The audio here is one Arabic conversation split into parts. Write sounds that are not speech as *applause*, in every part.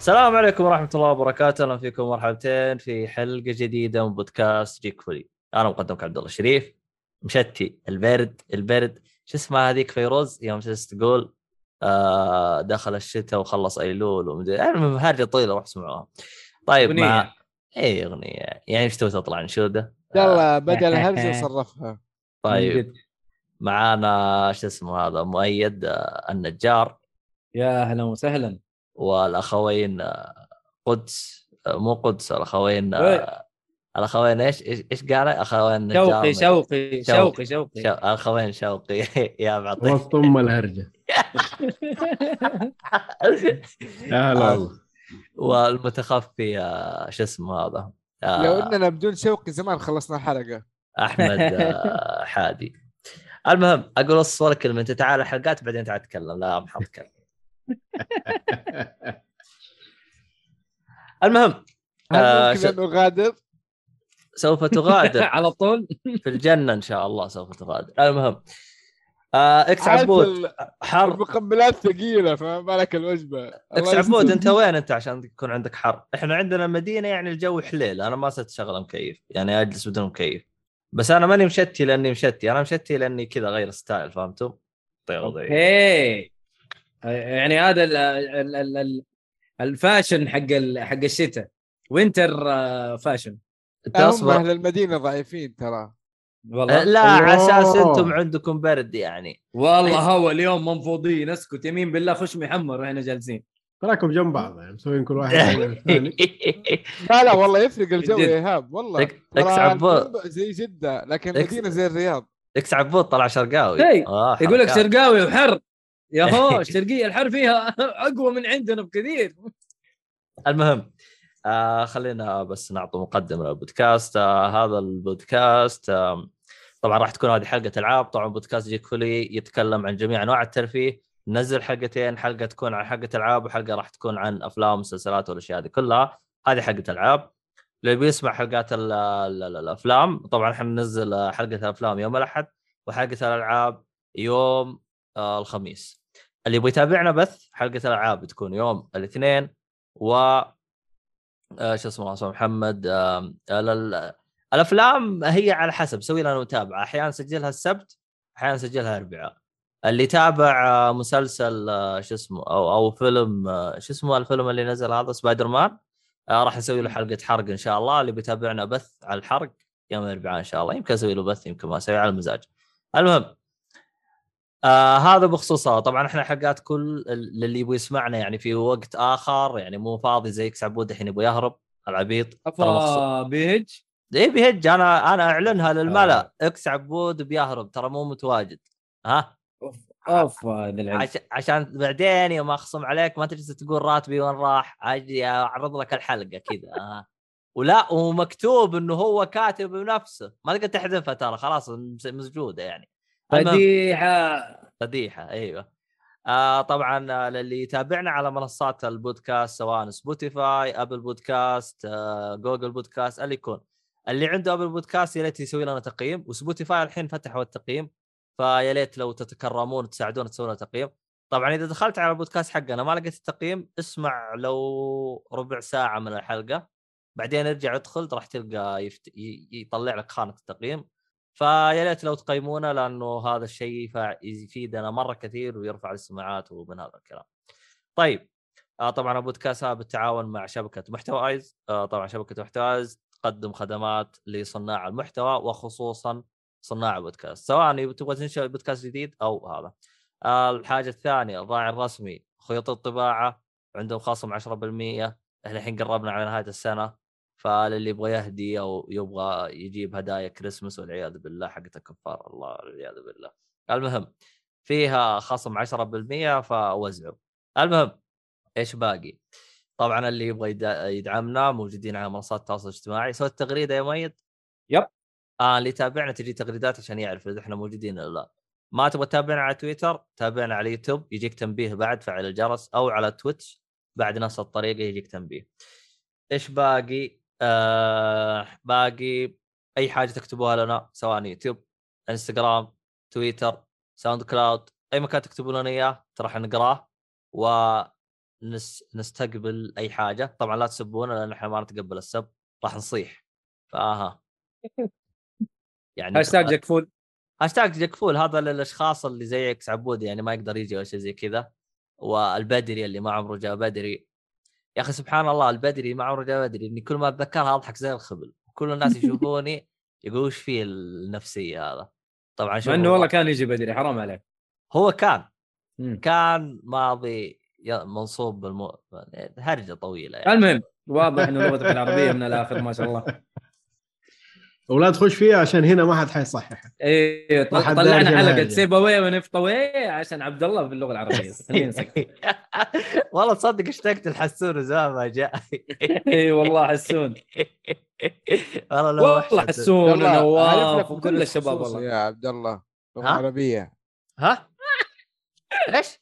السلام عليكم ورحمة الله وبركاته، أهلا فيكم مرحبتين في حلقة جديدة من بودكاست جيك فولي. أنا مقدمك عبد الله الشريف مشتي البرد البرد. شو اسمها هذيك فيروز؟ يوم جلست تقول؟ آه دخل الشتاء وخلص أيلول ومدري المهم هرجه طويلة روح اسمعوها. طيب أغنية. مع اي أغنية. يعني إيش تبغى تطلع انشوده؟ يلا بدل الهرجه *laughs* صرفها طيب. معانا شو اسمه هذا مؤيد آه، النجار. يا أهلا وسهلا. والأخوين آه، قدس آه، مو قدس الأخوين وين؟ آه، الأخوين إيش إيش إيش قال أخوين شوقي شوقي شوقي شوقي شو... الاخوين شوقي. *laughs* يا معطيك وسط ام الهرجة. *laughs* يا هلا والله. والمتخفي شو اسمه هذا؟ آه، لو إننا بدون شوقي زمان خلصنا الحلقة. أحمد آه، *laughs* حادي. المهم أقول ولا كلمة أنت تعال الحلقات بعدين تعال تتكلم. لا ما حتكلم *laughs* المهم آه، نغادر؟ سوف *laughs* تغادر. على طول؟ في الجنة إن شاء الله سوف تغادر. المهم آه إكس عبود حر. المقبلات ثقيلة فما بالك الوجبة؟ إكس عبود. انت *laughs* وين انت عشان يكون عندك حر؟ إحنا عندنا مدينة يعني الجو عليل. أنا ما صرت أشغل مكيف يعني أجلس بدون مكيف بس أنا ماني مشتي لأني مشتي. أنا مشتي لأني كذا غير style فهمتوا؟ طيب okay. يعني هذا ال ال ال ال ال fashion حق ال حق الشتاء. winter آه، fashion أصبر. أهل المدينة ضعيفين ترى. والله. لا على أساس. أنتم عندكم برد يعني. والله هو اليوم منفوضين اسكت. يمين بالله خش محمر وإحنا جالسين. تراكم جنب بعض يعني مسوين كل واحد *laughs* *laughs* لا لا والله يفرق الجو. يا إيهاب والله. ترى عبود. زي جدة لكن لك- المدينة زي الرياض. إكس عبود طلع شرقاوي. إيه، آه يقول لك. شرقاوي وحر. يا هو *laughs* الشرقية الحر فيها أقوى من عندنا بكثير. المهم آه خلينا بس نعطي مقدمة للبودكاست. آه هذا البودكاست آه طبعا راح تكون هذه حلقة ألعاب. طبعا بودكاست جيك فولي يتكلم عن جميع أنواع الترفيه. ننزل حلقتين حلقة تكون عن حلقة ألعاب وحلقة راح تكون عن أفلام ومسلسلات والأشياء هذه كلها. هذه حلقة ألعاب. اللي بيسمع حلقات ال ال ال الأفلام طبعا إحنا ننزل حلقة الأفلام يوم الأحد وحلقة الألعاب يوم آه الخميس. اللي يبغى يتابعنا بث حلقة الألعاب بتكون يوم الاثنين و آه، شو اسمه اسمه محمد الأفلام هي على حسب سوي لنا متابعة. أحيانا اسجلها السبت أحيانا اسجلها الأربعاء. اللي تابع آه، مسلسل آه، شو اسمه أو أو فيلم شو اسمه الفيلم اللي نزل هذا سبايدر مان راح نسوي له حلقة حرق إن شاء الله. اللي بيتابعنا بث على الحرق يوم الأربعاء إن شاء الله. يمكن أسوي له بث يمكن ما أسوي على المزاج. المهم آه هذا بخصوصها طبعا إحنا حلقات كل اللي يبغى يسمعنا يعني في وقت آخر يعني مو فاضي زي إكس عبود الحين يبغى يهرب. العبيط. أفا بيهج؟ إيه بيهج. أنا أنا أعلنها للملأ. آه. إكس عبود بيهرب. ترى مو متواجد. ها؟ أوف عش... عشان بعدين يوم أخصم عليك ما تجلس تقول راتبي وين راح. أجي أعرض لك الحلقة كذا. ها ولا ومكتوب إنه هو كاتب بنفسه. ما تقدر تحذفها ترى. خلاص مس- مسجودة يعني. فديحه فضيحه أيوه. آه طبعا آه، للي يتابعنا على منصات البودكاست سواء Spotify Apple Podcast آه، Google Podcast اللي يكون. اللي عنده Apple Podcast يا ليت يسوي لنا تقييم. و Spotify الحين فتحوا التقييم فيا ليت لو تتكرمون وتساعدونا تسوون تقييم. طبعا إذا دخلت على البودكاست حقنا ما لقيت التقييم اسمع لو ربع ساعة من الحلقة. بعدين ارجع ادخل راح تلقى يفت... ي- يطلع لك خانة التقييم. فيا ليت لو تقيمونا لأنه هذا الشيء يفيدنا مرة كثير ويرفع السماعات ومن هذا الكلام. طيب آه طبعا البودكاست هذا بالتعاون مع شبكة محتوى ايز آه طبعا شبكة محتوى ايز تقدم خدمات لصناع المحتوى وخصوصا صناع البودكاست سواء تبغى تنشئ بودكاست جديد أو هذا. آه الحاجة الثانية الراعي الرسمي خيوط الطباعة عندهم خصم 10% إحنا الحين قربنا على نهاية السنة فاللي يبغى يهدي أو يبغى يجيب هدايا كريسمس والعياذ بالله حقت الكفار الله والعياذ بالله. المهم فيها خصم 10% فوزعوا المهم إيش باقي؟ طبعا اللي يبغى يد- يدعمنا موجودين على منصات التواصل الاجتماعي. سويت تغريدة يا ميد؟ yep. آه اللي يتابعنا تجي تغريدات عشان يعرف إذا إحنا موجودين ولا لا. ما تبغى تتابعنا على تويتر؟ تابعنا على يوتيوب يجيك تنبيه بعد فعل الجرس. أو على Twitch بعد نفس الطريقة يجيك تنبيه. إيش باقي؟ آه باقي أي حاجة تكتبوها لنا سواء يوتيوب إنستغرام تويتر SoundCloud أي مكان تكتبوا لنا إياه ترى راح نقراه ونستقبل أي حاجة. طبعا لا تسبونا لأن إحنا ما نتقبل السب راح نصيح. فآها. يعني هاشتاج جاك فول. هاشتاج جاك فول هذا للاشخاص اللي زي إكس عبود يعني ما يقدر يجي ولا شيء زي كذا والبدري اللي ما عمره جاء بدري. يا أخي سبحان الله البدري ما جاء بدري إني كل ما أتذكرها أضحك زي الخبل. كل الناس يشوفوني يقولوا إيش فيه النفسية هذا؟ طبعا شوف إنه والله كان يجي بدري حرام عليك. هو كان. مم. كان ماضي منصوب بالمو... هرجة طويلة يعني. المهم واضح إنه لغتك العربية من الآخر ما شاء الله. *laughs* ولا تخش فيها عشان هنا ما حد حيصحح حد طلعنا حلقة. سيب اواي ونفط اواي عشان عبد الله في اللغة العربيه *laughs* *laughs* والله تصدق اشتقت الحسون زمان ما جاء. *laughs* اي والله حسون. والله لو والله. حسون ونواف وكل الشباب والله. يا عبد الله لغة ها؟ عربية. ها؟ إيش؟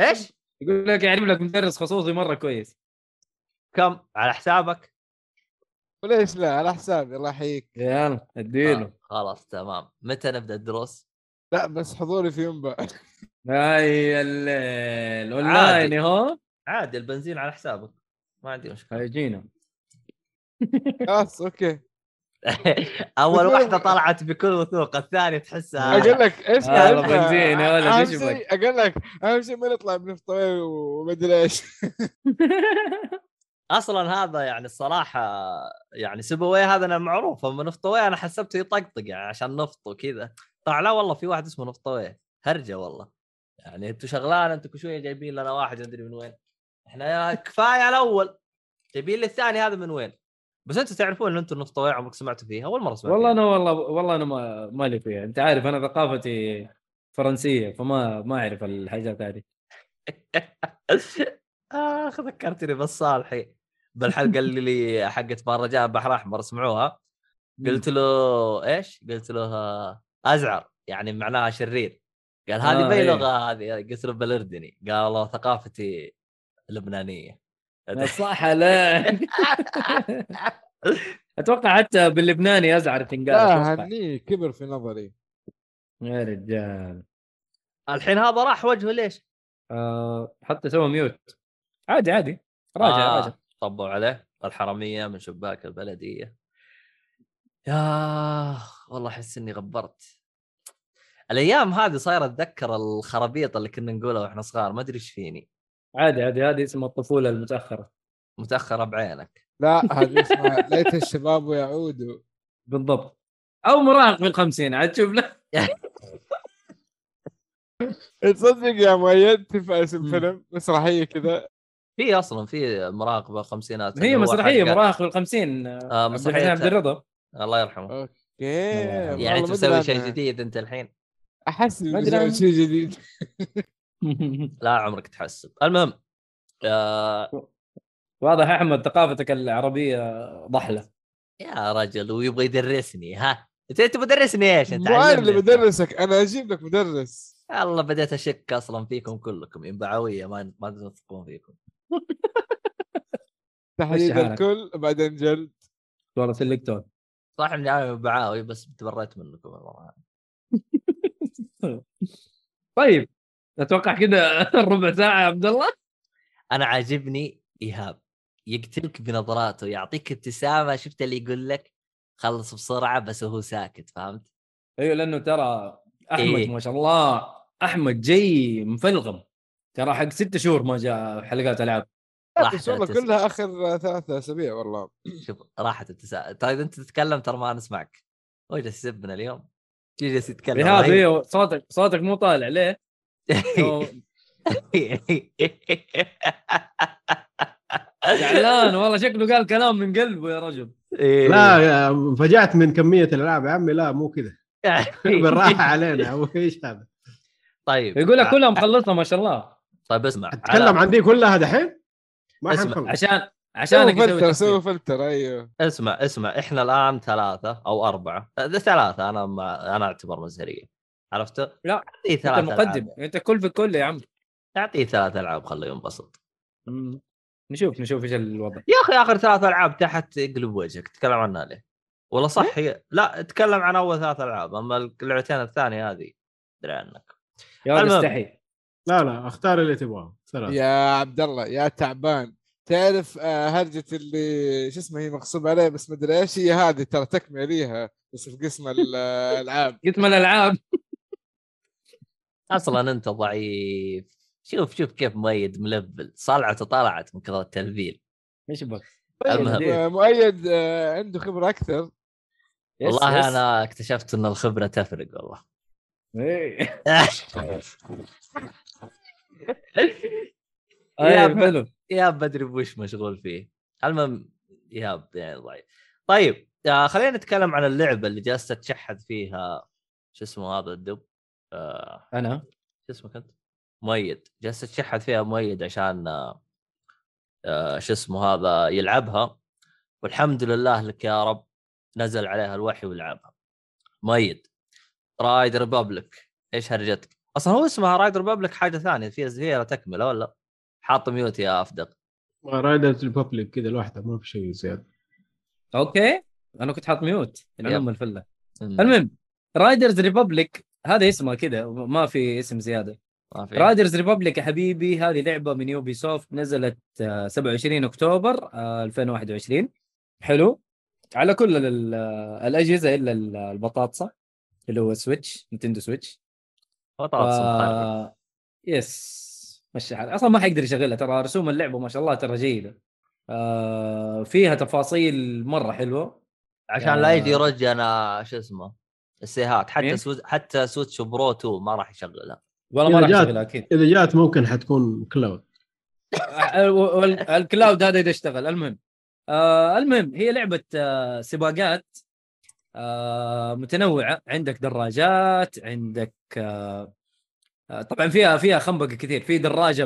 إيش؟ يقول لك يعرف لك مدرس خصوصي مرة كويس. كم؟ على حسابك؟ وليش لا؟ على حسابي الله يحييك. يلا اديله. آه، خلاص تمام. متى نبدأ الدروس؟ لا بس حضوري في ينبع هاي الليل. اونلاين هو؟ عادي البنزين على حسابك. ما عندي مشكلة. هيجينا *laughs* خلاص okay. *laughs* أول واحدة طلعت بكل وثوق الثانية تحسها أقول لك إيش بنزين يا ولد، بك؟ أقول لك أهم شيء ما نطلع بنفطوي ومدري إيش. *laughs* أصلا هذا يعني الصراحة يعني سبوي هذا أنا معروف أما نفطوي أنا حسبته يطقطق يعني عشان نفط وكذا. طلع لا والله في واحد اسمه نفطوي هرجة والله. يعني أنتم شغلان أنتم كل شوية جايبين لنا واحد أدري من وين. إحنا كفاية الأول جايبين لي الثاني هذا من وين. بس أنتم تعرفون إن أنتم نفطوي عمرك سمعتوا فيها؟ أول مرة سمعت والله. أنا والله والله أنا ما مالي فيها. أنت عارف أنا ثقافتي فرنسية فما ما أعرف الحاجات هذه. *laughs* اخ ذكرتني بالصالحي بالحلقة اللي لي حقت مهرجان بحر أحمر اسمعوها *laughs* قلت له إيش؟ قلت له آه، أزعر يعني معناها شرير. قال هذه آه، باي. لغة هذه. قلت له بالاردني قال والله ثقافتي لبنانية. صح لا. *laughs* أتوقع حتى باللبناني أزعر تنقال لا. هني كبر في نظري. يا رجال. الحين هذا راح وجهه ليش؟ آه حتى سوى ميوت عادي عادي. راجع آه، راجع. طبوا عليه. الحرميه من شباك البلدية. يا والله أحس إني غبرت. الأيام هذه صاير أتذكر الخرابيط اللي كنا نقولها وإحنا صغار ما أدري إيش فيني. عادي عادي هذه اسمها الطفولة المتأخرة. متأخرة بعينك. لا هذه اسمها *laughs* ليت الشباب يعودوا بالضبط. أو مراهق في الخمسين عاد تشوف له *laughs* تصدق يا مؤيد تنفع اسم. فيلم؟ مسرحيه كذا. في أصلا في مراقبة خمسينات هي مسرحية مراهق في الخمسين آه، آه عبد الحسين عبد الرضا. الله يرحمه. أوكي يرحمه. يعني تسوي شيء. جديد أنت الحين. أحس. شيء جديد. *laughs* لا عمرك تحسب. المهم آه واضح أحمد ثقافتك العربية ضحلة. يا رجل ويبغى يدرسني ها؟ انت أنت مدرسني إيش؟ أنت أنا اللي. بدرسك أنا أجيب لك مدرس. والله بديت أشك أصلا فيكم كلكم ينبعويه ما ما تثقون فيكم. *laughs* تحديد. الكل بعدين جلد والله سلكتون صح اني أنا ينبعاوي بس تبريت منكم والله *laughs* طيب أتوقع كذا *laughs* ربع ساعة يا عبد الله أنا عاجبني إيهاب يقتلك بنظراته يعطيك ابتسامة شفت اللي يقول لك خلص بسرعة بس وهو ساكت فهمت؟ أيوه لأنه ترى أحمد إيه. ما شاء الله أحمد جاي مفلغم ترى حق ست شهور ما جاء حلقات ألعاب. راح بس والله كلها آخر ثلاثة أسابيع والله. شوف راحت التساؤل طيب أنت تتكلم ترى ما نسمعك. هو جالس يسبنا اليوم؟ جالس يتكلم. إيهاب رهيب. أيوه صوتك صوتك مو طالع ليه؟ *laughs* زعلان والله شكله قال كلام من قلبه يا رجل. إيه. لا انفجعت من كمية الألعاب يا عمي لا مو كذا. *laughs* بالراحة علينا إيش هذا؟ طيب. يقول لك كلها مخلصها ما شاء الله. طيب اسمع تتكلم عن دي كلها دحين؟ ما اسمع، عشان يسوي فلتر تسوي فلتر أيوه. اسمع اسمع إحنا الآن ثلاثة أو أربعة. ثلاثة أنا ما أنا أعتبر مزهرية. عرفت؟ لا، أعطيه أنت ثلاث المقدم العاب. أنت كل في الكل يا عم أعطيه ثلاث ألعاب خليه ينبسط. نشوف نشوف إيش الوضع. يا أخي آخر ثلاث ألعاب تحت اقلب وجهك تتكلم عنها ليه؟ والله صح؟ هي لا تكلم عن أول ثلاث ألعاب أما اللعبتين الثانية هذه ادري عنك. يا المهم. استحي. لا لا أختار اللي تبغاه ثلاثة. يا عبد الله يا تعبان. تعرف آه، هرجة اللي شو اسمه هي مغصوب عليه بس مدري إيش هي هذه ترى تكملة ليها بس في قسم الألعاب. *laughs* قلت من الألعاب. أصلا أنت ضعيف. شوف شوف كيف مؤيد ملفل. صلعته طلعت من كثر التلفيل إيش بك المهم. آه، مؤيد. آه، عنده خبرة أكثر. والله يس. أنا اكتشفت إن الخبرة تفرق والله. *laughs* *laughs* يا أيوه حلو. يا بدري بوش مشغول فيه. المهم ياب يعني ضعيف طيب آه خلينا نتكلم عن اللعبة اللي جالسه تشحذ فيها. شو اسمه هذا الدب؟ آه أنا. شو اسمك أنت؟ مؤيد. جالسه تشحذ فيها مؤيد عشان آه آه شو اسمه هذا يلعبها. والحمد لله لك يا رب نزل عليها الوحي ولعبها مؤيد. Riders Republic إيش هرجتك؟ أصلا هو اسمها Riders Republic حاجة ثانية فيها فيها تكملة ولا؟ حاط mute يا أفدق. Riders Republic كذا لوحده ما في شيء زيادة. okay أنا كنت حاط mute yep. العلوم الفلة. المهم Riders Republic هذا اسمه كذا ما في اسم زيادة. ما في. Riders Republic يا حبيبي هذه لعبة من Ubisoft نزلت آه، 27 أكتوبر آه، 2021 حلو. على كل آه، الأجهزة إلا ال- البطاطسة اللي هو سويتش نتندو سويتش آه يس مشي حالك أصلا ما حيقدر يشغلها ترى رسوم اللعبة ما شاء الله ترى جيدة. آه فيها تفاصيل مرة حلوة. عشان لا يجي آه. يرجعنا شو اسمه السيهات حتى مين؟ سو... حتى سويتش برو 2 ما راح يشغلها. والله ما إذا راح جات- يشغلها أكيد. إذا جات ممكن حتكون كلاود آه، وال- ال cloud هذا إذا اشتغل. المهم آه المهم هي لعبة آه سباقات. آه متنوعة. عندك دراجات عندك آه آه، طبعا فيها فيها خنبقه كثير. في دراجة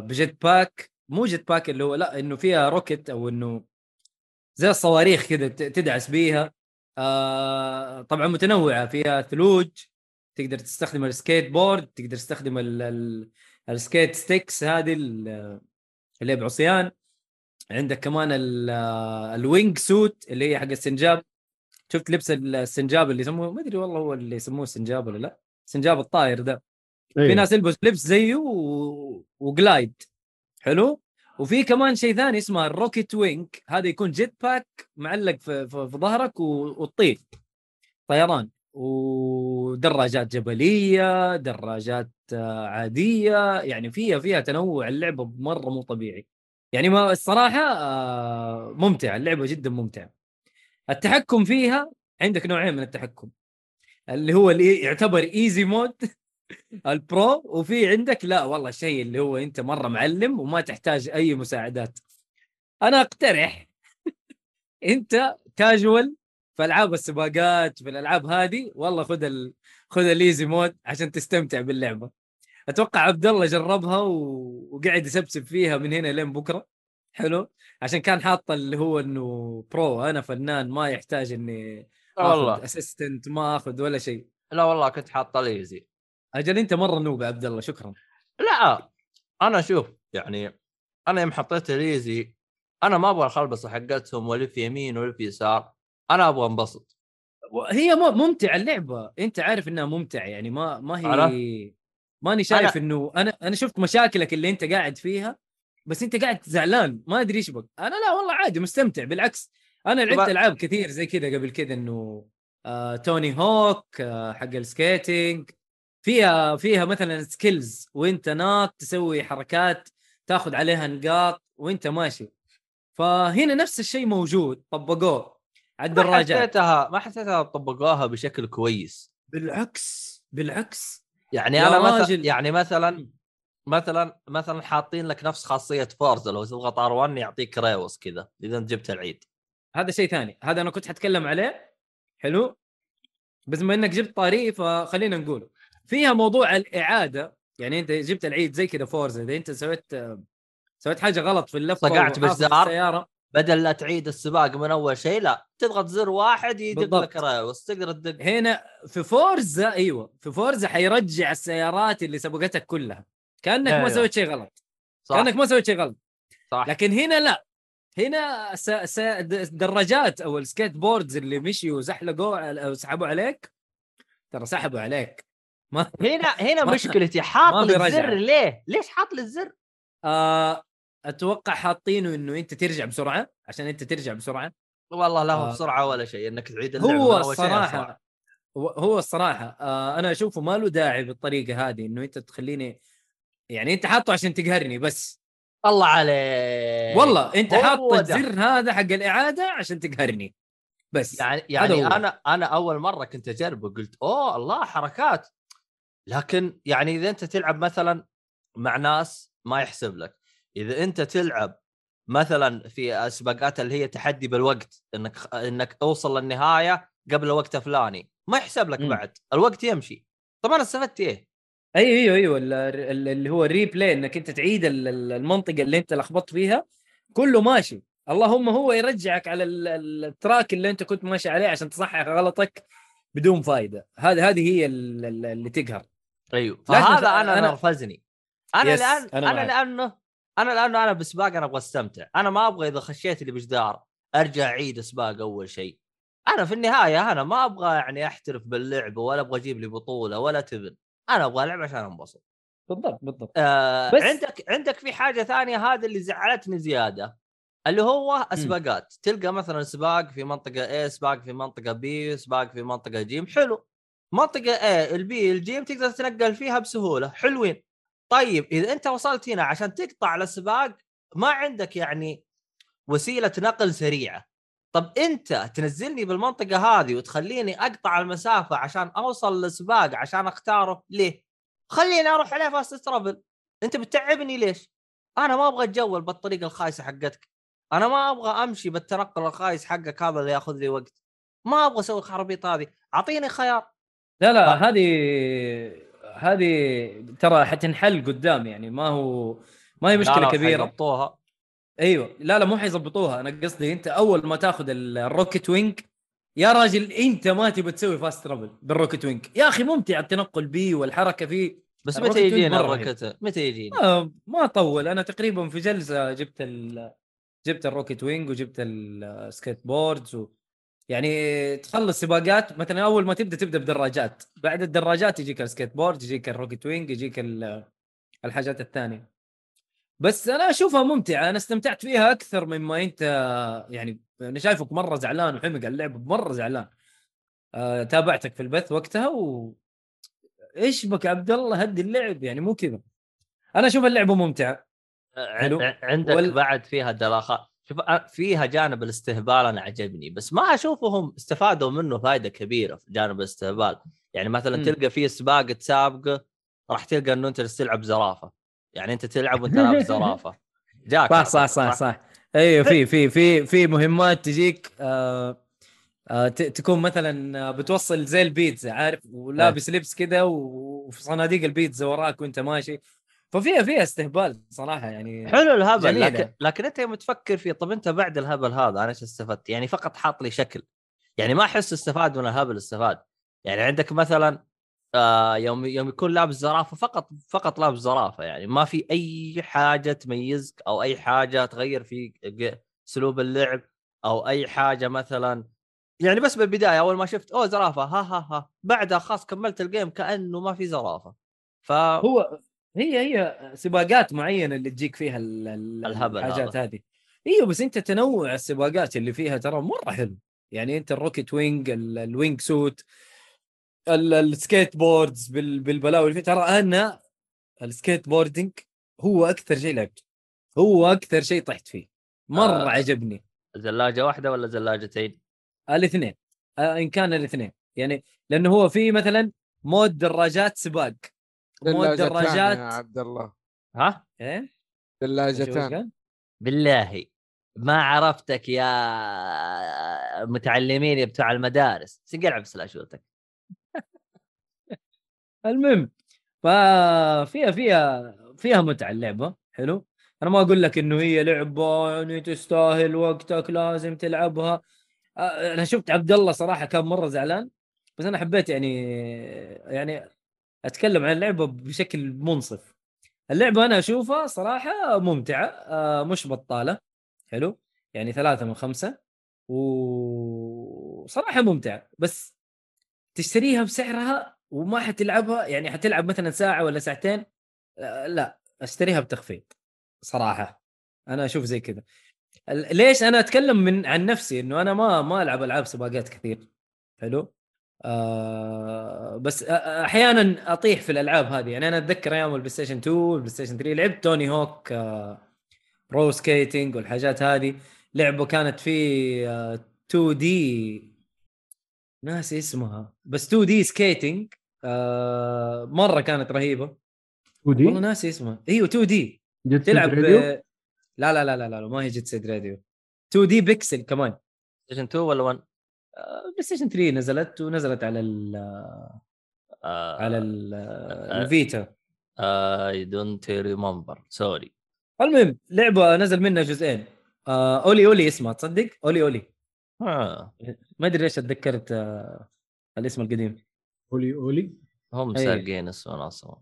ب jet pack. مو jet pack اللي هو لا إنه فيها rocket أو إنه زي الصواريخ كذا تدعس بيها. آه طبعا متنوعة. فيها ثلوج تقدر تستخدم السكيت بورد تقدر تستخدم ال- ال- ال skate sticks هذه ال- اللي بعصيان. عندك كمان ال- ال wingsuit اللي هي حق السنجاب. شفت لبس السنجاب اللي يسموه؟ ما أدري والله هو اللي يسموه سنجاب ولا لا. سنجاب الطاير ده في أيوة. ناس يلبس لبس زيه و... و glide حلو؟ وفي كمان شيء ثاني اسمه ال rocket wing هذا يكون jet pack معلق في, في, في ظهرك و... وتطير. طيران. ودراجات جبلية دراجات آه، عادية. يعني فيها فيها تنوع. اللعبة مرة مو طبيعي. يعني ما الصراحة آه، ممتعه اللعبة جدا ممتعة. التحكم فيها عندك نوعين من التحكم. اللي هو اللي يعتبر easy mode ال pro وفي عندك لا والله الشيء اللي هو أنت مرة معلم وما تحتاج أي مساعدات. أنا أقترح *laughs* أنت كاجوال في ألعاب السباقات في الألعاب هذه والله خذ ال... خذ ال easy mode عشان تستمتع باللعبة. أتوقع عبد الله جربها و... وقاعد يسبسب فيها من هنا لين بكرة. حلو. عشان كان حاط اللي هو إنه pro أنا فنان ما يحتاج إني والله. assistant ما آخذ ولا شيء. لا والله كنت حاط ال easy أجل أنت مرة noob عبد الله شكرا. لا أنا شوف يعني أنا يوم حطيت ال easy أنا ما أبغى الخلبصة حقتهم والف يمين والف يسار أنا أبغى أنبسط. هي ممتعة اللعبة. أنت عارف إنها ممتعة يعني ما ما هي؟ ماني شايف أنا- إنه أنا أنا شفت مشاكلك اللي أنت قاعد فيها بس انت قاعد زعلان ما أدري إيش بك أنا لا والله عادي مستمتع. بالعكس أنا لعبت طبعا- ألعاب كثير زي كذا قبل كذا إنه آه Tony Hawk آه حق ال skating فيها فيها مثلا skills وأنت ناط تسوي حركات تاخذ عليها نقاط وأنت ماشي. فهنا نفس الشيء موجود طبقوه. على ما الدراجات حسيتها ما حسيتها طبقوها بشكل كويس. بالعكس بالعكس. يعني أنا مثلا. يعني مثلا مثلا مثلا حاطين لك نفس خاصية Forza لو تضغط R1 يعطيك ريوس كذا إذا أنت جبت العيد. هذا شيء ثاني. هذا أنا كنت حتكلم عليه. حلو؟ بس بما إنك جبت طاري فخلينا نقول فيها موضوع الإعادة. يعني أنت جبت العيد زي كذا Forza إذا أنت سويت سويت حاجة غلط في اللفة وحافظ بالزار. بدل لا تعيد السباق من أول شيء لا. تضغط زر واحد يدق. لك ريوس. تقدر تدق. هنا في Forza أيوه. في Forza حيرجع السيارات اللي سبقتك كلها. كأنك أيوة. ما سويت شيء غلط صح كأنك ما سويت شيء غلط صح لكن هنا لا هنا س... س... الدراجات أو ال skateboards اللي مشيوا وزحلقوا أو سحبوا عليك ترى سحبوا عليك ما هنا هنا ما- مشكلتي حاط لي. الزر ليه؟ ليش حاط لي الزر؟ آه... أتوقع حاطينه إنه أنت ترجع بسرعة عشان أنت ترجع بسرعة والله لا هو آه. بسرعة ولا شيء إنك تعيد اللعبه هو. الصراحة هو- هو الصراحة آه أنا أشوفه ما له داعي بالطريقة هذه إنه أنت تخليني يعني انت حاطه عشان تقهرني بس الله عليك والله انت هو حاط ده. الزر هذا حق الإعادة عشان تقهرني بس يعني يعني. أنا أنا أول مرة كنت أجربه قلت أوه الله حركات لكن يعني إذا أنت تلعب مثلا مع ناس ما يحسب لك إذا أنت تلعب مثلا في سباقات اللي هي تحدي بالوقت إنك إنك توصل للنهاية قبل وقت فلاني ما يحسب لك مم. بعد الوقت يمشي طب أنا استفدت إيه؟ أيوه أيوه أيوه ال- ال- اللي هو ال replay إنك أنت تعيد ال- ال- المنطقة اللي أنت لخبطت فيها كله ماشي. اللهم هو يرجعك على ال- ال- ال track اللي أنت كنت ماشي عليه عشان تصحح غلطك بدون فائده هذه هذه هي ال- ال- اللي تقهر. أيوه. فهذا أنا أنا- نرفزني. أنا الآن أنا أنا, معك. لأنه أنا لأنه أنا بسباق أنا أبغى أستمتع. أنا ما أبغى إذا خشيت لي بجدار أرجع أعيد سباق أول شيء. أنا في النهاية أنا ما أبغى يعني أحترف باللعبه ولا أبغى أجيب لي بطولة ولا تبن. أنا أبغى العب عشان أنبسط. بالضبط بالضبط. آه بس- عندك عندك في حاجة ثانية هذه اللي زعلتني زيادة اللي هو اسباقات تلقى مثلا سباق في منطقة A سباق في منطقة B سباق في منطقة جيم حلو. منطقة A ال B الجيم تقدر تتنقل فيها بسهولة. حلوين. طيب إذا أنت وصلت هنا عشان تقطع السباق ما عندك يعني وسيلة نقل سريعة. طب انت تنزلني بالمنطقة هذه وتخليني أقطع المسافة عشان أوصل للسباق عشان أختاره؟ ليه؟ خليني أروح عليه fast travel انت بتتعبني ليش؟ أنا ما أبغى اتجول بالطريقة الخايسة حقتك. أنا ما أبغى أمشي بالتنقل الخايس حقك هذا اللي ياخذ لي وقت. ما أبغى أسوي الخرابيط هذه. أعطيني خيار. لا لا آه. هذه هذه ترى حتنحل قدام يعني ما هو ما هي لا، مشكلة لا، كبيرة. حيضبطوها أيوه. لا لا مو حيظبطوها. أنا قصدي أنت أول ما تاخذ ال- ال rocket wing يا راجل أنت ما تبي تسوي fast travel بال rocket wing يا أخي ممتع التنقل بيه والحركة فيه. بس متى يجينا. ال rocket متى يجينا؟ ما, ما طول. أنا تقريبا في جلسة جبت ال... جبت ال rocket wing وجبت ال skateboards و... يعني تخلص سباقات. مثلا أول ما تبدأ تبدأ بدراجات. بعد الدراجات يجيك السكيت بورد يجيك ال rocket wing يجيك ال- الحاجات الثانية. بس أنا أشوفها ممتعة أنا استمتعت فيها أكثر مما أنت يعني أنا شايفك مرة زعلان وحمق على اللعبه مرة زعلان. أه تابعتك في البث وقتها و إيش بك عبد الله هدي اللعب يعني مو كذا. أنا أشوف اللعبه ممتعه حلو. ع- عندك وال- بعد فيها دلاخات شوف أ- فيها جانب الاستهبال أنا عجبني بس ما أشوفهم استفادوا منه فائده كبيرة في جانب الاستهبال. يعني مثلا مم. تلقى فيه سباق تسابقه راح تلقى إنه أنت تلعب زرافة. يعني أنت تلعب وأنت لابس زرافة. جاك صح صح صح صح؟ أيوه في في في في مهمات تجيك آه آه تكون مثلا بتوصل زي البيتزا عارف؟ ولابس لبس كذا وفي صناديق البيتزا وراك وأنت ماشي. ففيها فيها استهبال صراحة يعني حلو الهبل جميلة. لكن لكن أنت يوم تفكر فيه طب أنت بعد الهبل هذا أنا إيش استفدت؟ يعني فقط حاط لي شكل. يعني ما أحس استفاد من الهبل استفاد. يعني عندك مثلا آه يوم يوم يكون لابس زرافة فقط فقط لابس زرافة يعني. ما في أي حاجة تميزك أو أي حاجة تغير في أسلوب اللعب أو أي حاجة مثلا. يعني بس بالبداية أول ما شفت أوه زرافة ها ها ها. بعدها خلاص كملت الجيم كأنه ما في زرافة. ف هو هي هي سباقات معينة اللي تجيك فيها ال- ال- الهبل الحاجات هذا. هذه. إيوه بس أنت تنوع السباقات اللي فيها ترى مرة حلو. يعني أنت ال rocket wing ال- ال wing suit ال skateboards بال- بالبلاوي اللي فيه ترى أنا ال skateboarding هو أكثر شيء لعبته هو أكثر شيء طحت فيه. مرة آه. عجبني. زلاجة واحدة ولا زلاجتين؟ الاثنين. آه، إن كان الاثنين. يعني لأنه هو في مثلا مود دراجات سباق. مود دراجات يا عبد الله. ها؟ إيه؟ ثلاجتان؟ بالله. ما عرفتك يا متعلمين يا بتوع المدارس. سقلع بسلاشوتك المهم ففيها فيها فيها متعة اللعبة حلو؟ أنا ما أقول لك إنه هي لعبة يعني تستاهل وقتك لازم تلعبها. أنا شفت عبد الله صراحة كان مرة زعلان بس أنا حبيت يعني يعني أتكلم عن اللعبة بشكل منصف. اللعبة أنا أشوفها صراحة ممتعة مش بطالة حلو؟ يعني ثلاثة من خمسة وصراحة ممتعة بس تشتريها بسعرها وما حتلعبها يعني حتلعب مثلا ساعة ولا ساعتين آه، لا أشتريها بتخفيض صراحة. أنا أشوف زي كذا. ليش أنا أتكلم من عن نفسي؟ إنه أنا ما ما ألعب ألعاب سباقات كثير. حلو؟ آه بس أحيانا أطيح في الألعاب هذه. يعني أنا أتذكر أيام ال PlayStation 2 وال PlayStation 3 لعبت Tony Hawk آه skating والحاجات هذه. لعبة كانت في آه 2D ناسي اسمها بس 2D skating آه مرة كانت رهيبة. ودي والله ناسي اسمها إيوه 2 دي. جت تلعب؟ ب... لا لا لا لا لا ما هي جيت سيد راديو. 2 دي بيكسل كمان. ستيشن 2 ولا 1 آه، بلاي ستيشن 3 نزلت ونزلت على ال آه على ال الفيتا اي دونت ريمبر سوري المهم لعبة نزل منها جزئين. آه أولي أولي اسمها تصدق؟ أولي أولي. آه. ما أدري ليش اتذكرت آه الاسم القديم. OlliOlli هم أي. سارقين اسمه أصلا.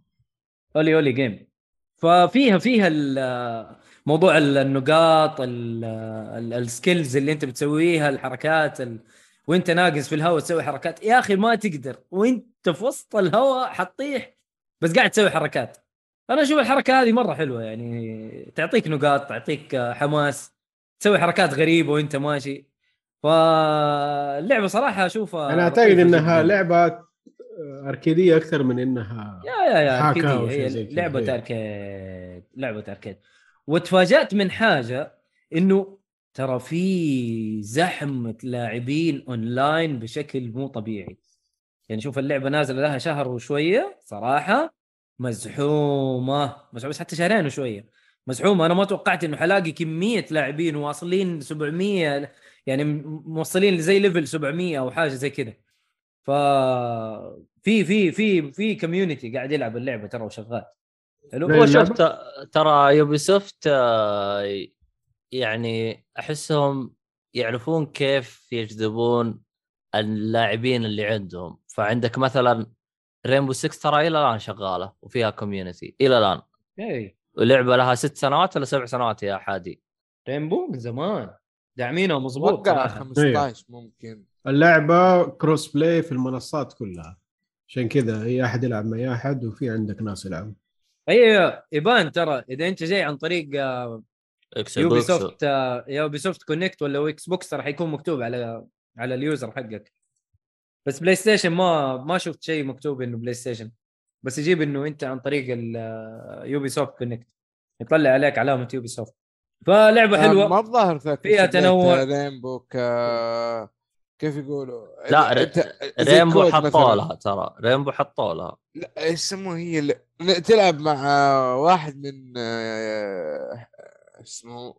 OlliOlli game ففيها فيها ال- موضوع ال- النقاط ال- ال- ال skills اللي أنت بتسويها الحركات ال... وأنت ناقز في الهواء تسوي حركات. يا أخي ما تقدر. وأنت في وسط الهواء حتطيح بس قاعد تسوي حركات. أنا أشوف الحركة هذه مرة حلوة يعني تعطيك نقاط تعطيك حماس تسوي حركات غريبة وأنت ماشي. فاللعبة صراحة أشوفها أنا أعتقد إنها. لعبة أركيدية أكثر من إنها يا يا يا كذا. لعبة إيه. أركيد لعبة أركيد. وتفاجأت من حاجة إنه ترى في زحمة لاعبين أونلاين بشكل مو طبيعي. يعني شوف اللعبة نازلة لها شهر وشوية صراحة مزحومة مزحومة بس حتى شهرين وشوية. مزحومة. أنا ما توقعت إنه حلاقي كمية لاعبين واصلين 700 يعني موصلين زي level 700 أو حاجة زي كذا. ف في في في في community قاعد يلعب اللعبة ترى وشغال. حلو؟ هو شوف ترى Ubisoft آه، يعني أحسهم يعرفون كيف يجذبون اللاعبين اللي عندهم. فعندك مثلا Rainbow 6 ترى إلى الآن شغالة وفيها community إلى الآن. اي ولعبه لها ست سنوات ولا سبع سنوات يا حادي. Rainbow من زمان. داعمينها مضبوط أتوقع صراحة. 15 ممكن. اللعبة crossplay في المنصات كلها. عشان كذا إي أحد يلعب مع أحد وفي عندك ناس يلعبوا. إي يبان ترى إذا أنت جاي عن طريق X Ubi box soft Ubisoft Connect ولا Xbox راح يكون مكتوب على على ال user حقك. بس PlayStation ما ما شفت شيء مكتوب إنه PlayStation بس يجيب إنه أنت عن طريق ال Ubisoft Connect يطلع عليك علامة Ubisoft فلعبة آه، حلوة. ما الظاهر فيها تنوع. Rainbow كيف يقولوا؟ لا، ر- Rainbow حطوا. لها ترى. Rainbow حطوا لها لا إيش يسموها هي اللي... تلعب مع واحد من آه، اسمه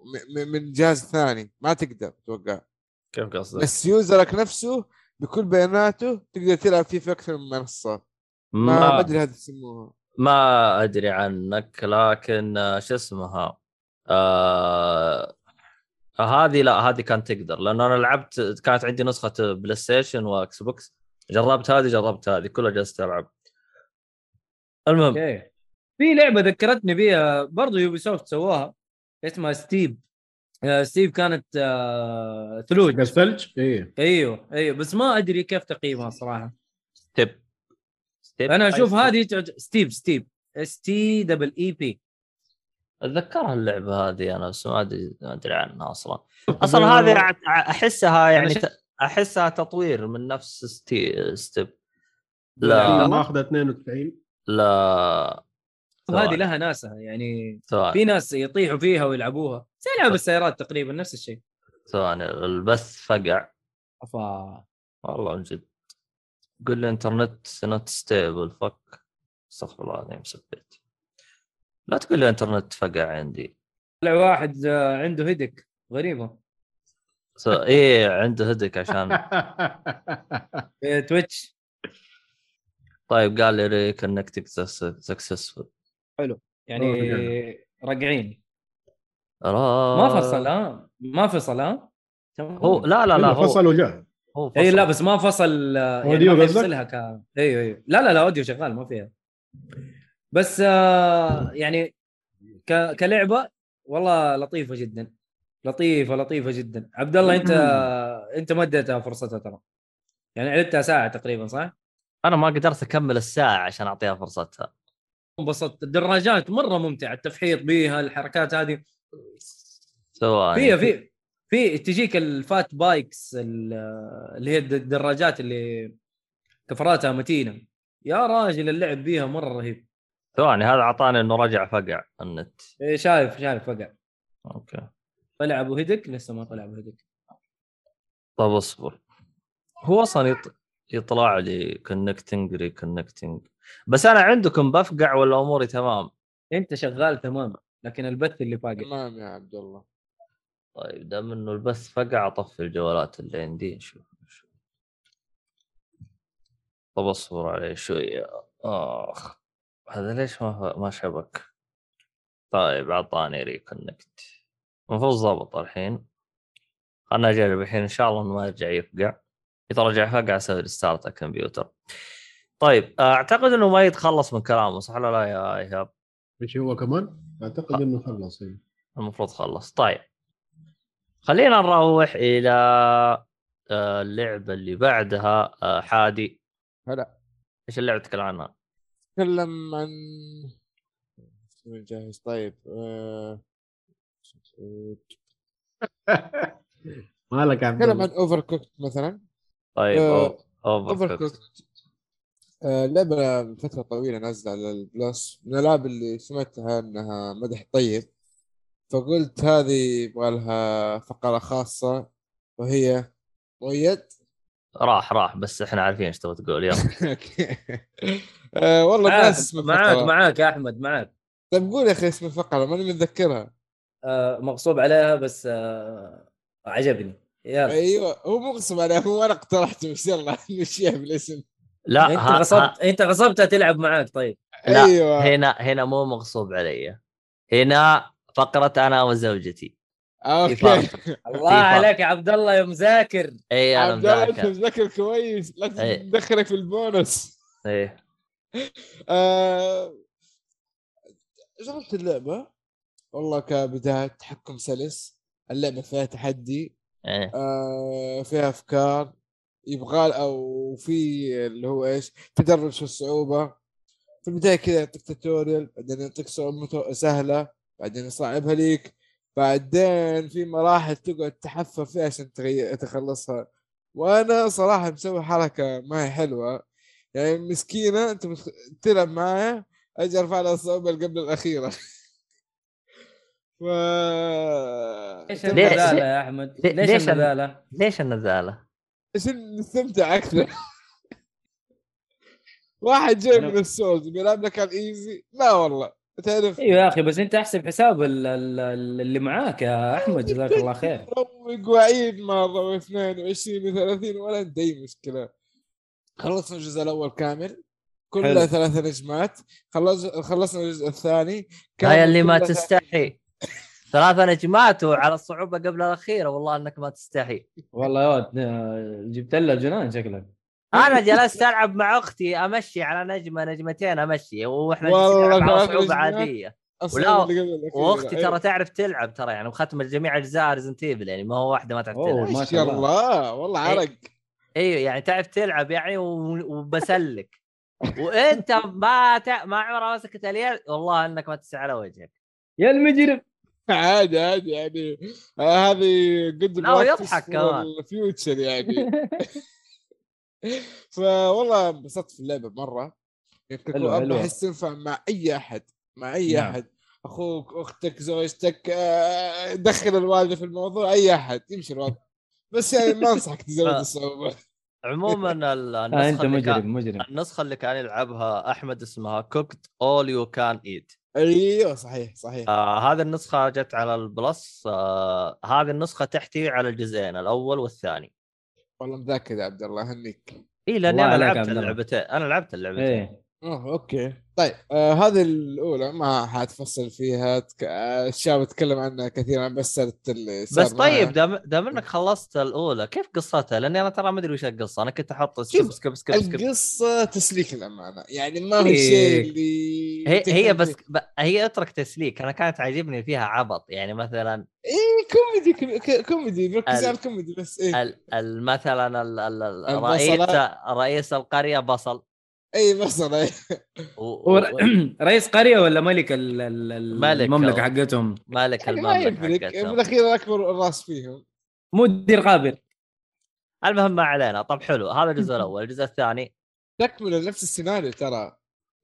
من جهاز ثاني. ما تقدر أتوقع كيف قصدك؟ بس user ك نفسه بكل بياناته تقدر تلعب فيه في أكثر من منصة. ما ما ما أدري هذا يسموها. ما أدري عنك لكن آه، شو اسمها؟ آه هذه لا هذه كانت تقدر لأنه أنا لعبت كانت عندي نسخة PlayStation و Xbox جربت هذه جربت هذه كلها جلست ألعب. المهم. okay. في لعبة ذكرتني بيها برضو Ubisoft سواها اسمها Steep آه، Steep كانت آه، ثلوج. الثلج؟ إيه. أيوه أيوه. بس ما أدري كيف تقييمها صراحة. Steep Steep أنا أشوف Steep. هذه ستيب ستيب اس تي دبل اي بي أتذكرها اللعبة هذه أنا بس ما أدري ما أدري عنها أصلا. *laughs* أصلا هذه أحسها يعني أحسها تطوير من نفس Stee Steep. لا. لا. ماخذة 92 لا. هذه لها ناسها يعني ثواني. في ناس يطيحوا فيها ويلعبوها. زي لعب السيارات تقريبا نفس الشيء. ثواني البث فقع. افا والله من جد قول لي internet not stable fuck استغفر الله العظيم سبيت. لا تقول لي انترنت فقع عندي. طلع واحد آه، عنده هيدك غريبة. so إيه عنده هدك عشان في *laughs* Twitch. طيب قال لي reconnecting successful يعني أوه، راجعين. ما ما فصل ها؟ ما فصل ها. هو لا لا لا هو فصل وجاء هو فصل. اي لا بس ما فصل آه، يعني audio ما؟ يفصلها ك أيوه أيوه لا لا لا audio شغال ما فيها. بس آه يعني ك... كلعبة والله لطيفة جدا. لطيفة لطيفة جدا. عبد الله انت انت ما اديتها فرصتها ترى. يعني لعبتها ساعة تقريبا صح؟ أنا ما قدرت أكمل الساعة عشان أعطيها فرصتها. انبسطت. الدراجات مرة ممتعة التفحيط بيها الحركات هذه. سواء. فيها في في تجيك الفات بايكس ال- اللي هي الد- الدراجات اللي كفراتها متينة. يا راجل اللعب بيها مرة رهيب. ثواني هذا أعطاني إنه رجع فقع النت. إيه، شايف شايف فقع. okay. طلع أبو هدك؟ لسه ما طلع أبو هدك. طب اصبر. هو أصلا يط... يطلع لي connecting reconnecting بس أنا عندكم بفقع ولا أموري تمام؟ أنت شغال تمام لكن البث اللي فاقع. تمام يا عبد الله. طيب دام إنه البث فقع أطفي الجوالات اللي عندي نشوف نشوف. طب اصبر عليه شوية. آخ. هذا ليش ما ما شبك طيب أعطاني reconnect المفروض ضبط الحين خلنا أجرب الحين إن شاء الله ما يرجع يفقع اذا رجع فقع أسوي restart الكمبيوتر طيب أعتقد إنه ما يتخلص من كلامه صح ولا لا يا إيهاب؟ إيش هو كمان؟ أعتقد إنه خلص إيه. المفروض خلص طيب خلينا نروح إلى آه، اللعبة اللي بعدها آه، حادي هلا إيش اللعبة تتكلم عنها؟ تكلم عن جاهز؟ طيب آه، *laughs* مالك يا عبد تكلم عن اوفر كوكت مثلا. طيب آه، Over Overcooked لعبة من فترة طويلة نازلة على ال Plus. من الألعاب اللي سمعتها إنها مدح طيب فقلت هذه يبغى لها فقرة خاصة وهي مؤيد. راح راح بس إحنا عارفين إيش تبغى تقول. يلا. *laughs* آه، والله معاك ناس اسم معاك الفقرة معاك يا أحمد معاك. طيب قول يا أخي اسم الفقرة ماني متذكرها. آه مغصوب عليها بس آه عجبني. يلا. أيوه هو مغصب عليه هو أنا اقترحته بس يلا *laughs* نمشيها بالاسم. لا أنت ها ها. غصبت أنت غصبتها تلعب معاك طيب. لا أيوه. هنا هنا مو مغصوب علي. هنا فقرة أنا وزوجتي. أوكي. *laughs* الله. عليك يا عبد الله يا مذاكر. اي أنا مذاكر. مذاكر كويس لا إيه. تدخلك في البونص. إيه. آه، جربت اللعبة. والله كبداية تحكم سلس. اللعبة فيها تحدي. إيه. آه، فيها أفكار. يبغى أو في اللي هو إيش؟ تدرج في الصعوبة. في البداية كذا يعطيك توتوريال بعدين يعطيك صعوبة متو- سهلة. بعدين يصعبها ليك. بعدين في مراحل تقعد تحفر فيها عشان. تخلصها. وأنا صراحة مسوي حركة ما هي حلوة. يعني مسكينة أنت بتخ... تلعب معايا أجي أرفع لها الصعوبة اللي قبل الأخيرة. ف ليش النذاله يا أحمد ليش ليش ال- النذاله ليش النذالة؟ عشان نستمتع أكثر. *laughs* واحد جاي من السولز بيلعب لك على الإيزي؟ لا والله. تعرف أيوه يا أخي بس أنت أحسب حساب ال- ال- ال- اللي معاك يا أحمد جزاك الله خير. *laughs* روق وعيد مره واثنين وعشرين وثلاثين ولا عندي اي مشكلة. خلصنا الجزء الأول كامل كلها. ثلاث نجمات خلص خلصنا الجزء الثاني هاي اللي ما تستحي *laughs* ثلاثة نجمات وعلى الصعوبة قبل الأخيرة والله أنك ما تستحي والله يا ولد جبت لها جنان شكلك أنا جلست ألعب مع أختي أمشي على نجمة نجمتين أمشي وإحنا والله على ثلاث. عادية أصلاً ولا-. وأختي. ترى تعرف تلعب ترى يعني مختمة جميع أجزاء ريزنت يعني ما هو واحدة ما تعرف تلعب ما شاء. الله والله إيه. عرق أيوه يعني تعرف تلعب يعني و- وبسلك. *laughs* وإنت ما تع... ما عمرها مسكت اليد والله إنك ما تستحي على وجهك. يا المجرم. عادي عادي يعني آه هذه قد لا، ويضحك كمان. ال future يعني. *laughs* *laughs* فوالله انبسطت في اللعبة مرة. يمكن. بحس تنفع مع أي أحد مع أي نعم. أحد. أخوك أختك زوجتك آه، دخل الوالدة في الموضوع أي أحد يمشي الوضع. بس يعني ما أنصحك تزود. الصعوبة. عموما *laughs* آه النسخة أنت اللي كان مجرم مجرم. النسخة اللي كان يلعبها أحمد اسمها Cooked All You Can Eat أيوه صحيح صحيح. آه هذه النسخة جت على ال Plus آه هذه النسخة تحتوي على الجزئين الأول والثاني. والله مذاكر يا عبد الله هنيك. اي لأني أنا لعبت. اللعبتين أنا لعبت اللعبتين. إيه. آه okay طيب آه هذه الأولى ما حتفصل فيها تك... آه الشباب تكلم عنها كثيرا بس سالت اللي بس طيب. دام دام إنك خلصت الأولى كيف قصتها؟ لأني أنا ترى ما أدري وش القصة أنا كنت أحط skip skip skip skip القصة تسليك الامانه يعني ما هي إيه. شيء اللي هي هي بس. ب... هي أترك تسليك أنا كانت عاجبني فيها عبط يعني مثلا إيه كوميدي كوميدي- ال- على الكوميدي بس إيه ال... ال... مثلا ال... ال... ال... البصلة. رئيس رئيس القرية بصل أي إيه. و... و... ر- *clears throat* رئيس قرية ولا ملك ال- ال- ال- ملك المملكة. حقتهم؟ مالك يعني المملكة حقتهم. بالاخير أكبر راس فيهم. مدير غابر المهم ما علينا. طب حلو هذا الجزء *laughs* الأول. الجزء الثاني. تكمل نفس السيناريو ترى.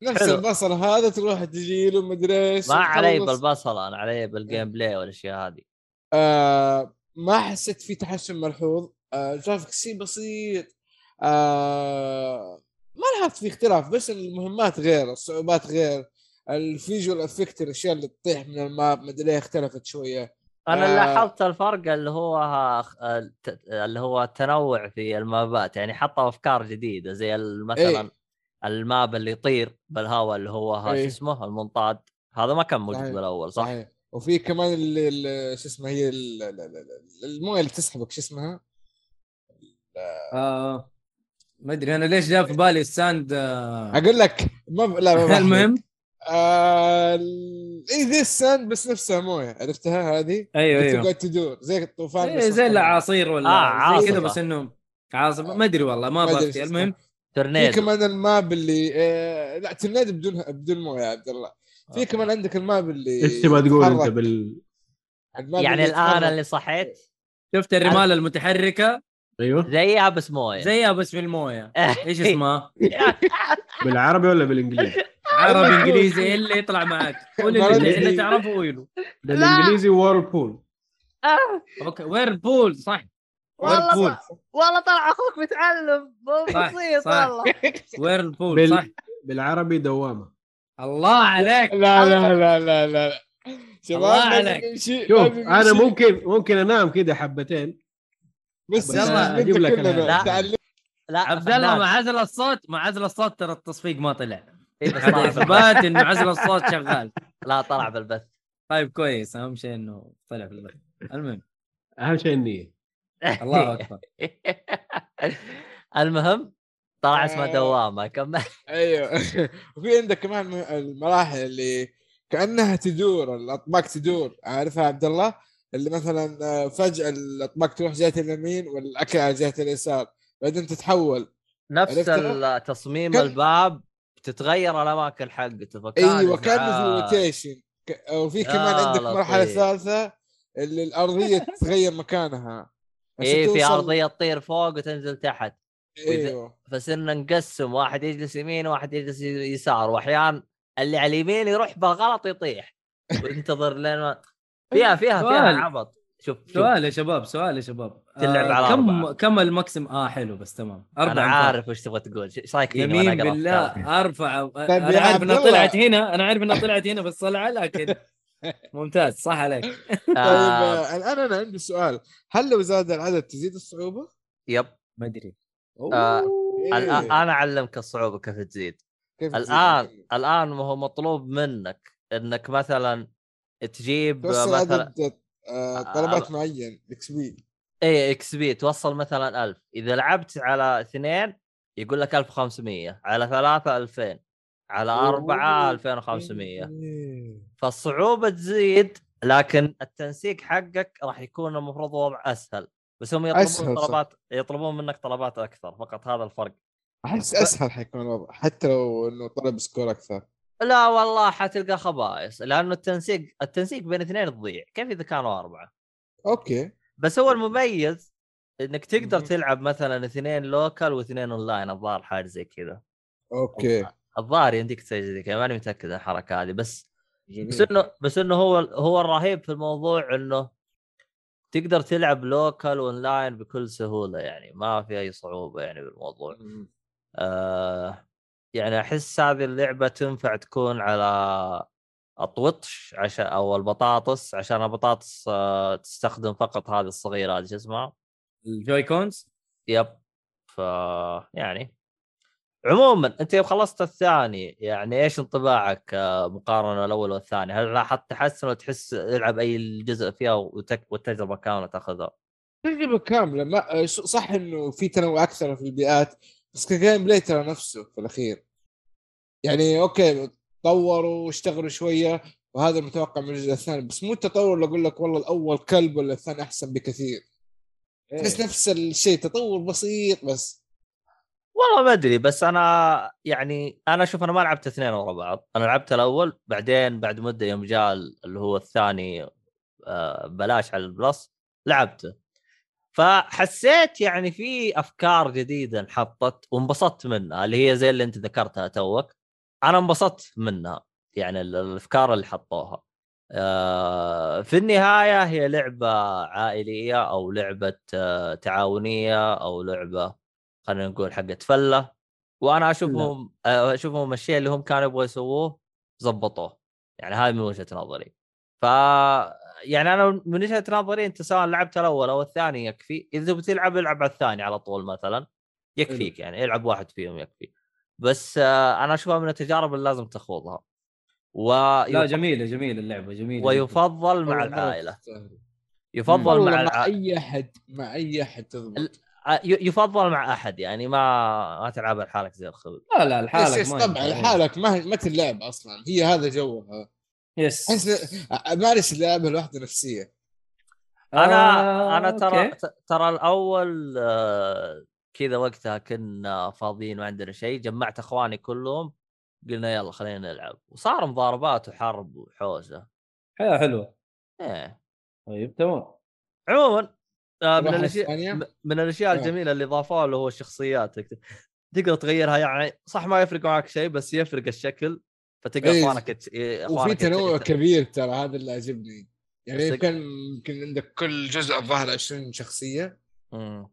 نفس حلو. البصل هذا تروح تجي له مدري إيش ما علي وتخلص. بالبصله أنا علي بال gameplay والأشياء هذه. آه ما حسيت في تحسن ملحوظ. آه جرافيك شيء بسيط. آه ما لاحظت في اختلاف بس المهمات غير الصعوبات غير ال visual effect الأشياء اللي تطيح من ال map مدري إيه اختلفت شوية أنا آه. لاحظت الفرق اللي هو اللي هو التنوع في المابات يعني حطوا أفكار جديدة زي ال- مثلا إيه. الماب اللي يطير بالهواء اللي هو ها- شو إيه. اسمه المنطاد هذا ما كان موجود صحيح. بالأول صح؟ صحيح وفي كمان اللي اللي- شو اسمه هي ال- ال- ال- ال- الموية اللي تسحبك شو اسمها؟ آه ما أدري أنا ليش جاء في بالي الساند آه أقول لك ما ب... لا ما. *laughs* المهم آه... اي ذي الساند بس نفسها موية عرفتها هذه؟ أيوه اللي أيوه تقعد تدور زي الطوفان بس زي الاعاصير ولا آه، زي كذا. بس إنه عاصفة ما أدري والله ما إيش المهم في تورنيدو كمان الماب اللي آه... لا تنادي بدون بدون موية يا عبد الله في. كمان عندك الماب اللي إيش تبغى تقول أنت. بال يعني الآن. اللي صحيت شفت الرمال المتحركة أيوه. زيها بس موية. زيها بس في الموية. *laughs* إيش اسمها؟ بالعربي ولا بالإنجليزي؟ عربي *laughs* إنجليزي اللي يطلع معك. قول *laughs* اللي. اللي تعرفه قوله بالإنجليزي whirlpool okay whirlpool صح. والله whirlpool صح. والله طلع أخوك متعلم. بسيط. والله. whirlpool بال- صح. بالعربي دوامة. الله عليك. لا لا لا لا لا شباب الله عليك. شوف أنا. ممكن ممكن أنام كده حبتين. بس يلا، أجيب لك. لا. لا عبد الله. مع عزل الصوت مع عزل الصوت ترى التصفيق ما طلع. إيه بالبث. إثبات انه عزل الصوت شغال. *laughs* لا طلع بالبث طيب كويس. أهم شيء إنه طلع في البث. المهم. أهم شيء النيه الله أكبر. *laughs* المهم طلع اسمه آه. دوامة كمل. *laughs* أيوه. وفي عندك كمان المراحل اللي كأنها تدور الأطباق تدور. عارفها عبد الله؟ اللي مثلا آه، فجأة الأطباق تروح جهه اليمين والأكل على جهه اليسار بعدين تتحول. نفس تصميم كان- الباب تتغير الأماكن حقته فكان أيوه كانه في. rotation وفي كمان عندك مرحلة. ثالثة اللي الأرضية *laughs* تتغير مكانها. إيه في أرضية تطير فوق وتنزل تحت. أيوه. فصرنا نقسم واحد يجلس يمين وواحد يجلس يسار واحيان اللي على اليمين يروح بالغلط يطيح. وينتظر لين فيها فيها فيها سؤال. عبط. شوف شوف. سؤال يا شباب سؤال يا شباب. تلعب على كم أربعة. كم ال maximum؟ آه حلو بس تمام. أربع أنا. عارف وش تبغى تقول. إيش رايك فيني يمين بالله؟ أرفع. طيب أنا عارف إنها. طلعت هنا. أنا عارف إنها طلعت هنا بس طلع لكن *laughs* ممتاز. صح عليك. طيب آه آه، الآن أنا عندي سؤال. هل لو زاد العدد تزيد الصعوبة؟ yep. ما أدري. آه، إيه. أنا أعلمك الصعوبة كيف تزيد. كيف تزيد؟ الان الآن ما هو مطلوب منك إنك مثلا تجيب مثلا عدد آه، طلبات معين XP. إي XP توصل مثلا 1000 إذا لعبت على اثنين يقول لك 1500 على ثلاثة 2000 على أربعة 2500 إيه. فالصعوبة تزيد لكن التنسيق حقك راح يكون المفروض وضع أسهل. بس هم يطلبون أسهل، صح. طلبات يطلبون منك طلبات أكثر فقط هذا الفرق. أحس أسهل حيكون الوضع حتى لو إنه طلب score أكثر. لا والله حتلقى خبائص لأنه التنسيق التنسيق بين اثنين تضيع كيف إذا كانوا أربعة okay بس هو المميز إنك تقدر. تلعب مثلا اثنين local واثنين اونلاين الظاهر حاجة زي كذا okay الظاهر يمديك تسوي زي كذا ماني متأكد الحركة هذه بس بس جميل. إنه بس إنه هو هو الرهيب في الموضوع إنه تقدر تلعب local online بكل سهولة يعني ما في أي صعوبة يعني بالموضوع. آه يعني أحس هذه اللعبة تنفع تكون على ال Switch عشان أو البطاطس عشان البطاطس آه، تستخدم فقط هذه الصغيرة هذه شو اسمها؟ ال Joy-Cons yep ف يعني عموما أنت يوم خلصت الثاني يعني إيش انطباعك آه، مقارنة الأول والثاني؟ هل لاحظت تحسن ولا تحس العب أي جزء فيها وتك... والتجربة كاملة تأخذها؟ تجربة كاملة ما صح إنه في تنوع أكثر في البيئات بس ك gameplay ترى نفسه في الأخير يعني okay طوروا واشتغلوا شوية وهذا المتوقع من الجزء الثاني. بس مو التطور اللي أقول لك والله الأول كلب ولا الثاني أحسن بكثير. تحس نفس الشيء تطور بسيط بس. والله ما أدري بس أنا يعني أنا أشوف أنا ما لعبت اثنين ورا بعض. أنا لعبت الأول بعدين بعد مدة يوم جاء اللي هو الثاني آه، بلاش على البلس لعبته. فحسيت يعني في أفكار جديدة انحطت وانبسطت منها اللي هي زي اللي أنت ذكرتها توك. أنا انبسطت منها يعني ال- الأفكار اللي حطوها. في النهاية هي لعبة عائلية أو لعبة تعاونية أو لعبة خلينا نقول حقت فلة وأنا أشوفهم آه، أشوفهم الشيء اللي هم كانوا يبغوا يسووه زبطوه. يعني هذه من وجهة نظري. ف يعني أنا من وجهة نظري أنت سواء لعبت الأول أو الثاني يكفي. إذا تبي تلعب العب على الثاني على طول مثلا يكفيك يعني العب واحد فيهم يكفي. بس آه، أنا أشوفها من التجارب اللي لازم تخوضها. و لا جميلة جميلة اللعبة جميلة ويفضل مع العائلة. يفضل مع مع الع... أي أحد مع أي أحد تضبط. ال- ي- يفضل مع أحد يعني ما ما تلعبها لحالك زي الخبز. لا لا لحالك yes طبعا. لحالك ما ما تلعب أصلا. هي هذا جوها. yes. أحس أمارس اللعبة لوحده نفسيه أنا آه، أنا ترى okay. ترى الأول آه، كذا وقتها كنا فاضيين ما عندنا شيء جمعت إخواني كلهم قلنا يلا خلينا نلعب. وصار مضاربات وحرب وحوسة. حلوة حلوة. إيه. طيب تمام. عموما آه، من الأشياء من الأشياء آه. الجميلة اللي ضافوها اللي هو الشخصيات تقدر- تغيرها يعني صح ما يفرق معك شيء بس يفرق الشكل فتلقى إيه. إخوانك إيه، وفي تنوع كبير ترى هذا اللي عجبني. يعني بس- يمكن يمكن عندك كل جزء الظاهر 20 شخصية. مم.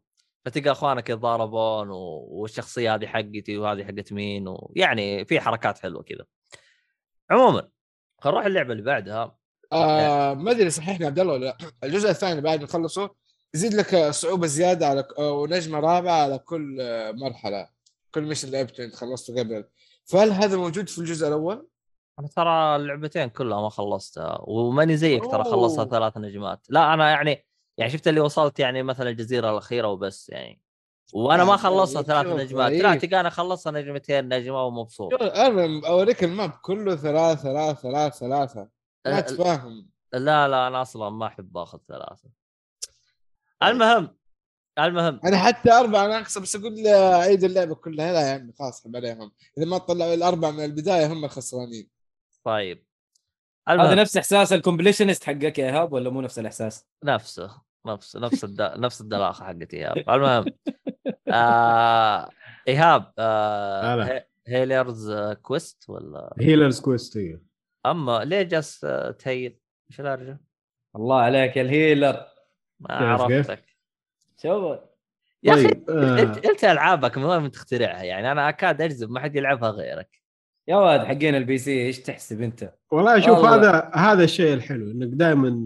فتلقى أخوانك يتضاربون. والشخصية هذه حقتي وهذه حقت مين ويعني في حركات حلوة كذا عموما خلينا نروح اللعبة اللي بعدها آه ما أدري صحيحني عبد الله ولا لا الجزء الثاني بعد ما نخلصه يزيد لك صعوبة زيادة على ونجمة رابعة على كل مرحلة كل مش لعبته أنت خلصته قبل فهل هذا موجود في الجزء الأول؟ أنا ترى اللعبتين كلها ما خلصتها وماني زيك ترى خلصها. ثلاث نجمات لا أنا يعني يعني شفت اللي وصلت يعني مثلا الجزيرة الأخيرة وبس يعني. وأنا ما آه، خلصتها شوف، ثلاث نجمات لا رهيب. تلقى أنا خلصها نجمتين نجمة ومبسوط. أنا اوريك الماب كله ثلاث ثلاث ثلاث ثلاثة. ما أه، تفاهم لا لا أنا أصلا ما أحب آخذ ثلاثة. المهم المهم. أنا حتى أربعة ناقصه بس أقول له عيد اللعبة كلها. لا يا عمي خلاص حب عليهم. إذا ما طلعوا الأربعة من البداية هم الخسرانين طيب. هذا نفس إحساس ال completionist حقك يا إيهاب ولا مو نفس الإحساس؟ نفسه نفس نفس الد... نفس الدلاخه حقتي إيهاب *laughs* المهم آه... إيهاب آه... هلا. هي- Healer's آه، Quest ولا Healer's Quest هي أما ليه جالس آه، ت heal؟ إيش الهرجه؟ الله عليك يا ال healer ما؟ عرفتك شوف يا أخي طيب آه أنت أنت ألعابك من وين تخترعها يعني أنا أكاد أجزم ما حد يلعبها غيرك يا واد حقين ال PC إيش تحسب أنت؟ والله شوف والله. هذا هذا الشيء الحلو إنك دائما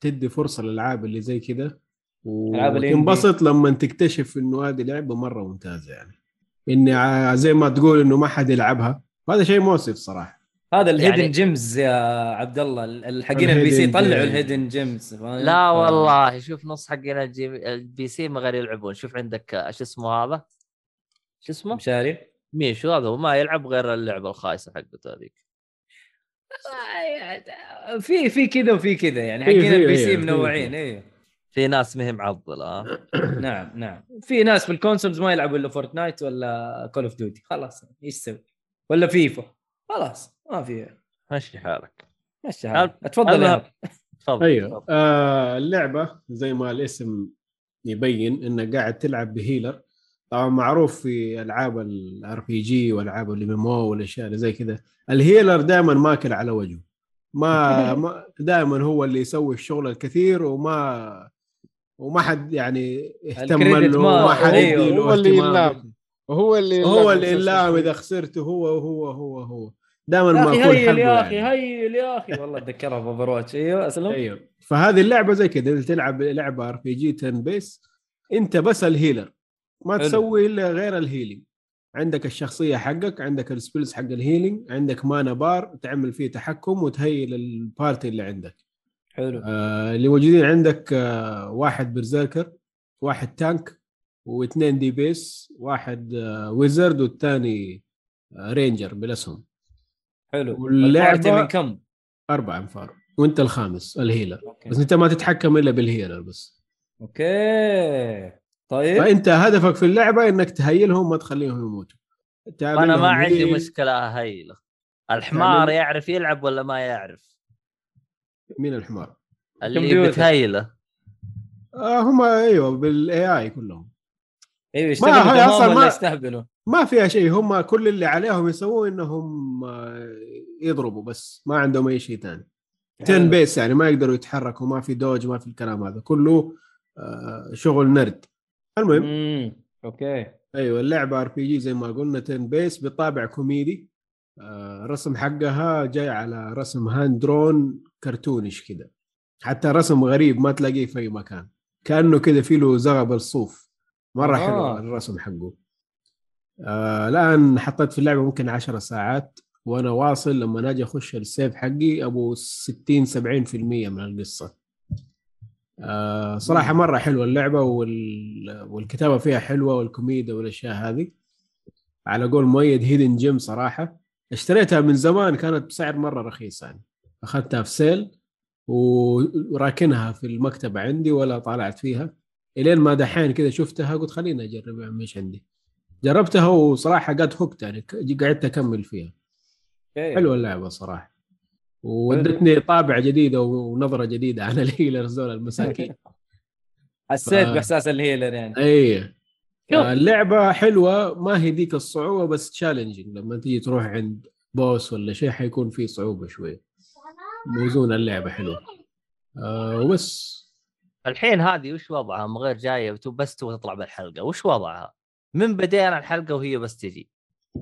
تدي فرصة للألعاب اللي زي كذا. وتنبسط لما تكتشف إنه هذه لعبة مرة ممتازة يعني إني زي ما تقول إنه ما حد يلعبها وهذا شيء مؤسف صراحة هذا ال hidden يعني- games يا عبد الله ال- حقين ال PC طلعوا. ال hidden games؟ لا ف- والله شوف نص حقين. ال PC ما غير يلعبون شوف عندك إيش اسمه هذا؟ شو اسمه؟ مشاري ميشو هذا هو ما يلعب غير اللعبة الخايسة حقته هذيك في في كذا وفي كذا يعني في- حقين في- ال PC إيه، في- منوعين. إيه في ناس مهم معضله ها *coughs* نعم نعم في ناس في ال consoles ما يلعبوا إلا Fortnite ولا Call of Duty خلاص إيش تسوي؟ ولا فيفا خلاص ما في مشي حالك مشي حالك. اتفضل. يا تفضل أيوه تفضل. آه اللعبة زي ما الاسم يبين انك قاعد تلعب ب healer طبعا معروف في ألعاب ال RPG والعاب ال MMO والأشياء اللي زي كذا. ال healer دائما ماكل على وجهه. ما, *laughs* ما دائما هو اللي يسوي الشغل الكثير وما وما حد يعني ال credit له ما- وما حد أيوه، يدي له هو اللي. يلام. وهو اللي هو اللي يلام. إذا خسرته هو هو هو هو دائما ما اكون heal حقه يا أخي يعني. heal يا أخي. والله أتذكرها في Overwatch. أيوه أسلم. أيوه. فهذه اللعبة زي كذا تلعب لعبة RPG turn-based أنت بس ال healer. ما حلو. تسوي إلا غير ال healing عندك الشخصية حقك عندك ال spells حق ال healing عندك mana bar تعمل فيه تحكم وت heal ال party اللي عندك. حلو. آه اللي موجودين عندك آه واحد berserker واحد tank واثنين DPS واحد آه wizard والثاني آه ranger بالاسهم حلو. وال party من كم؟ أربع انفار وأنت الخامس ال healer okay. بس أنت ما تتحكم إلا بال healer بس. okay. طيب. فأنت هدفك في اللعبة إنك تهيلهم ما تخليهم يموتوا. وأنا ما عندي. مشكلة هيله الحمار تعمل- يعرف يلعب ولا ما يعرف؟ مين الحمار؟ اللي. بتهيله. آه هم أيوه بال AI كلهم أيوه يشتغلوا ما- يستهبلوا؟ ما فيها شيء. هم كل اللي عليهم يسووه إنهم آه، يضربوا بس. ما عندهم أي شيء ثاني. turn. based يعني ما يقدروا يتحركوا. ما في dodge ما في الكلام هذا. كله آه، شغل نرد. المهم. امم okay. أيوه اللعبة RPG زي ما قلنا turn based بطابع كوميدي. آه، الرسم حقها جاي على رسم hand drawn cartoonish كده. حتى رسم غريب ما تلاقيه في أي مكان. كأنه كده في له زغب الصوف. مرة آه. حلو الرسم حقه. آه الآن حطيت في اللعبة ممكن 10 ساعات. وأنا واصل لما أجي أخش ال save حقي أبو 60 70% من القصة. آه صراحة مرة حلوة اللعبة وال... والكتابة فيها حلوة والكوميديا والأشياء هذه. على قول مؤيد hidden gem صراحة. اشتريتها من زمان كانت بسعر مرة رخيص يعني. أخذتها في sale وراكنها في المكتبة عندي ولا طالعت فيها. إلين ما دحين كذا شفتها قلت خليني أجرب يعني إيش عندي. جربتها وصراحة got hooked يعني قعدت أكمل فيها. okay حلوة اللعبة صراحة. وودتني طابع جديده ونظرة جديدة *laughs* عن ال healers دول المساكين. حسيت ف- بإحساس ال healer يعني. اي. اللعبه حلوة ما هي ذيك الصعوبة بس challenging لما تيجي تروح عند boss ولا شيء حيكون في صعوبة شوية موزون اللعبة حلوة. آه وبس. الحين هذه وش وضعها؟ من غير جاية بس تبغى تطلع بالحلقة. وش وضعها؟ من بدينا الحلقة وهي بس تجي.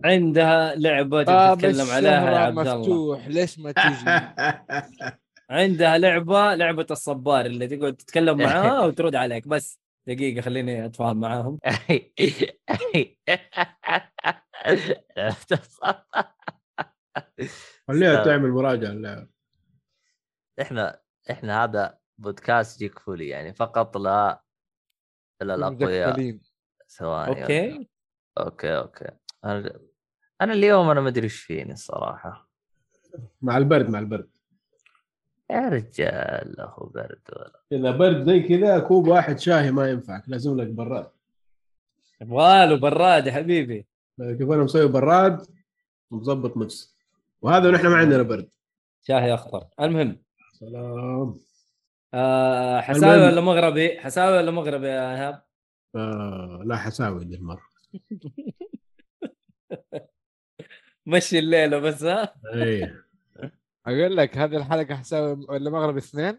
عندها لعبة تبي تتكلم عليها يا عبد الله. مفتوح ليش ما تجي؟ *laughs* عندها لعبة لعبة الصبار اللي تقعد تتكلم معاه وترد عليك. بس دقيقة خليني أتفاهم معاهم. *laughs* خليها. تعمل مراجعة اللعبة. إحنا إحنا هذا بودكاست جيك فولي يعني فقط لا للاقوياء مدخلين ثواني okay. okay okay. أنا أنا اليوم أنا ما أدري إيش فيني الصراحة. مع البرد مع البرد. يا رجال له برد ولا. إذا برد زي كذا كوب واحد شاهي ما ينفعك لازم لك براد. يبغاله براد يا حبيبي. كيف أنا مسوي براد؟ ومظبط نفسي وهذا ونحن ما عندنا برد. شاهي أخضر. المهم. سلام. آه حساوي. ولا مغربي؟ حساوي ولا مغربي يا إيهاب؟ آه لا حساوي المره *laughs* مشي الليلة بس ها؟ اي أقول لك هذه الحلقة حساوي ولا مغرب اثنين؟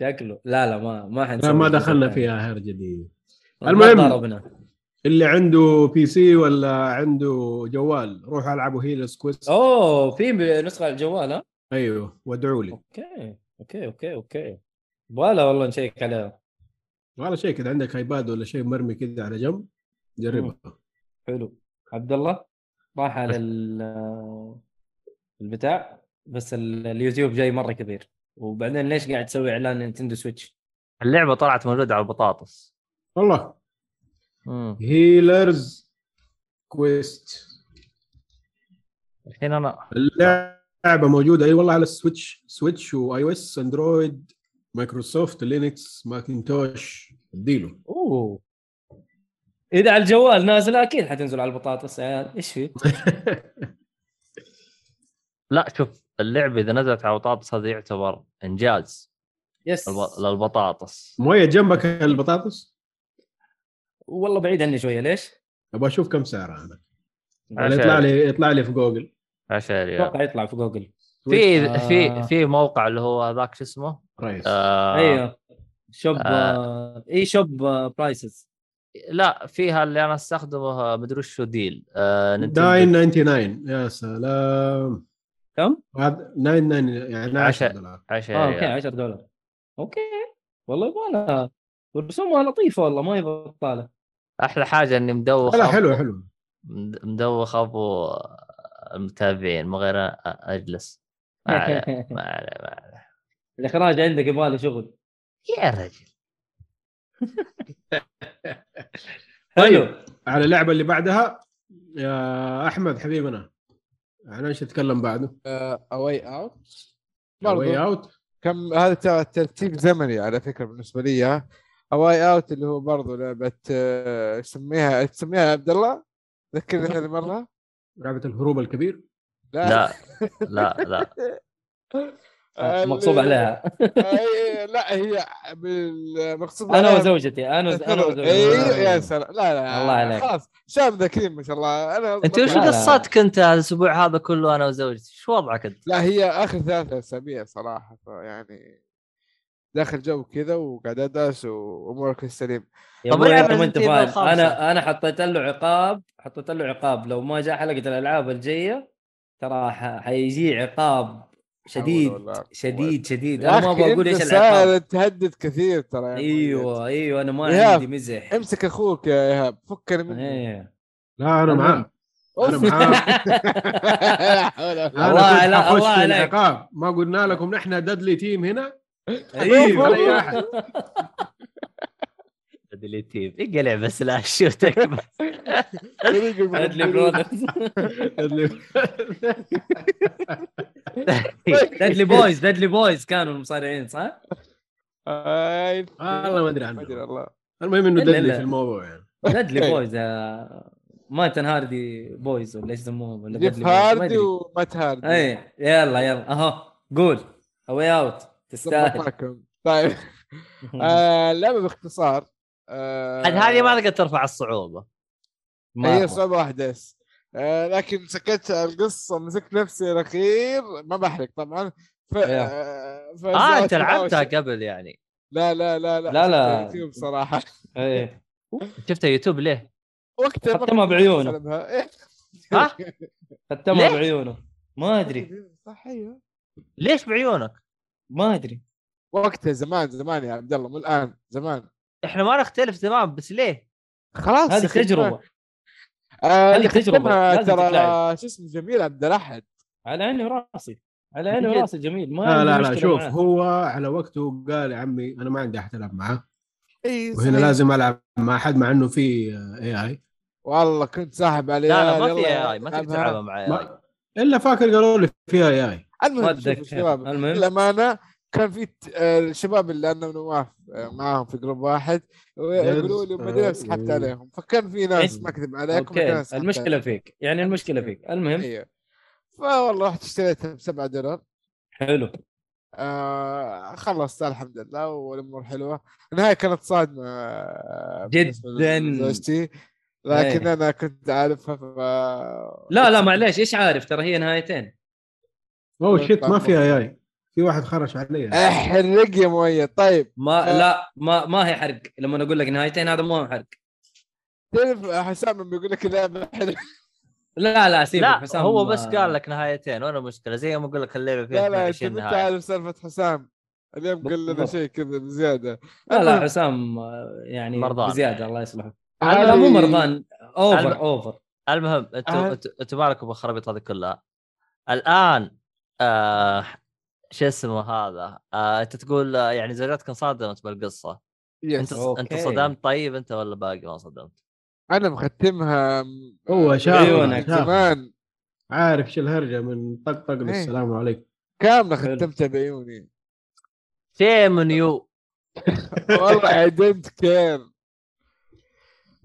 شكله. لا لا ما ما حنسوي لا ما دخلنا. فيها هرجه دي ما المهم. ضربنا. اللي عنده PC ولا عنده جوال روحوا ألعبوا Healer's Quest أوه في نسخة على الجوال ها؟ أيوه وادعوا لي. okay okay okay okay. يبغى والله نشيك عليها ولا شيء كذا عندك ايباد ولا شيء مرمي كذا على جنب جربها. حلو. عبد الله؟ راح على ال- البتاع بس ال- اليوتيوب جاي مرة كبير. وبعدين ليش قاعد تسوي إعلان نينتندو سويتش؟ اللعبة طلعت موجودة على البطاطس. والله. Healer's Quest الحين أنا اللعبة موجودة أي والله على السويتش سويتش و iOS أندرويد مايكروسوفت لينكس ماكنتوش اديله. أوه. إذا على الجوال نازله أكيد حتنزل على البطاطس يا عيال. إيش في؟ *laughs* لا شوف اللعبة إذا نزلت على البطاطس هذا يعتبر إنجاز يس. للبطاطس. موية جنبك البطاطس؟ والله بعيد عني شوية ليش؟ أبغى أشوف كم سعرها أنا. عشان- يطلع لي يطلع لي في جوجل. 10 ريال. أتوقع يطلع في جوجل. في آه. في في موقع اللي هو ذاك شو اسمه؟ رئيس. آه أيوه. شوب آه. آه. إي شوب آه برايسز لا فيها اللي أنا استخدمه مدري وش هو ديل آه نينتندو- داين 99 يا سلام. كم؟ هذا 99 يعني 10 عشرة. دولار. 10 آه okay ريال 10 دولار. okay. والله يبغى لها. ورسومها لطيفة والله ما هي بطاله أحلى حاجة إني مدوخ لا حلو حلو مد- مدوخ أبو المتابعين من غير أجلس. ما عليه *laughs* ما عليه ما عليه. الإخراج عندك يبغى له شغل. يا رجل. *laughs* حلو. على اللعبة اللي بعدها يا أحمد حبيبنا عن إيش تتكلم بعده؟ A Way Out واي برضو. Out كم هذا ترتيب زمني على فكرة بالنسبة لي A Way Out اللي هو برضو لعبة آه، تسميها تسميها يا عبد الله؟ ذكرني ثاني مرة. لعبة الهروب الكبير؟ لا. لا. *laughs* لا آه، *laughs* مغصوب اللي- عليها. أي- لا هي بالمقصود أنا وزوجتي أنا أنا *laughs* وزوجتي. اي يا سلام. لا لا الله عليك. خلاص شباب ذاكرين ما شاء الله. أنا أنت وش لا، لا. قصتك أنت الأسبوع هذا كله أنا وزوجتي؟ شو وضعك أنت؟ لا هي آخر ثلاثة أسابيع صراحة يعني داخل جو كذا وقاعد أدرس وأمورك السليم. طب العب أنت. أنا أنا حطيت له عقاب حطيت له عقاب. لو ما جاء حلقة الألعاب الجاية ترى ح- حيجي عقاب شديد. شديد شديد. أنا ما أخي أبغى أقول أنت إيش العقاب تهدد كثير ترى يا أيوه أيوه أنا ما إيهاب. عندي مزح. امسك أخوك يا إيهاب فكني منه. إيه. لا أنا معاه. أنا. معاه. *laughs* لا حول ولا قوة. أنا الله حخش الله عليك. ما قلنا لكم نحن ددلي تيم هنا؟ أيوه أي أحد. ديليتيف اقلع بس. لا شوتك برودرز ددلي *laughs* *laughs* ديدلي بويز ديدلي بويز كانوا المصارعين صح؟ آي، والله ما أدري ما أدري عنه والله. المهم إنه إلا. في الموضوع يعني. ديدلي. *laughs* بويز آه، مايتن هاردي بويز ولا إيش يسموهم؟ ولا جيف Deadly Boys، ما هاردي. ومات هاردي إيه يلا يلا. أهو قول اواي اوت تستاهل. *laughs* طيب. *laughs* آه، اللعبه باختصار. آه، هذه ما تقدر ترفع الصعوبة. هي. صعوبه واحدة بس. آه، لكن سكت القصة مسكت نفسي الأخير ما بحرق طبعا ف... آه، آه فزعلت انت لعبتها. قبل يعني لا لا لا لا لا، لا. يوتيوب صراحة إيه شفتها يوتيوب ليه؟ وقتها ما ختمها بعيونه. إيه. ها؟ *laughs* ختمها؟ بعيونه ما أدري *laughs* صح أيوه ليش بعيونك؟ ما أدري وقتها زمان زمان يا عبد الله مو الآن زمان إحنا ما نختلف تمام بس ليه؟ خلاص هذه تجربة آه هذه اللي ختمها ترى. شو اسمه جميل عبد الأحد على عيني وراسي على عيني. وراسي جميل ما لا لا لا شوف معاه. هو على وقته قال يا عمي أنا ما عندي أحد ألعب معاه إي وهنا صحيح. لازم ألعب مع أحد مع إنه في اي اي والله كنت ساحب عليه لا لا ما في اي ما تقدر. تلعبها مع اي ما إلا فاكر قالوا لي فيها اي اي المهم المهم للأمانة كان في آه، الشباب اللي أنا ونواف آه، معاهم في group واحد ويقولوا لي ما ادري آه، سحبت إيه. عليهم. فكان في ناس إيه. ما اكذب عليكم okay. المشكلة فيك. يعني المشكلة فيك. المهم. أيوه فوالله رحت اشتريتها ب 7 دولار. حلو. آه خلصت الحمد لله والأمور حلوة. النهاية كانت صادمة جداً. لزوجتي. لكن إيه. أنا كنت عارفها ف لا لا معليش إيش عارف؟ ترى هي نهايتين. أوه شيت ما فيها اي اي في واحد خرج علي احرق يا مؤيد. طيب. ما آه. لا ما ما هي حرق. لما أقول لك نهايتين هذا مو حرق. تعرف حسام لما يقول لك اللعبه حلوة لا لا سيبك. لا حسام هو بس قال لك نهايتين وأنا مشكلة. زي ما أقول لك اللعبة فيها لا لا انت 22 ما أنت نهاية. عارف سالفة حسام. اليوم قال لنا. شيء كذا بزيادة. لا لا حسام آه، يعني مرضان. بزيادة الله يصلحه. لا مو مرضان. over الم- over المهم أنتم. أنتم أنتم مالكم بالخرابيط هذه كلها. الآن آه شو اسمه هذا آه أنت تقول آه يعني زوجتك انصدمت بالقصة أنت yes okay. أنت صدمت طيب أنت ولا باقي ما صدمت؟ أنا مختمها هو شاف عيونك. شاف. زمان عارف شو الهرجة من طقطق إيه. للسلام عليكم كاملة. ختمتها بعيوني shame on you *laughs* والله I don't care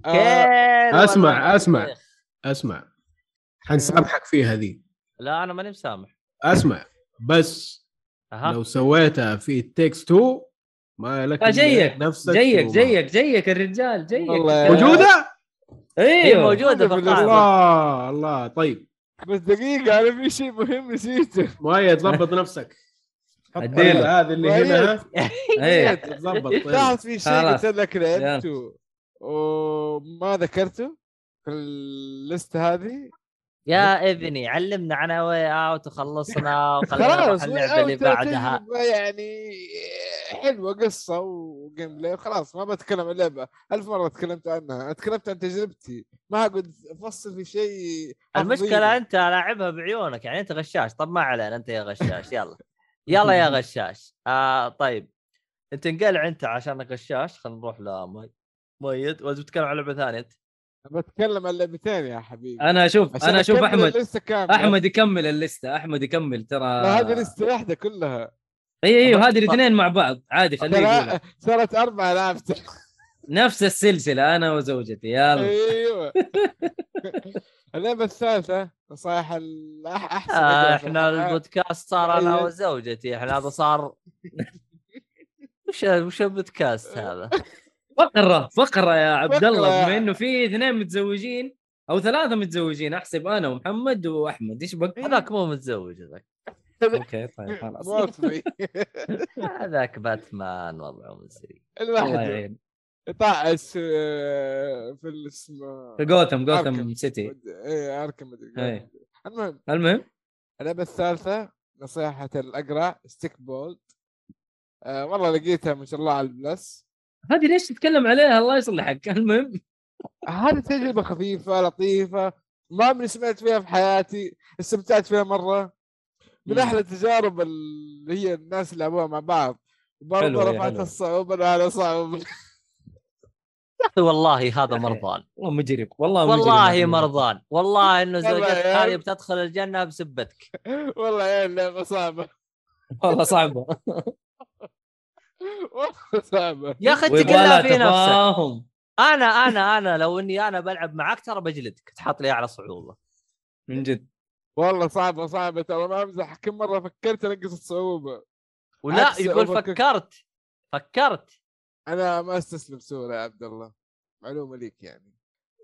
care أسمع أسمع. أسمع حنسامحك فيها ذي لا أنا ماني مسامح أسمع بس أها. لو سويتها في تيكس 2 ما لك جيك نفسك جيك وما- جيك جيك الرجال جيك. موجودة؟ أيوه موجودة في الله الله. طيب. بس دقيقة أنا في شيء مهم نسيته. مؤيد ضبط نفسك. حط الديلة. هذه اللي هنا. *laughs* إيه. تضبط طيب. لاحظ في شيء. قلت لك لعبته وما ذكرته في الليسته هذه؟ يا ابني علمنا عن Way Out وخلصنا *laughs* وخلينا نروح اللعبة اللي بعدها. يعني حلوة قصة و gameplay. خلاص ما بتكلم عن اللعبه ألف مرة تكلمت عنها. تكلمت عن تجربتي. ما اقعد افصل في شيء المشكلة. أنت لاعبها بعيونك. يعني أنت غشاش. طب ما علينا. أنت يا غشاش. يلا. *laughs* يلا يا غشاش. آه طيب. أنت انقلع أنت عشان غشاش. خلينا نروح لمؤيد ولا بتتكلم عن لعبة ثانية. انت بتكلم عن لعبتين يا حبيبي. أنا أشوف أنا أشوف احمد أحمد يكمل الليستة. أحمد يكمل ترى لا هذه لستة واحدة كلها. اي أيوه هذه الاثنين مع بعض. عادي خليه صارت أربع لعبت نفس السلسلة أنا وزوجتي. يلا. أيوه. *laughs* اللعبة الثالثة نصائح أحسن آه إحنا. البودكاست صار أنا أيوة. وزوجتي. إحنا هذا صار *laughs* وش وش البودكاست هذا؟ فقرة فقرة يا عبد الله. بما إنه في اثنين متزوجين أو ثلاثة متزوجين أحسب أنا ومحمد وأحمد إيش بك؟ هذاك مو متزوج هذاك. okay طيب خلاص. *laughs* *laughs* هذاك باتمان وضعه مزري الواحد يعين. طاعس آه، في الاسم في Gotham Gotham. City. إيه أركم مدري إيه. المهم المهم؟ اللعبه الثالثة نصيحة الأقرع Stikbold آه والله لقيتها ما شاء الله على البلس. هذه ليش تتكلم عليها؟ الله يصلحك. *laughs* المهم. هذه تجربة خفيفة لطيفة ما عمري سمعت فيها في حياتي استمتعت فيها مرة. من. أحلى التجارب اللي هي الناس اللي لعبوها مع بعض. برضه رفعت. الصعوبة يا أخي *laughs* والله هذا *laughs* مرضان. والله مجرم والله مجرم والله مرضان. والله إنه زوجتك هذه. بتدخل الجنة بسبتك. والله يا اللعبه صعبة. والله صعبة. صعبه *laughs* يا أخي ويبغى اتقلها لها في نفسك. أنا أنا أنا لو إني أنا بلعب معك ترى بجلدك تحط لي أعلى صعوبة. من جد. والله صعبة صعبة ترى ما أمزح. كم مرة فكرت أنقص الصعوبة؟ ولا يقول. فكرت فكرت. أنا ما أستسلم بسهوله يا عبد الله. معلومة ليك يعني.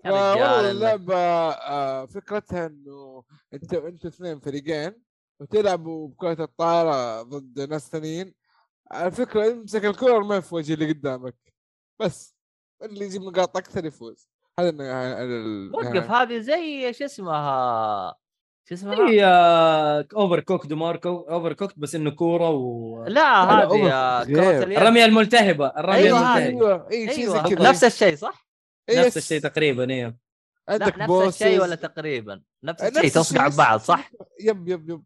والله اللعبة آه، فكرتها إنه أنت أنتوا اثنين فريقين وتلعبوا بكرة الطائره ضد ناس ثانيين. الفكرة امسك الكره ارميها في وجه اللي قدامك بس اللي يجيب نقاط أكثر يفوز هذا وقف. هذه زي شو اسمها شو اسمها؟ هي Overcooked ماركو Overcooked بس إنه كورة و لا هذه. اليد الرمية الملتهبة الرمية أيوة، الملتهبة أيوه أي شيء زي أيوه كذا نفس الشيء صح؟ نفس. الشيء تقريبا أيوه عندك نفس الشيء. ولا تقريبا نفس الشيء تصقع بس- صح؟ يب يب يب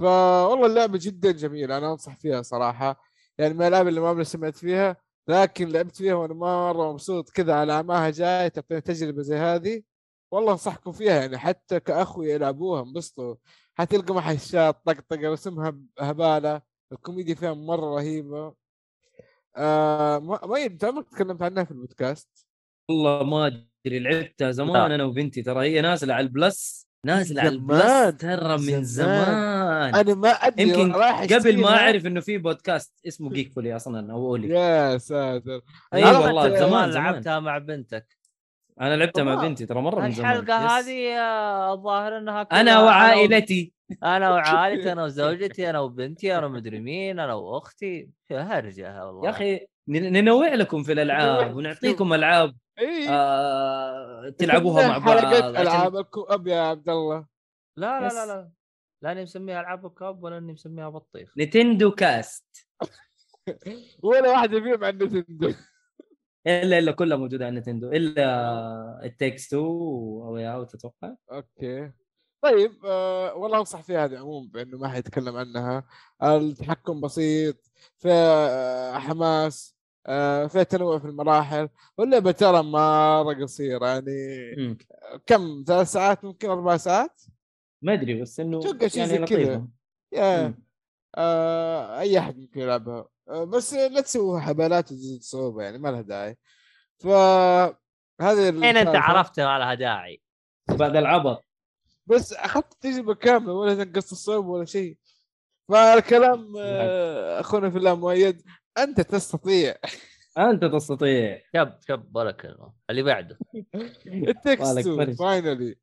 فوالله اللعبة جدا جميلة أنا أنصح فيها صراحة يعني من الألعاب اللي ما عمري سمعت فيها لكن لعبت فيها وأنا مرة مبسوط كذا على اعماها جاي تعطيني تجربة زي هذه. والله أنصحكم فيها يعني حتى كأخوي يلعبوها انبسطوا. حتلقى محشات طقطقة رسمها هبالة. الكوميديا فيها مرة رهيبة. آه ما ما أنت عمرك تكلمت عنها في البودكاست؟ والله ما أدري لعبتها زمان لا. أنا وبنتي. ترى هي نازلة على ال Plus نازله على. ال Plus ترى من زمان. زمان أنا ما أدري يمكن قبل ما. أعرف إنه في بودكاست اسمه جيك فولي أصلا أو اولي يا ساتر أيوه أنا والله زمان زمان لعبتها مع بنتك أنا لعبتها مع. بنتي ترى مرة من زمان الحلقة. هذه الظاهر إنها أنا وعائلتي أنا *laughs* وعائلتي أنا وزوجتي أنا وبنتي أنا مدري مين أنا وأختي هرجة والله يا أخي ننوع لكم في الألعاب ونعطيكم ألعاب إي. آه تلعبوها مع بعض حلقات عشان- ألعاب. ال co-op يا عبد الله. لا لا. لا لا. لا اني مسميها ألعاب ال co-op ولا أني مسميها بطيخ. نتندو كاست. *laughs* ولا واحدة فيهم عن نتندو. إلا إلا كلها موجودة على نتندو. إلا It Takes 2 Way Out أتوقع okay. طيب آه والله أنصح فيها هذه عموما بأنه ما حد يتكلم عنها. التحكم بسيط فيها آه حماس آه فيها تنوع في المراحل واللعبة ترى مرة قصيرة يعني مم. كم؟ ثلاث ساعات؟ ممكن أربع ساعات؟ ما أدري بس إنه توقع شيء يعني زي كذا. يا. آه أي أحد ممكن يلعبها. آه بس لا تسووا حبالات وتزيد صعوبة يعني ما لها داعي. ف هذه الحين أنت. عرفت ما لها داعي. بعد العبط بس أخذت تجربه كاملة ولا تنقص الصعوبة ولا شيء. فالكلام آه، أخونا في الله مؤيد أنت تستطيع. أنت تستطيع. شب شب ولا كلمه اللي بعده. *laughs* It Takes. finally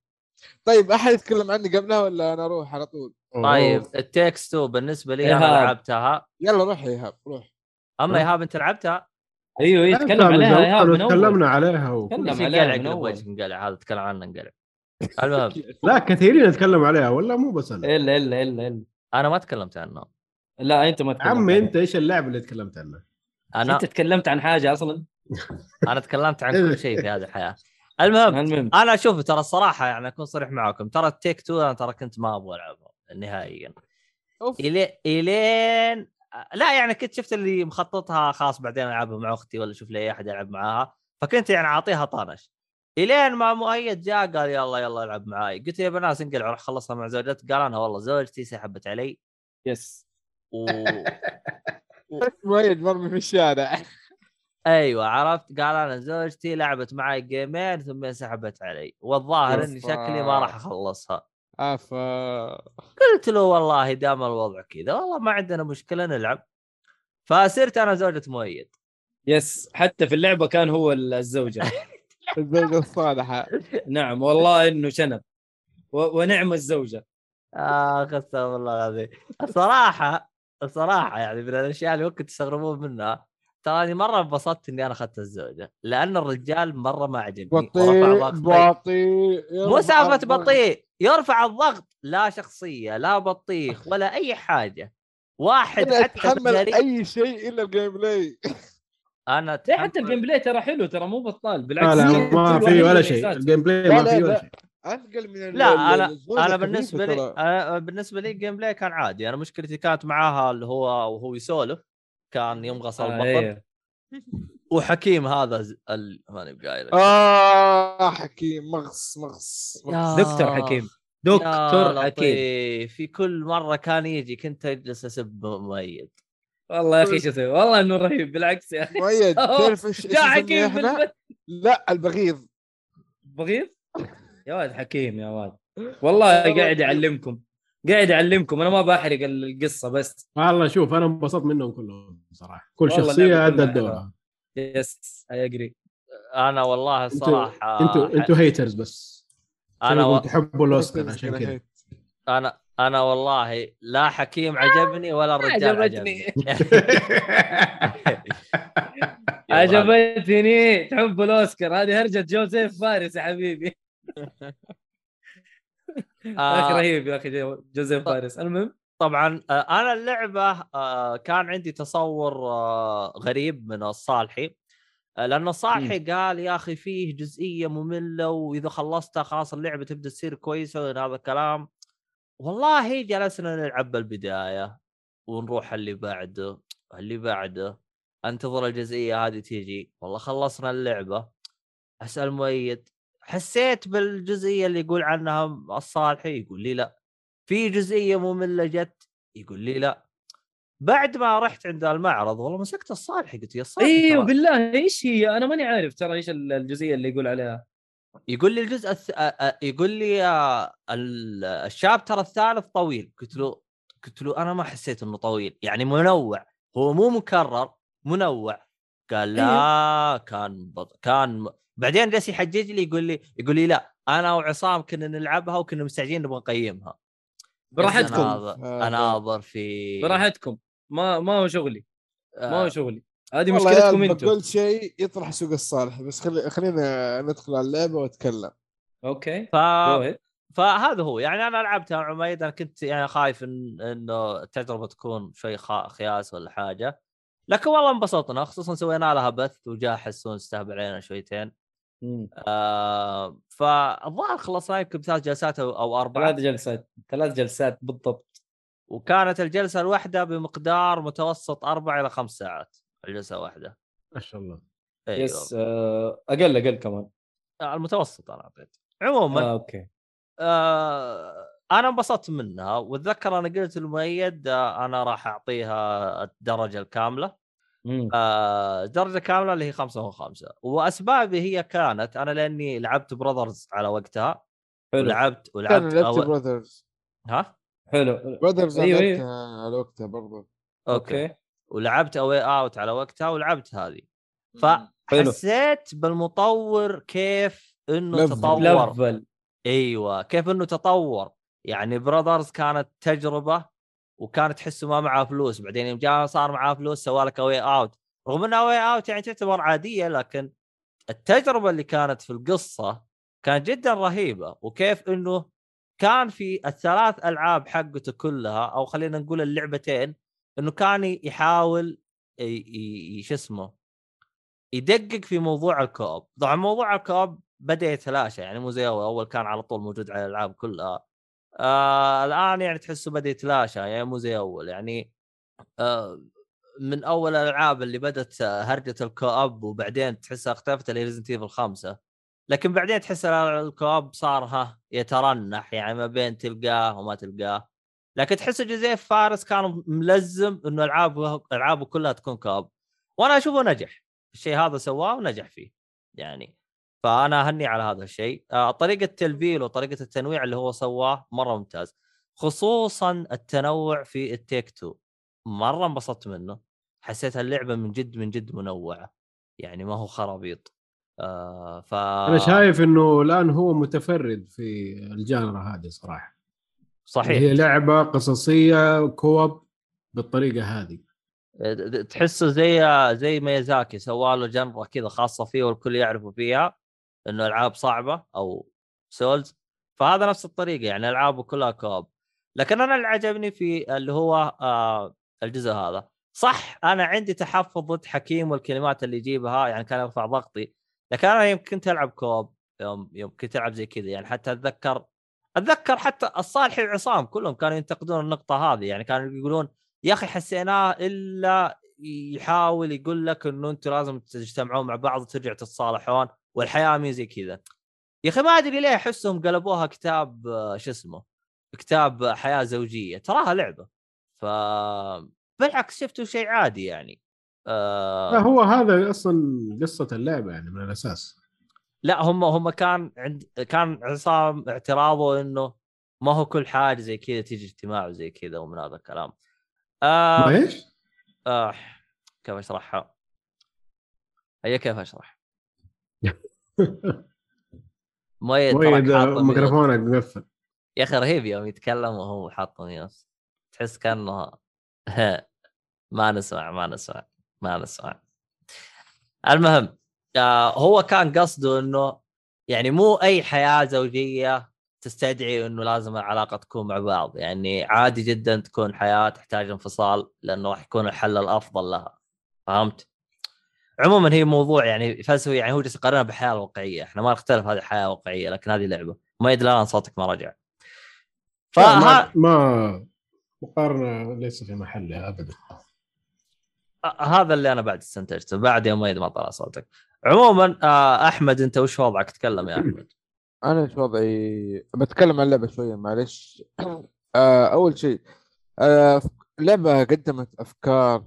طيب أحد يتكلم عني قبلها ولا أنا أروح على طول؟ طيب It Takes بالنسبة لي أنا. لعبتها. يلا روح يا إيهاب روح. أما إيهاب أنت لعبتها؟ أيوه يتكلم كان عليها إيهاب من أول. تكلمنا عليها تكلم عليها انقلع من. وجهك انقلع هذا تكلم عنه انقلع. المهم. لا كثيرين يتكلموا عليها ولا مو بس أنا إلا إلا إلا إلا. أنا ما تكلمت عنه. لا أنت ما تكلمت عمي. أنت إيش اللعبه اللي تكلمت عنها؟ أنا أنت تكلمت عن حاجة أصلا؟ *laughs* أنا تكلمت عن كل شيء في هذه الحياة. *laughs* المهم المهم. أنا أشوف ترى الصراحة يعني أكون صريح معاكم ترى تيك تو أنا ترى كنت ما أبغى العبها نهائيا. أوف. الين إلين لا يعني كنت شفت اللي مخططها خلاص بعدين ألعبها مع أختي ولا أشوف لي أي أحد يلعب معاها. فكنت يعني أعطيها طنش. إلين ما مؤيد جاء قال يلا يلا العب معاي. قلت يا بنات انقلع روح خلصها مع زوجتي. قال أنا والله زوجتي سحبت علي. يس و... مؤيد مرمي في الشارع. أيوه عرفت؟ قال أنا زوجتي لعبت معي جيمين ثم سحبت علي. والظاهر إني. شكلي ما راح أخلصها. افا قلت له والله دام الوضع كذا والله ما عندنا مشكلة نلعب. فصرت أنا زوجة مؤيد. يس حتى في اللعبة كان هو الزوجة. *laughs* الزوجة الصالحة. نعم والله إنه شنب. و... ونعم الزوجة. اخ استغفر الله العظيم. الصراحه الصراحه يعني من الأشياء اللي ممكن تستغربون منها تراني مرة انبسطت إني أنا أخذت الزوجة لأن الرجال مرة ما عجبني ورفع بطيء بطيء مو سالفة بطيء يرفع الضغط لا شخصية لا بطيخ *laughs* ولا أي حاجة. واحد حتى أتحمل أي شيء إلا ال gameplay. *laughs* أنا حتى ال gameplay ترى حلو ترى مو بطال لا بالعكس لا كل ما في ولا شيء. الجيم بلاي لا ما لا في ولا لا. شيء. انقل من لا أنا أنا بالنسبة لي. أنا بالنسبة لي ال gameplay كان عادي. أنا مشكلتي كانت معاها اللي هو وهو يسولف. كان يمغص آه البطل إيه. *laughs* وحكيم هذا ز- ال... ماني بقايل آه حكيم مغص مغص مغص. دكتور حكيم. دكتور حكيم. لطيف في كل مرة كان يجي كنت أجلس أسب مؤيد. والله يا أخي شو أسوي؟ والله إنه رهيب بالعكس يا أخي. مؤيد. تعرف إيش جاء حكيم. لا البغيض. بغيض؟ يا واد حكيم يا واد. *laughs* والله قاعد يعلمكم قاعد يعلمكم أنا ما بحرق القصة بس. والله شوف أنا انبسطت منهم كلهم صراحة. كل شخصية أدت دورها. yes I agree أنا والله الصراحة أنتوا أنتوا haters بس. أنا و... تحبوا الأوسكار عشان كذا أنا أنا والله لا حكيم عجبني ولا الرجال عجبتني. عجبني. *laughs* *laughs* عجبتني. تحب الأوسكار. هذه هرجة جوزيف فارس يا حبيبي. أخي آه رهيب يا أخي جو- جوزيف فارس. المهم؟ طبعا آه، أنا اللعبة آه، كان عندي تصور غريب من الصالحي. لأن الصالحي قال يا أخي فيه جزئية مملة وإذا خلصتها خلاص اللعبة تبدأ تصير كويسة وهذا الكلام. والله جلسنا نلعب بالبداية ونروح اللي بعده. اللي بعده انتظر الجزئية هذه تيجي. والله خلصنا اللعبة. أسأل مؤيد. حسيت بالجزئية اللي يقول عنها الصالحي يقول لي لا. في جزئية ممله جت؟ يقول لي لا. بعد ما رحت عند المعرض والله مسكت الصالحي قلت يا الصالحي أيوه بالله إيش هي؟ أنا ماني عارف ترى إيش الجزئية اللي يقول عليها. يقول لي الجزء الث... يقول لي ال- الشابتر الثالث طويل. قلت له قلت له أنا ما حسيت إنه طويل. يعني منوع. هو مو مكرر منوع. قال لا كان بط... كان بعدين جالس يحجج لي يقول لي يقول لي لا أنا وعصام كنا نلعبها وكنا مستعجلين نبغى نقيمها. براحتكم. اناظر هذا. اناظر في براحتكم. ما ما هو شغلي. ما هو آه، شغلي. هذه مشكلتكم أنتم. بقول شيء يطرح سوق الصالح بس خلي خلينا ندخل على اللعبة وأتكلم. أوكي. ف... فهذا هو. يعني أنا لعبتها مع عميد أنا كنت يعني خايف إن... إنه التجربه تكون شوي خ... خياس ولا حاجة. لكن والله انبسطنا خصوصا سوينا لها بث وجاء حسون استهبل علينا شويتين. آه فالظاهر خلصنا يمكن بثلاث جلسات أو أو أربعة. ثلاث جلسات ثلاث جلسات بالضبط. وكانت الجلسة الواحدة بمقدار متوسط أربع إلى خمس ساعات الجلسة واحدة ما شاء الله. أيوه. yes آه، أقل أقل كمان. آه، المتوسط أنا أعطيت. عموما آه، okay. آه أنا انبسطت منها وأتذكر أنا قلت لمؤيد آه أنا راح أعطيها الدرجة الكاملة. آه درجه كاملة اللي هي خمسة من خمسة. وأسبابي هي كانت أنا لأني لعبت Brothers على وقتها حلو. ولعبت كان ولعبت لعبت أو... براذرز ها؟ حلو. Brothers أيوة، أيوة أيوة. لعبتها على وقتها برضه okay, okay. ولعبت A Way Out على وقتها ولعبت هذه. حلو. فحسيت بالمطور كيف إنه level. تطور. level أيوه كيف إنه تطور. يعني Brothers كانت تجربة وكانت تحسه ما معاه فلوس. بعدين يوم جاء صار معاه فلوس سوى لك A Way Out رغم إنها A Way Out يعني تعتبر عادية لكن التجربة اللي كانت في القصة كانت جدا رهيبة. وكيف إنه كان في الثلاث ألعاب حقته كلها أو خلينا نقول اللعبتين إنه كان يحاول شو اسمه يدقق في موضوع ال co-op. طبعا موضوع ال co-op بدأ يتلاشى يعني مو زي أول. أول كان على طول موجود على الألعاب كلها. آه الآن يعني تحسه بدأ يتلاشى يعني مو زي أول. يعني آه من أول الألعاب اللي بدأت هرجة ال co-op وبعدين تحسها اختفت اللي Resident Evil خمسة. لكن بعدين تحس ال co-op صار ها يترنح يعني ما بين تلقاه وما تلقاه. لكن تحس جوزيف فارس كان ملزم إنه العابه ألعابه كلها تكون co-op وأنا أشوفه نجح. الشيء هذا سواه ونجح فيه يعني. فأنا أهني على هذا الشيء. آه، طريقة التلفيل وطريقة التنويع اللي هو سواه مرة ممتاز خصوصا التنوع في التيك تو. مرة انبسطت منه. حسيت اللعبه من جد من جد منوعة. يعني ما هو خرابيط. آه ف أنا شايف إنه الآن هو متفرد في الجانرا هذه صراحة. صحيح. هي لعبة قصصية كوب بالطريقة هذه. تحسه زي زي ميازاكي. سوى له genre كذا خاصة فيه والكل يعرفه فيها. إنه ألعاب صعبة أو Souls فهذا نفس الطريقة يعني ألعابه كلها co-op. لكن أنا اللي عجبني في اللي هو آه الجزء هذا. صح أنا عندي تحفظ ضد حكيم والكلمات اللي يجيبها يعني كان يرفع ضغطي لكن أنا يوم كنت العب co-op يوم يوم كنت ألعب زي كذا يعني حتى أتذكر أتذكر حتى الصالحي وعصام كلهم كانوا ينتقدون النقطة هذه يعني كانوا يقولون يا أخي حسيناه إلا يحاول يقول لك إنه أنتم لازم تجتمعون مع بعض وترجعوا تتصالحون. والحياة مي زي كذا. يا أخي ما أدري ليه أحسهم قلبوها كتاب شو اسمه كتاب حياة زوجية. تراها لعبة. ف بالعكس شفته شيء عادي يعني. آه... هو هذا أصلا قصة اللعبة يعني من الأساس. لا هم هم كان عند كان عصام اعتراضه إنه ما هو كل حاجة زي كذا تيجي اجتماع وزي كذا ومن هذا الكلام. آه... إيش؟ آه... كيف أشرحها؟ هي كيف أشرح؟ *laughs* حاط mute. ميكروفونك مقفل يا أخي رهيب يوم يتكلم وهو حاط mute تحس كأنه *laughs* ما نسمع ما نسمع ما نسمع. المهم آه هو كان قصده إنه يعني مو أي حياة زوجية تستدعي إنه لازم العلاقة تكون مع بعض. يعني عادي جدا تكون حياة تحتاج انفصال لأنه راح يكون الحل الأفضل لها. فهمت؟ عموما هي موضوع يعني فلسفي يعني هو جالس يقارنها بالحياة الواقعيه إحنا ما نختلف هذه حياه واقعية لكن هذه لعبة. ما يدري الآن صوتك ما رجع. فها ما, ما مقارنة ليس في محلها ابدا. هذا اللي أنا بعد استنتجته. بعد يوم ما طلع صوتك. عموما آه، أحمد أنت وش وضعك؟ تكلم يا أحمد. *clears throat* أنا إيش وضعي؟ بتكلم عن اللعبة شوية معلش. *clears throat* آه أول شيء آه لعبة قدمت أفكار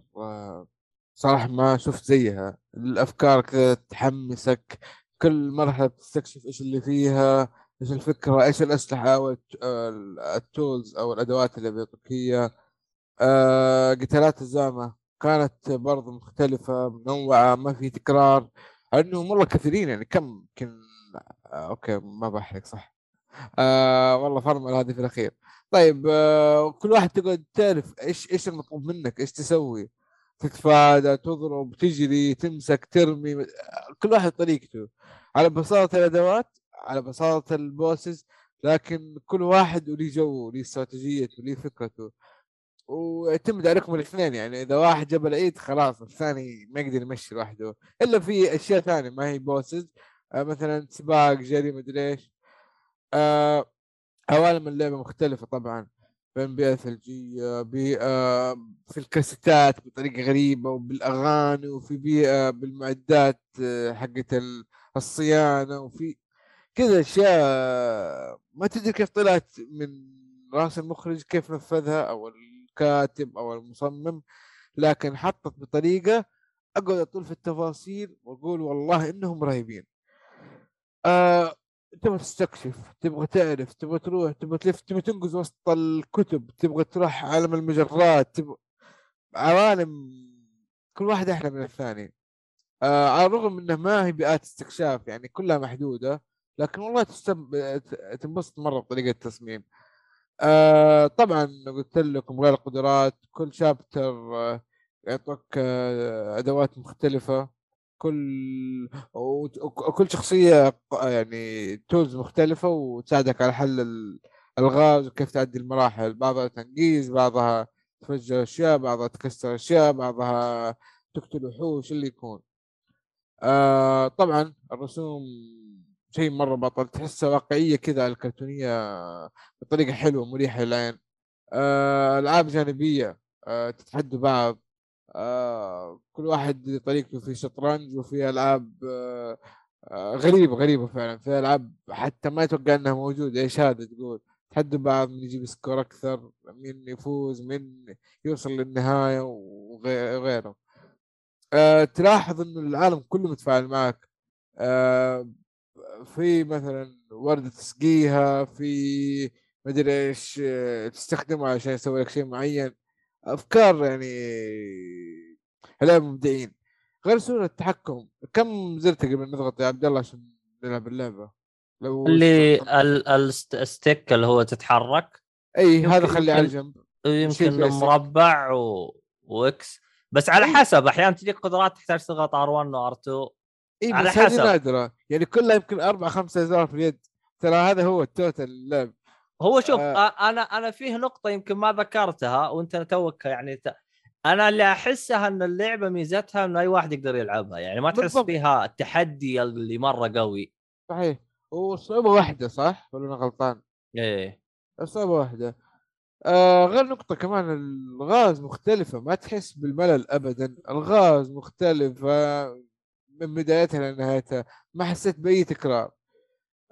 صراحة ما شفت زيها. الأفكار كذا تحمسك كل مرحلة بتستكشف إيش اللي فيها إيش الفكرة إيش الأسلحة أو الت- آه، التولز أو الأدوات اللي بيعطوك هي. آه قتالات الزامة كانت برضو مختلفة منوعة ما في تكرار. إنه مرة كثيرين يعني كم يمكن آه okay ما بحرق صح. آه والله فرمل هذه في الأخير. طيب آه كل واحد تقعد تعرف إيش إيش المطلوب منك إيش تسوي. تتفادى تضرب تجري تمسك ترمي كل واحد طريقته. على بساطة الأدوات على بساطة ال bosses لكن كل واحد وليه جو وليه استراتيجيته وليه فكرته. ويعتمد عليكم الاثنين يعني إذا واحد جاب العيد خلاص الثاني ما يقدر يمشي لوحده. إلا في أشياء ثانية ما هي بوسز آه مثلا سباق جري مدري إيش. آه عوالم اللعبة مختلفة طبعا. بين بيئة ثلجية بيئة في الكاسيتات بطريقة غريبة وبالأغاني وفي بيئة بالمعدات آه، حقت ال- الصيانة وفي كذا أشياء. ما تدري كيف طلعت من رأس المخرج كيف نفذها أو الكاتب أو المصمم لكن حطت بطريقة أقعد أطول في التفاصيل وأقول والله إنهم رهيبين. آه تبغى تستكشف تبغى تعرف تبغى تروح تبغى تلف تبغى تنقز وسط الكتب تبغى تروح عالم المجرات تبغى عوالم كل واحد أحلى من الثاني. آه على الرغم إنه ما هي بيئات استكشاف يعني كلها محدودة لكن والله تستم... تنبسط مرة بطريقة التصميم. آه طبعا قلت لكم غير القدرات كل شابتر آه يعطوك آه أدوات مختلفة. كل وكل شخصية يعني تولز مختلفة وتساعدك على حل ال- الالغاز وكيف تعدي المراحل. بعضها تنقيز بعضها تفجر أشياء بعضها تكسر أشياء بعضها تقتل وحوش اللي يكون. آه طبعا الرسوم شيء مرة بطل. تحسها واقعية كذا الكرتونية بطريقة حلوة مريحة للعين. آه ألعاب جانبية آه تتحدوا بعض. آه كل واحد طريقته في شطرنج وفي ألعاب آه آه غريبه غريبه فعلا في ألعاب حتى ما يتوقع إنها موجودة إيش هذا تقول؟ تحدوا بعض من يجيب سكور أكثر مين يفوز مين يوصل للنهاية وغي- وغيره تلاحظ انه العالم كله متفاعل معك. في مثلا وردة تسقيها في مدري إيش تستخدمها عشان يسوي لك شيء معين. أفكار يعني هلا مبدعين. غير سهولة التحكم. كم زرت قبل نضغط يا عبد الله عشان نلعب اللعبة؟ لو اللي ال- الست- الستيك اللي هو تتحرك. إي هذا خليه على جنب. يمكن. مربع و... و X. بس على. حسب أحيانا تجيك قدرات تحتاج تضغط R1 و R2 إي على بس هذه حسب. نادرة. يعني كلها يمكن أربع خمسة ازرار في اليد. ترى هذا هو ال total اللعب هو شوف آه. أنا أنا فيه نقطة يمكن ما ذكرتها وأنت توك يعني ت... أنا اللي أحسها إن اللعبة ميزتها إنه أي واحد يقدر يلعبها يعني ما تحس بالضبط. فيها التحدي اللي مرة قوي. صحيح. والصعوبه واحدة صح؟ ولا أنا غلطان؟ إيه. الصعوبه واحدة. آه غير نقطة كمان الغاز مختلفة ما تحس بالملل أبدا. الغاز مختلفة من بدايتها لنهايتها. ما حسيت بأي تكرار.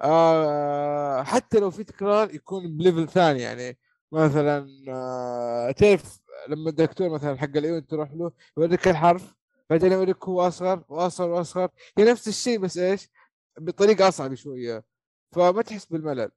آه حتى لو في تكرار يكون بليفل ثاني يعني مثلا آه تعرف لما الدكتور مثلا حق العيون تروح له يوريك الحرف بعدين يوريك هو أصغر وأصغر وأصغر هي نفس الشيء بس إيش؟ بطريقة أصعب شوية فما تحس بالملل.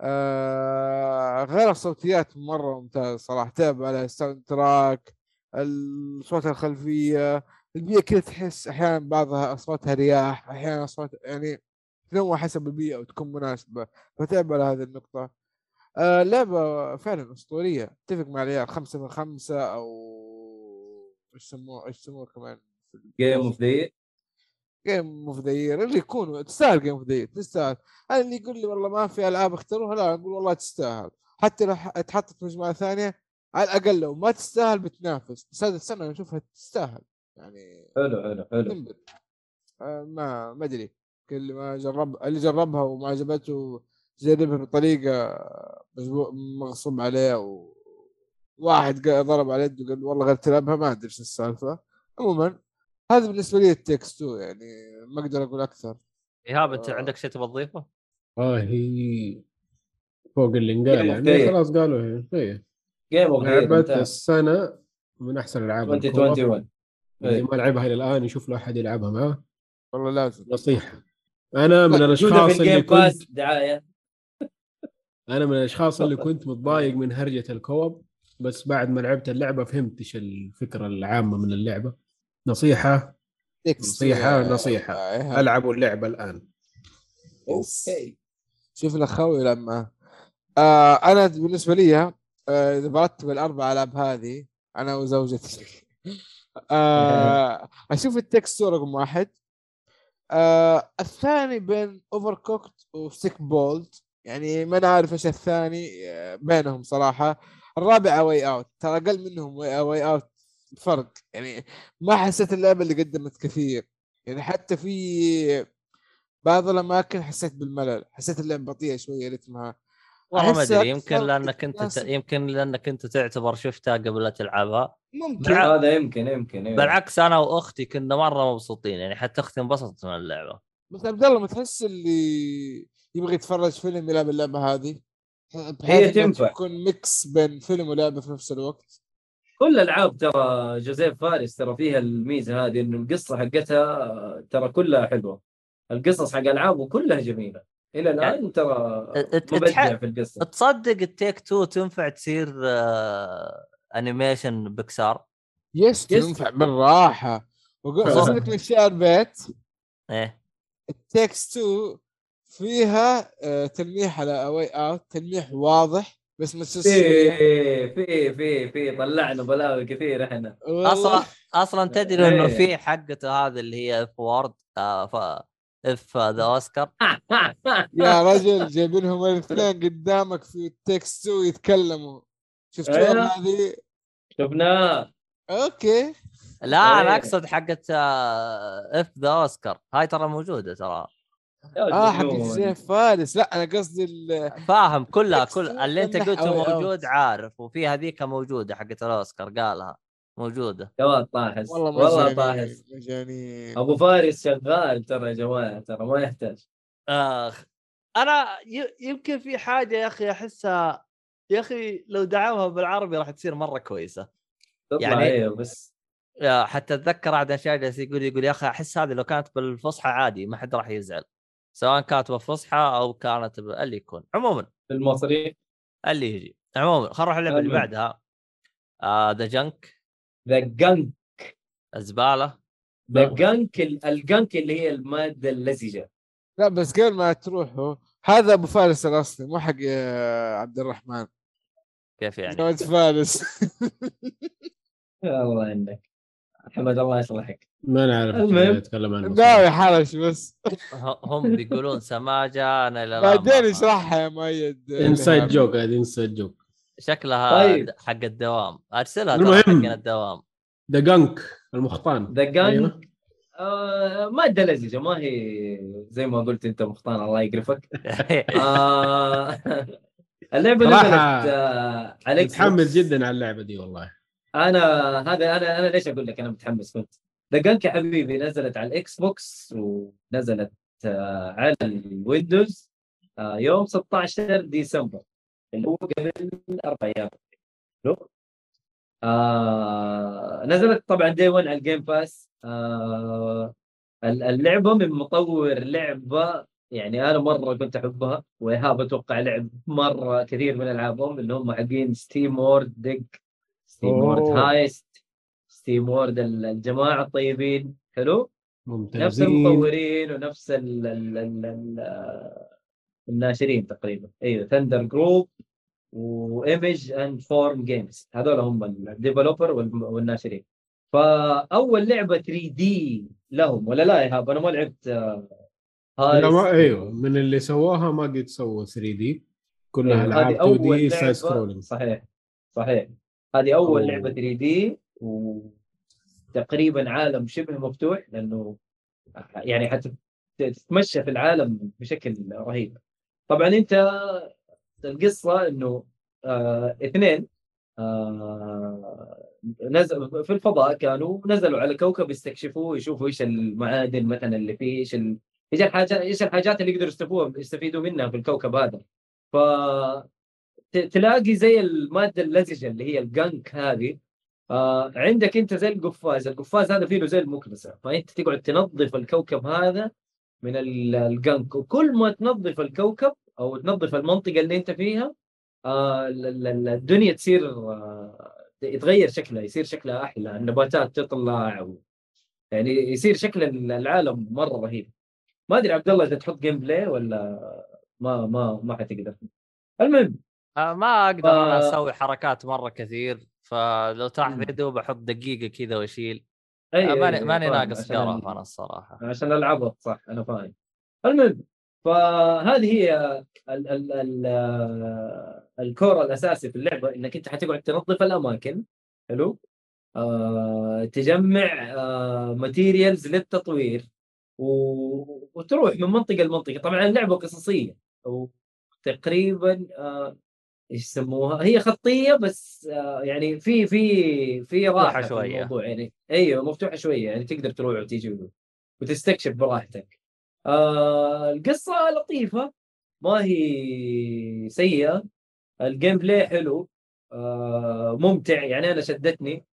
آه غير الصوتيات مرة ممتاز صراحة تعب على الساوند تراك الصوت الخلفية البيئة كذا تحس أحيانا بعضها أصواتها رياح أحيانا أصوات يعني تنوع حسب البيئه وتكون مناسبة فتعب على هذه النقطة. آه لعبة فعلا أسطورية. أتفق مع العيال خمسة من خمسة أو إيش يسموه إيش يسموه كمان؟ game of the game of the year اللي يكون تستاهل game of the year تستاهل. أنا اللي يقول لي والله ما في ألعاب اختاروها؟ لا أقول والله تستاهل. حتى لو في مجموعة ثانية على الأقل لو ما تستاهل بتنافس. بس هذه السنة أنا أشوفها تستاهل. يعني حلو حلو حلو. آه ما ما أدري. اللي ما جرب اللي جربها وما عجبته جربها بطريقة مجبو- مغصوب عليه و... واحد ضرب على يده وقال والله غير تلعبها ما أدري إيش السالفة عموما هذا بالنسبة لي التكست 2 يعني ما أقدر أقول أكثر ايهاب انت آه. عندك شيء تبغى تضيفه؟ آه هي فوق اللي انقال يعني. خلاص قالوا هي هي جيم اوف ذا لعبة السنة من أحسن الكوب. 2021 اللي إيه. ما لعبها إلى الآن يشوف له أحد يلعبها معاه والله لازم نصيحة أنا من موجودة الأشخاص اللي كنت دعاية. أنا من الأشخاص اللي كنت متضايق من هرجة ال co-op بس بعد ما لعبت اللعبة فهمت إيش الفكرة العامة من اللعبة. نصيحة؟ Takes نصيحة يا- نصيحة. يا إيهاب. العبوا اللعبة الآن. okay. شوف الأخوي معاه آه أنا بالنسبة لي آه إذا برتب الاربع ألعاب هذه أنا وزوجتي. *laughs* آه *laughs* أشوف It Takes رقم واحد. آه الثاني بين Overcooked و Stick Bold يعني ما أنا عارف إيش الثاني آه بينهم صراحة. الرابع A Way Out ترى أقل منهم A Way Out فرق. يعني ما حسيت اللعبة اللي قدمت كثير. يعني حتى في بعض الأماكن حسيت بالملل. حسيت اللعبة بطيئة شوية رتمها. والله ما أدري يمكن لأنك أنت. يمكن لأنك أنت تعتبر شفتها قبل لا تلعبها ممكن بالع- هذا يمكن يمكن أيوة. بالعكس أنا وأختي كنا مرة مبسوطين يعني حتى أختي انبسطت من اللعبة بس عبد الله ما تحس اللي يبغى يتفرج فيلم يلعب اللعبة هذه هي تنفع. تكون mix بين فيلم ولعبة في نفس الوقت كل الألعاب ترى جوزيف فارس ترى فيها الميزة هذه انه القصة حقتها ترى كلها حلوة القصص حق ألعابه كلها جميلة إلى الآن يعني ترى إت- مبدع اتح- في القصة. تصدق It Takes Two تنفع تصير آه... animation Pixar؟ yes. تنفع بالراحة. وقول لك من شعر بيت إيه. It Takes 2 فيها آه، تلميح على A Way Out تلميح واضح بس ما تسوي في في في في طلعنا بلاوي كثير إحنا. أصلا أصلا تدري إنه إيه. في حقته هذه اللي هي F word F the Oscar *laughs* يا رجل جايبينهم الاثنين قدامك في It Takes Two يتكلموا شفت. وين هذه؟ شفناه أوكي لا أنا إيه. أقصد حقت F the Oscar هاي ترى موجودة ترى آه حق. جوزيف فارس لا أنا قصدي فاهم كلها كل اللي أنت قلته. موجود عارف وفي هذيك موجودة حقت الأوسكار قالها موجودة. جواد طاحس والله والله طاحس. مجانين. أبو فارس شغال ترى يا جماعة ترى ما يحتاج. آخ أنا ي- يمكن في حاجة يا أخي أحسها يا أخي لو دعموها بالعربي راح تصير مرة كويسة. يعني- أيوه بس. يا حتى أتذكر أحد الأشياء جالس يقول يقول يا أخي أحس هذه لو كانت بالفصحى عادي ما حد راح يزعل. سواء كانت بالفصحى أو كانت ب- اللي يكون. عموما. المصري اللي يجي. عموما خلينا نروح اللعبة اللي. بعدها. The Gunk The Gunk الزبالة. The Gunk ال gunk اللي هي المادة اللزجة. لا بس قبل ما تروحوا هذا أبو فارس الأصلي مو حق آه، عبد الرحمن. كيف يعني؟ جواد فارس؟ يا الله عندك حمد الله يصلحك. ما نعرف المهم. نتكلم عنه ناوي حرش بس. هم بيقولون سماجة أنا لا- لا بعدين اشرحها يا مؤيد. inside joke هذه inside joke شكلها طيب. حق الدوام. أرسلها المهم. حقنا الدوام. The Gunk المختان The Gunk أيوه. آه ماده لزجه ما هي زي ما قلت أنت مختار الله يقرفك. *laughs* آه *laughs* اللعبة نزلت آه على Xbox. متحمس جدا على اللعبة دي والله. أنا هذا أنا أنا ليش أقول لك أنا متحمس؟ كنت The Gunk يا حبيبي نزلت على ال Xbox ونزلت آه على ال Windows آه يوم 16 ديسمبر. اللي هو قبل أربع أيام حلو؟ آه نزلت طبعا day 1 على ال Game Pass آه ال- اللعبة من مطور لعبة يعني أنا مرة كنت أحبها وإيهاب أتوقع لعب مرة كثير من ألعابهم اللي هم حقين SteamWorld Dig SteamWorld. Heist SteamWorld ال- الجماعة الطيبين. حلو؟ نفس ممتازين المطورين ونفس ال ال ال ال الناشرين تقريبا. أيوه Thunderful Group و Image & Form Games هذول هم ال developer والناشرين. فأول لعبة 3D لهم ولا لا إيهاب؟ أنا ما لعبت آه، لا ما أيوه من اللي سووها ما قد سووا 3D كلها أيوة، ألعاب هذه 2 اول D side scrolling صحيح صحيح. هذه أول أوه. لعبة 3D وتقريبا عالم شبه مفتوح لأنه يعني حتتمشى في العالم بشكل رهيب. طبعا أنت القصة إنه آه اثنين آه نزل في الفضاء كانوا نزلوا على كوكب يستكشفوه يشوفوا إيش المعادن مثلا اللي فيه إيش ال... إيش الحاجات إيش الحاجات اللي يقدروا يستفيدوا يستفيدوا منها في الكوكب هذا. ف تلاقي زي المادة اللزجة اللي هي الجنك هذه آه عندك أنت زي القفاز، القفاز هذا فيه له زي المكنسة فأنت تقعد تنظف الكوكب هذا من ال- ال gunk وكل ما تنظف الكوكب أو تنظف المنطقة اللي أنت فيها آه ال- ال- ال- الدنيا تصير آه يتغير شكلها يصير شكلها أحلى النباتات تطلع. يعني يصير شكل العالم مرة رهيب ما أدري عبد الله إذا تحط gameplay ولا ما ما ما حتقدر المهم آه، ما أقدر أنا ف- أسوي حركات مرة كثير فلو تحت مم. يدي بحط دقيقة كذا وأشيل أي ماني ماني ناقص ال- أنا الصراحة. عشان العبط صح أنا فاهم. المهم فهذه هي ال ال ال ال core الاساسي في اللعبة إنك أنت حتقعد تنظف الأماكن حلو؟ آه تجمع آه materials للتطوير و... وتروح من منطقة لمنطقة. طبعا اللعبة قصصية وتقريبا آه إيش يسموها؟ هي خطية بس آه يعني في في في راحة في شوية. الموضوع يعني. أيوه مفتوحة شوية يعني تقدر تروح وتيجي وتستكشف براحتك. آه القصة لطيفة ما هي سيئة. ال gameplay حلو آه ممتع يعني أنا شدتني.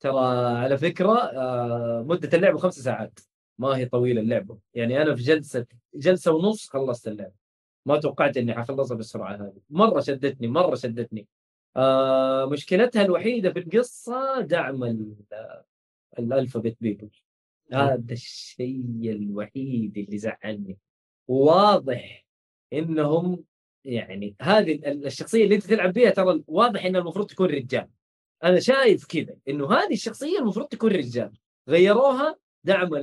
ترى على فكرة آه مدة اللعبه خمس ساعات ما هي طويلة اللعبه يعني أنا في جلسة جلسة ونص خلصت اللعبه ما توقعت إني حخلصها بالسرعة هذه. مرة شدتني مرة شدتني. آه مشكلتها الوحيدة في القصة دعم ال- الالفابت بيبل. هذا الشيء الوحيد اللي زعلني. واضح إنهم يعني هذه ال- الشخصية اللي أنت تلعب بيها ترى واضح إنها المفروض تكون رجال. أنا شايف كذا إنه هذه الشخصية المفروض تكون رجال. غيروها دعما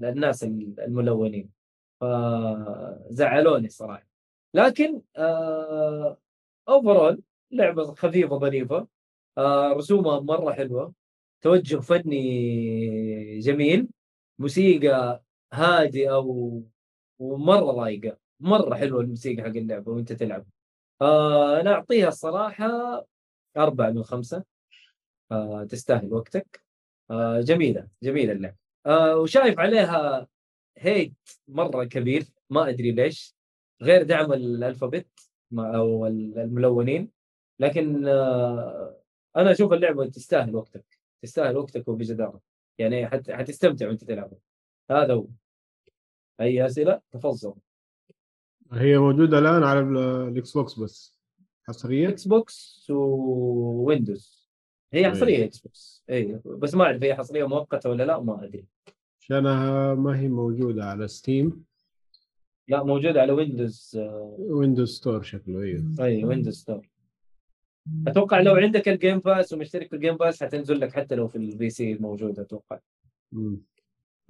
للناس الملونين. فزعلوني صراحة. لكن آه اوفرول لعبة خفيفة ظريفة آه رسومها مرة حلوة توجه فني جميل موسيقى هادئة و... ومرة رايقه مرة حلوة الموسيقى حق اللعبة وانت تلعب. آه أنا أعطيها الصراحة أربعة من خمسة. آه تستاهل وقتك. آه جميلة جميلة اللعبة. آه وشايف عليها هيت مرة كبير ما أدري ليش غير دعم الألفابت مع- أو الملونين. لكن آه أنا أشوف اللعبة تستاهل وقتك تستاهل وقتك وبجدارة. يعني حت... حتستمتع وأنت تلعبها. هذا هو. أي أسئلة؟ تفضل. هي موجودة الآن على ال- ال Xbox بس. حصريه Xbox و Windows. هي. حصريه Xbox. اي بس ما أعرف هي حصريه مؤقتة ولا لا ما أدري. عشانها ما هي موجودة على Steam لا موجودة على Windows Windows Store شكله أيوه أي Windows Store أتوقع لو عندك ال Game Pass ومشترك في ال Game Pass حتنزل لك حتى لو في ال PC موجودة أتوقع. مم.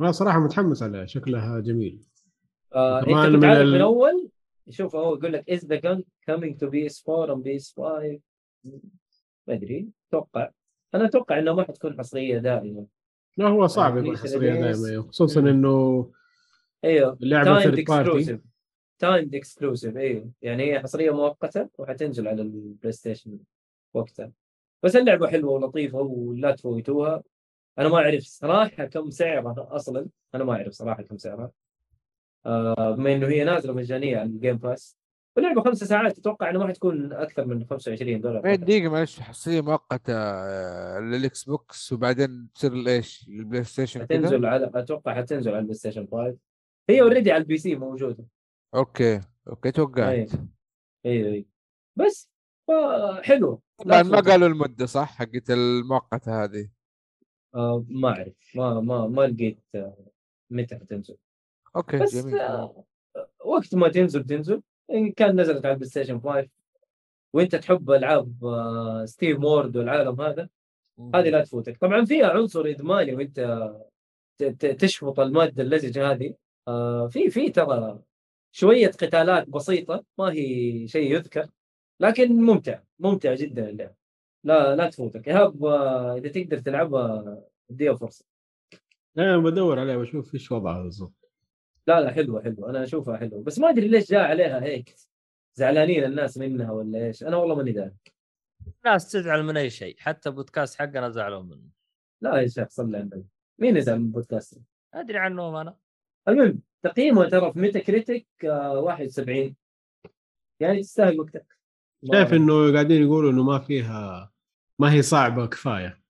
أنا صراحة متحمس عليها شكلها جميل. آه أنت كنت عارف ال- من أول؟ شوف هو يقول لك is The Gunk coming to PS4 and PS5 ما أدري أتوقع. أنا أتوقع إنه ما حتكون حصرية دائما. لا هو صعب يكون حصريه؟ دائما خصوصا. إنه أيوه. اللعبة third party timed exclusive أيوه يعني هي حصرية مؤقتة وحتنزل على ال PlayStation وقتها. بس اللعبة حلوة ولطيفة ولا تفوتوها. أنا ما أعرف صراحة كم سعرها أصلا. أنا ما أعرف صراحة كم سعرها. آه بما إنه هي نازلة مجانية على ال Game Pass واللعبه خمس ساعات أتوقع انها ما حتكون أكثر من 25 دولار. ما دقيقة معلش حصرية مؤقتة آه، لل Xbox وبعدين تصير الايش؟ لل PlayStation؟ حتنزل على أتوقع حتنزل على ال PlayStation 5 هي already على ال PC موجودة. okay okay توقعت. أيوه أيوه بس حلوة طبعا ما قالوا المدة صح؟ حقت المؤقتة هذه. آه ما أعرف. ما ما ما لقيت آه، متى حتنزل. okay بس جميل. آه وقت ما تنزل تنزل. إن كان نزلت على ال PlayStation 5 وأنت تحب ألعاب آه SteamWorld والعالم هذا هذه لا تفوتك. طبعا فيها عنصر إدماني وأنت ت- ت- تشفط المادة اللزجة هذه. آه في في ترى شوية قتالات بسيطة ما هي شيء يذكر لكن ممتع ممتع جدا اللعب. لا لا تفوتك. إيهاب آه، إذا تقدر تلعبها اديها فرصة. أنا بدور عليها بشوف إيش وضعها بالضبط. لا لا حلوة حلوة. أنا أشوفها حلوة. بس ما أدري ليش جاء عليها هيك. زعلانين الناس منها ولا إيش؟ أنا والله ماني داري الناس تزعل من أي شيء. حتى بودكاست حقنا زعلوا منه. لا يا شيخ صلي على النبي. مين يزعل من بودكاست؟ أدري عنهم أنا. المهم تقييمه ترى في Metacritic آه 71 يعني تستاهل وقتك. شايف إنه قاعدين يقولوا إنه ما فيها ما هي صعبة كفاية.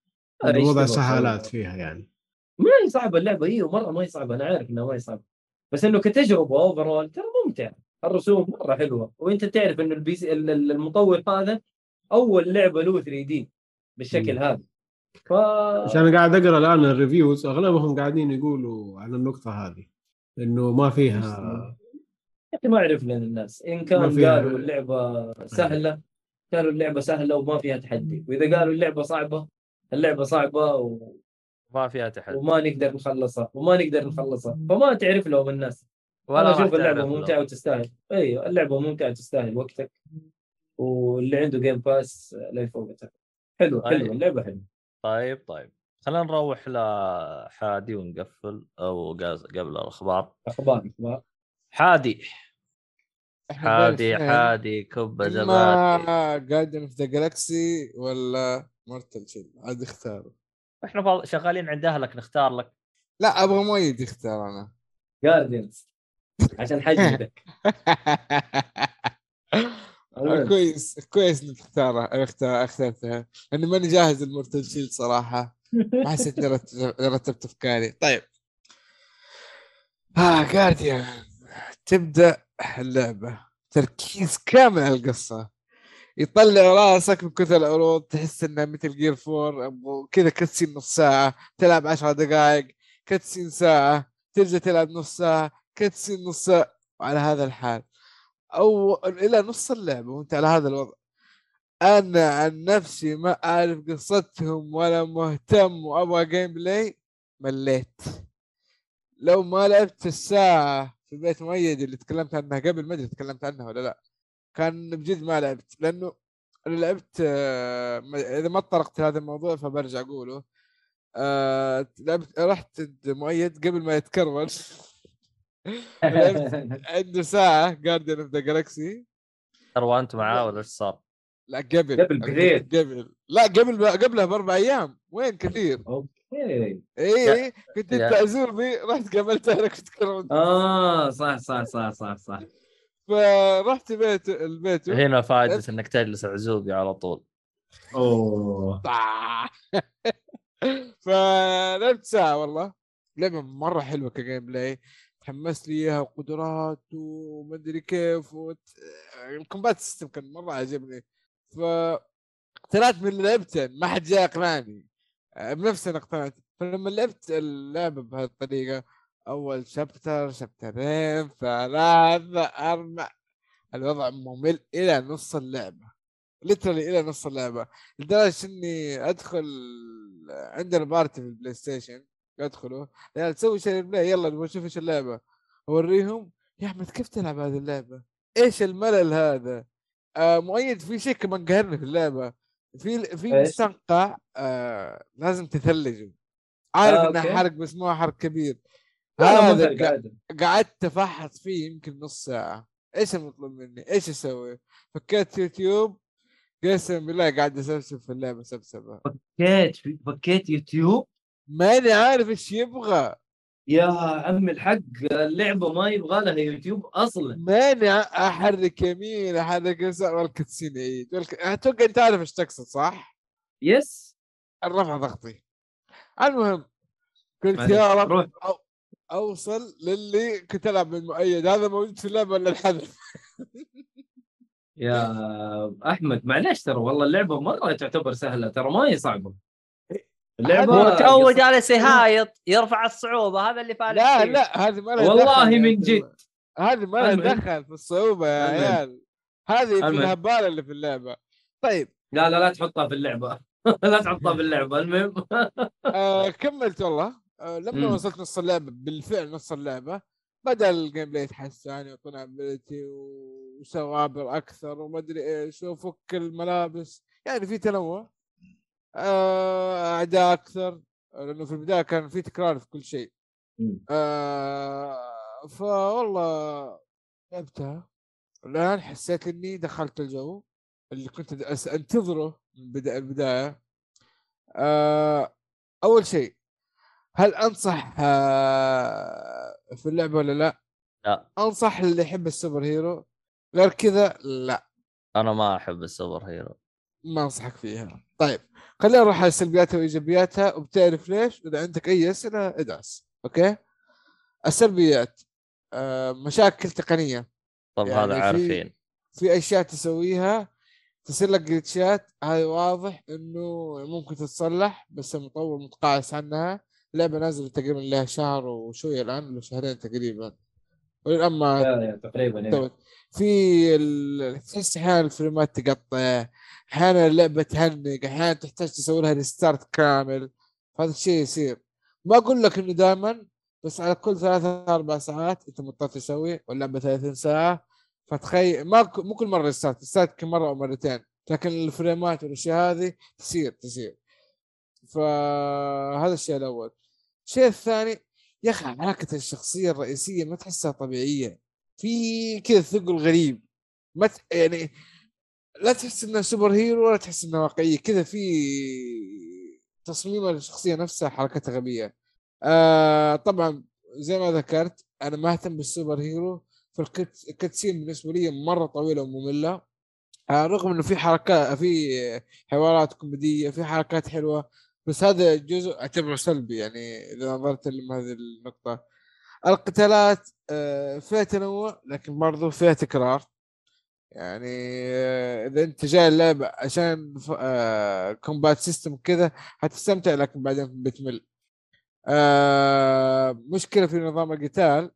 إيش وضع تبغى؟ سهالات؟ فيها يعني. ما هي صعبة اللعبة. هي مره ما هي صعبة. أنا عارف إنها ما هي صعبة. بس إنه كتجربة overall ترى ممتع. الرسوم مرة حلوة. وأنت تعرف إنه ال PC ال- ال- المطور هذا أول لعبة له 3 دي بالشكل مم. هذا. ف عشان قاعد أقرأ الآن الريفيوز أغلبهم قاعدين يقولوا على النقطة هذه إنه ما فيها يا أخي ما لين الناس. إن كان فيها- قالوا اللعبة سهلة قالوا اللعبة سهلة وما فيها تحدي. وإذا قالوا اللعبة صعبة اللعبة صعبة و... ما فيها تحدي. وما نقدر نخلصها وما نقدر نخلصها فما تعرف لهم الناس. ولا أشوف اللعبة. ممتعة وتستاهل. أيوه اللعبة ممتعة تستاهل وقتك. واللي عنده Game Pass لا يفوتها حلو حلو طيب. اللعبة حلوة. طيب طيب. خلينا نروح لحادي ونقفل أو قبل الأخبار. أخبار أخبار. حادي. حادي. بادي كبه زبادي اما Guardians of the Galaxy ولا Mortal Shell عاد اختاروا إحنا فاض- شغالين عند اهلك نختار لك. لا أبغى مؤيد يختار أنا. Guardians عشان حجمك المهم. *laughs* كويس كويس إنك تختارها اختار اخترتها. لاني ماني جاهز ال Mortal Shell صراحة. *laughs* ما حسيت إني رتب- رتبت افكاري طيب. ها Guardian تبدأ اللعبة. تركيز كامل على القصة. يطلع راسك من كثر العروض تحس انها مثل Gears Four كذا cutscene نص ساعة تلعب عشر دقائق cutscene ساعة ترجع تلعب نص ساعة cutscene نص ساعة. وعلى هذا الحال. أو إلى نص اللعبة وأنت على هذا الوضع. أنا عن نفسي ما أعرف قصتهم ولا مهتم وأبغى gameplay مليت. لو ما لعبت الساعة في بيت مؤيد اللي تكلمت عنها قبل ما أدري تكلمت عنها ولا لا. كان بجد ما لعبت لأنه أنا لعبت آه، ما- إذا ما تطرقت هذا الموضوع فبرجع أقوله آه، لعبت رحت عند مؤيد قبل ما يتكرمل *laughs* لعبت *laughs* عنده ساعة جارديان اوف ذا جالكسي ترى أنت معاه ولا إيش صار؟ لا قبل قبل كثير. قبل. لا قبل قبلها بأربع أيام وين كثير. أوكي. إي كنت أنت. عزومي رحت قابلته أنا كنت كرمت آه صح صح صح صح صح. فرحت بيت البيت. هنا فائده إنك تجلس عزوبي على طول. أوه. *laughs* فلعبت ساعة والله. لعبة مرة حلوة ك gameplay. تحمست لي إياها وقدرات ومدري كيف وت... ال combat system كان مرة عجبني ف اقتنعت من اللي لعبته ما حد جاء اقنعني بنفسي أنا اقتنعت. فلما لعبت اللعبة بهذه الطريقة أول chapter شابترين ثلاثة أربع الوضع ممل إلى نص اللعبة. literally إلى نص اللعبة. لدرجة إني أدخل عندنا party في ال PlayStation. أدخله. يا تسوي share play يلا نبغى نشوف إيش اللعبة. أوريهم. يا أحمد كيف تلعب هذه اللعبة؟ إيش الملل هذا؟ آه مؤيد في شيء كمان قهرني في اللعبة. في في؟ مستنقع آه لازم تثلجه. عارف آه، انه. حرق بس مو حرق كبير. هذا قعدت أفحص فيه يمكن نص ساعة. إيش المطلوب مني؟ إيش أسوي؟ فكيت يوتيوب. قسم بالله قاعد اسبسب في اللعبة سبسبة. فكيت فكيت يوتيوب؟ ماني عارف إيش يبغى. يا عم الحق اللعبة ما يبغى لها يوتيوب أصلا. ماني أحرك يمين أحرك يسار وال cutscene والك... أتوقع أنت عارف إيش تقصد صح؟ yes. الرفع ضغطي. المهم قلت يا رب. أوصل للي كنت ألعب بالمؤيد هذا موجود في اللعبة ولا الحذف يا أحمد معليش ترى والله اللعبة مره تعتبر سهلة ترى ما هي صعبة اللعبة هو تو قصة- جالس يهايط يرفع الصعوبة هذا اللي فارق لا فيه. لا هذه ما لها والله من جد. هذه ما لها. دخل في الصعوبة يا. عيال هذه في. الهبالة اللي في اللعبة طيب لا لا لا تحطها في اللعبة *laughs* لا تحطها في اللعبة المهم *laughs* آه كملت والله لما مم. وصلت نص اللعبة بالفعل نص اللعبة بدا ال gameplay يتحسن وطلع ability وسوابر أكثر وما أدري إيش وفك الملابس. يعني في تنوع. آه أعداء أكثر لأنه في البداية كان في تكرار في كل شيء. آه فوالله لعبتها. الآن حسيت إني دخلت الجو اللي كنت أنتظره من بدا البداية. آه أول شيء هل أنصح آه في اللعبة ولا لا؟ لا. أنصح اللي يحب ال superhero غير كذا لا. أنا ما أحب ال superhero. ما أنصحك فيها. طيب خلينا نروح على سلبياتها وإيجابياتها وبتعرف ليش؟ واذا عندك أي أسئلة ادعس. okay؟ السلبيات آه مشاكل تقنية. طب يعني هذا في- عارفين. في أشياء تسويها تصير لك جلتشات هذا واضح إنه ممكن تتصلح بس المطور متقاعس عنها. اللعبة نازلة تقريبا لها شهر وشوية الآن ولا شهرين تقريبا. والآن ما تقريبا. في ال- تحس أحيانا الفريمات تقطع أحيانا اللعبة تهنق أحيانا تحتاج تسوي لها ريستارت كامل. فهذا الشيء يصير. ما أقول لك إنه دائما بس على كل ثلاثة أربع ساعات أنت مضطر تسوي واللعبة 30 ساعة. فتخيل ما ك- مو كل مرة restart restart كل مرة أو مرتين. لكن الفريمات والأشياء هذه تصير تصير. فهذا الشيء الأول. الشيء الثاني يا أخي حركه الشخصية الرئيسية ما تحسها طبيعية. في كذا ثقل غريب. ما ت... يعني لا تحس إنها super hero ولا تحس إنها واقعية. كذا في تصميم الشخصيه نفسها حركتها غبية. آه طبعا زي ما ذكرت أنا ما أهتم بالسوبر هيرو. فالكتسين بالنسبة لي مرة طويلة ومملة. آه رغم إنه في حركات في حوارات كوميدية في حركات حلوة. بس هذا جزء أعتبره سلبي يعني إذا نظرت لهذه النقطة. القتالات آه، فيها تنوع لكن برضو فيها تكرار. يعني آه، إذا أنت جاي اللعبه عشان combat system كذا حتستمتع لكن بعدين بتمل. آه، مشكلة في نظام القتال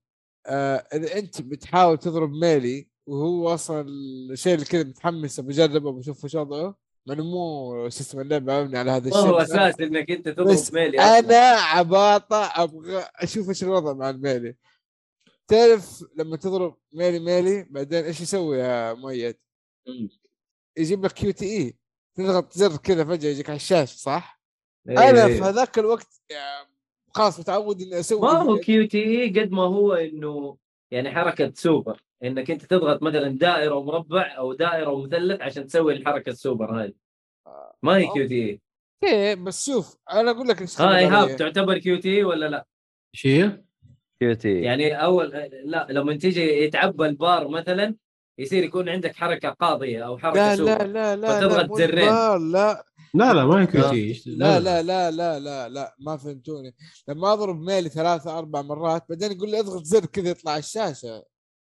إذا أنت بتحاول تضرب melee وهو أصلا الشيء اللي كذا متحمس بجربه بشوف وش وضعه مع انه مو شو اسمه مبني على هذا ما الشيء هو أساس إنك أنت تضرب melee أصلاً. أنا عباطة أبغى أشوف إيش الوضع مع ال melee تعرف لما تضرب melee melee بعدين إيش يسوي يا مؤيد؟ يجيب لك QTE تضغط زر كذا فجأة يجيك على الشاشه صح؟ إيه، أنا. في هذاك الوقت خلاص متعود إني أسوي ما هو QTE قد ما هو إنه يعني حركة سوبر إنك أنت تضغط مثلا دائرة ومربع أو دائرة ومثلث عشان تسوي الحركة السوبر هذه ما هي QT E أوكي بس شوف أنا أقول لك إيش ها خلى ايهاب. تعتبر QT ولا لا؟ إيش هي؟ QT يعني أول لا لما تيجي يتعبى البار مثلا يصير يكون عندك حركة قاضية أو حركة لا سوبر لا لا لا فتضغط زرين. لا لا لا ما هي. QT لا لا لا لا لا لا ما فهمتوني لما أضرب melee ثلاثة أربع مرات بعدين يقول لي اضغط زر كذا يطلع على الشاشة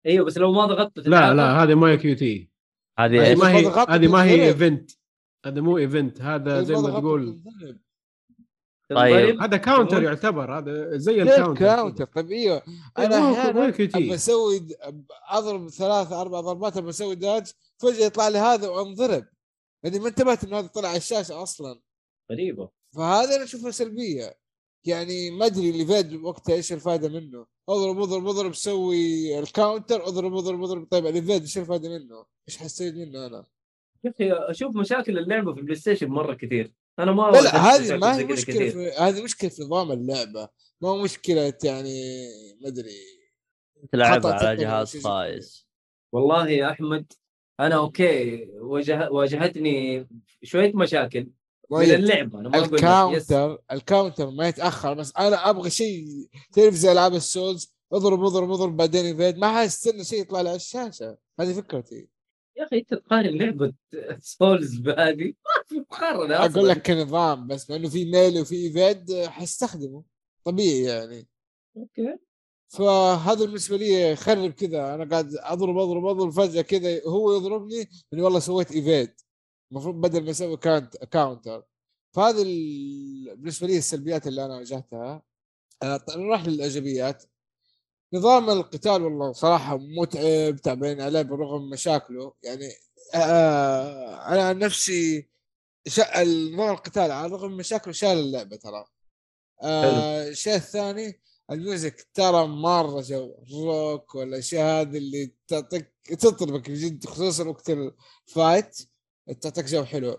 أيوه بس لو ما ضغطت لا. لا هذه ما هي QT هذه إيش؟ ما هي هذه ما هي. event هذا مو event هذا زي ما تقول. طيب. تنضرب. هذا counter. يعتبر هذا زي ليه ال counter ال counter طيب إيوه أنا مو- مو أحيانا أسوي أضرب ثلاثة أربع ضربات ابى أسوي dodge فجأة يطلع لي هذا وأنضرب يعني ما انتبهت إنه هذا طلع على الشاشة أصلا. غريبة. فهذا أنا اشوفها سلبية. يعني ما أدري ال evade وقتها إيش الفائده منه. أضرب أضرب أضرب سوي ال counter أضرب أضرب أضرب. طيب ال evade إيش الفائده منه؟ إيش حسيت منه أنا؟ يا أخي أشوف مشاكل اللعبة في البلاي ستيشن مرة كثير. أنا ما لا هذه ما هي مشكلة. في هذه مشكلة في نظام اللعبة. ما هو مشكلة يعني ما أدري. تلعبها على جهاز. خايس. والله يا أحمد أنا okay واجه... واجهتني شوية مشاكل من مؤيد، اللعبة أنا ما ال counter ال counter ما يتأخر بس أنا أبغى شيء تعرف زي العاب ال Souls اضرب اضرب اضرب بعدين evade ما حستنى شيء يطلع لي على الشاشة هذه فكرتي. يا أخي أنت تقارن لعبة Souls بهذه؟ *laughs* ما في مقارنة أقول. لك كنظام بس لأنه في melee وفي evade حستخدمه طبيعي يعني. okay. فهذا بالنسبة لي يخرب كذا. أنا قاعد أضرب أضرب أضرب فجأة كذا هو يضربني إني والله سويت evade المفروض بدل ما أسوي count- counter فهذه ال- بالنسبة لي السلبيات اللي أنا واجهتها. آه، طيب نروح للإيجابيات. نظام القتال والله صراحة متعب تعبين عليه بالرغم من مشاكله. يعني آه أنا عن نفسي. نظام القتال على الرغم من مشاكله شال اللعبة ترى. آه الشيء الثاني ال music ترى مرة جو روك والأشياء هذه اللي تعطيك تطربك بجد خصوصا وقت ال fight تعطيك جو حلو.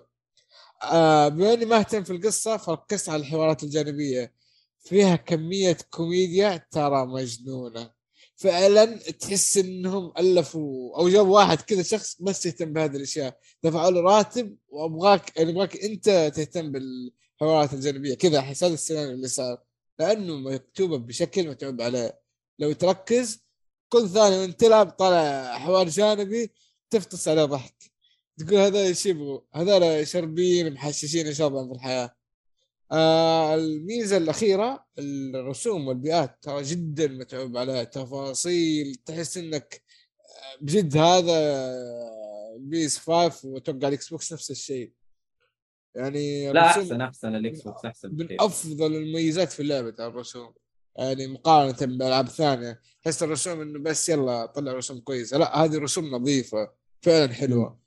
آه بما إني ما أهتم في القصة فركزت على الحوارات الجانبية. فيها كمية كوميديا ترى مجنونة. فعلا تحس إنهم ألفوا أو جابوا واحد كذا شخص بس يهتم بهذه الأشياء. دفعوا له راتب وابغاك يعني أبغاك أنت تهتم بالحوارات الجانبية. كذا احس هذا السيناريو اللي صار. لأنه مكتوبة بشكل متعوب عليه لو تركز كل ثانية وانت تلعب طالع حوار جانبي تفطس عليه ضحك تقول هذول إيش يبغوا؟ هذول شربين محششين إيش وضعهم في الحياة آه الميزة الأخيرة الرسوم والبيئات ترى جدا متعوب عليها تفاصيل تحس إنك آه، بجد هذا PS 5 واتوقع الإكس بوكس نفس الشيء يعني لا أحسن أحسن الاكس بوكس أحسن من بكثير. أفضل المميزات في اللعبة ترى الرسوم. يعني مقارنة بالالعاب الثانية تحس الرسوم إنه بس يلا طلع رسوم كويسة. لا هذه رسوم نظيفة فعلا حلوة.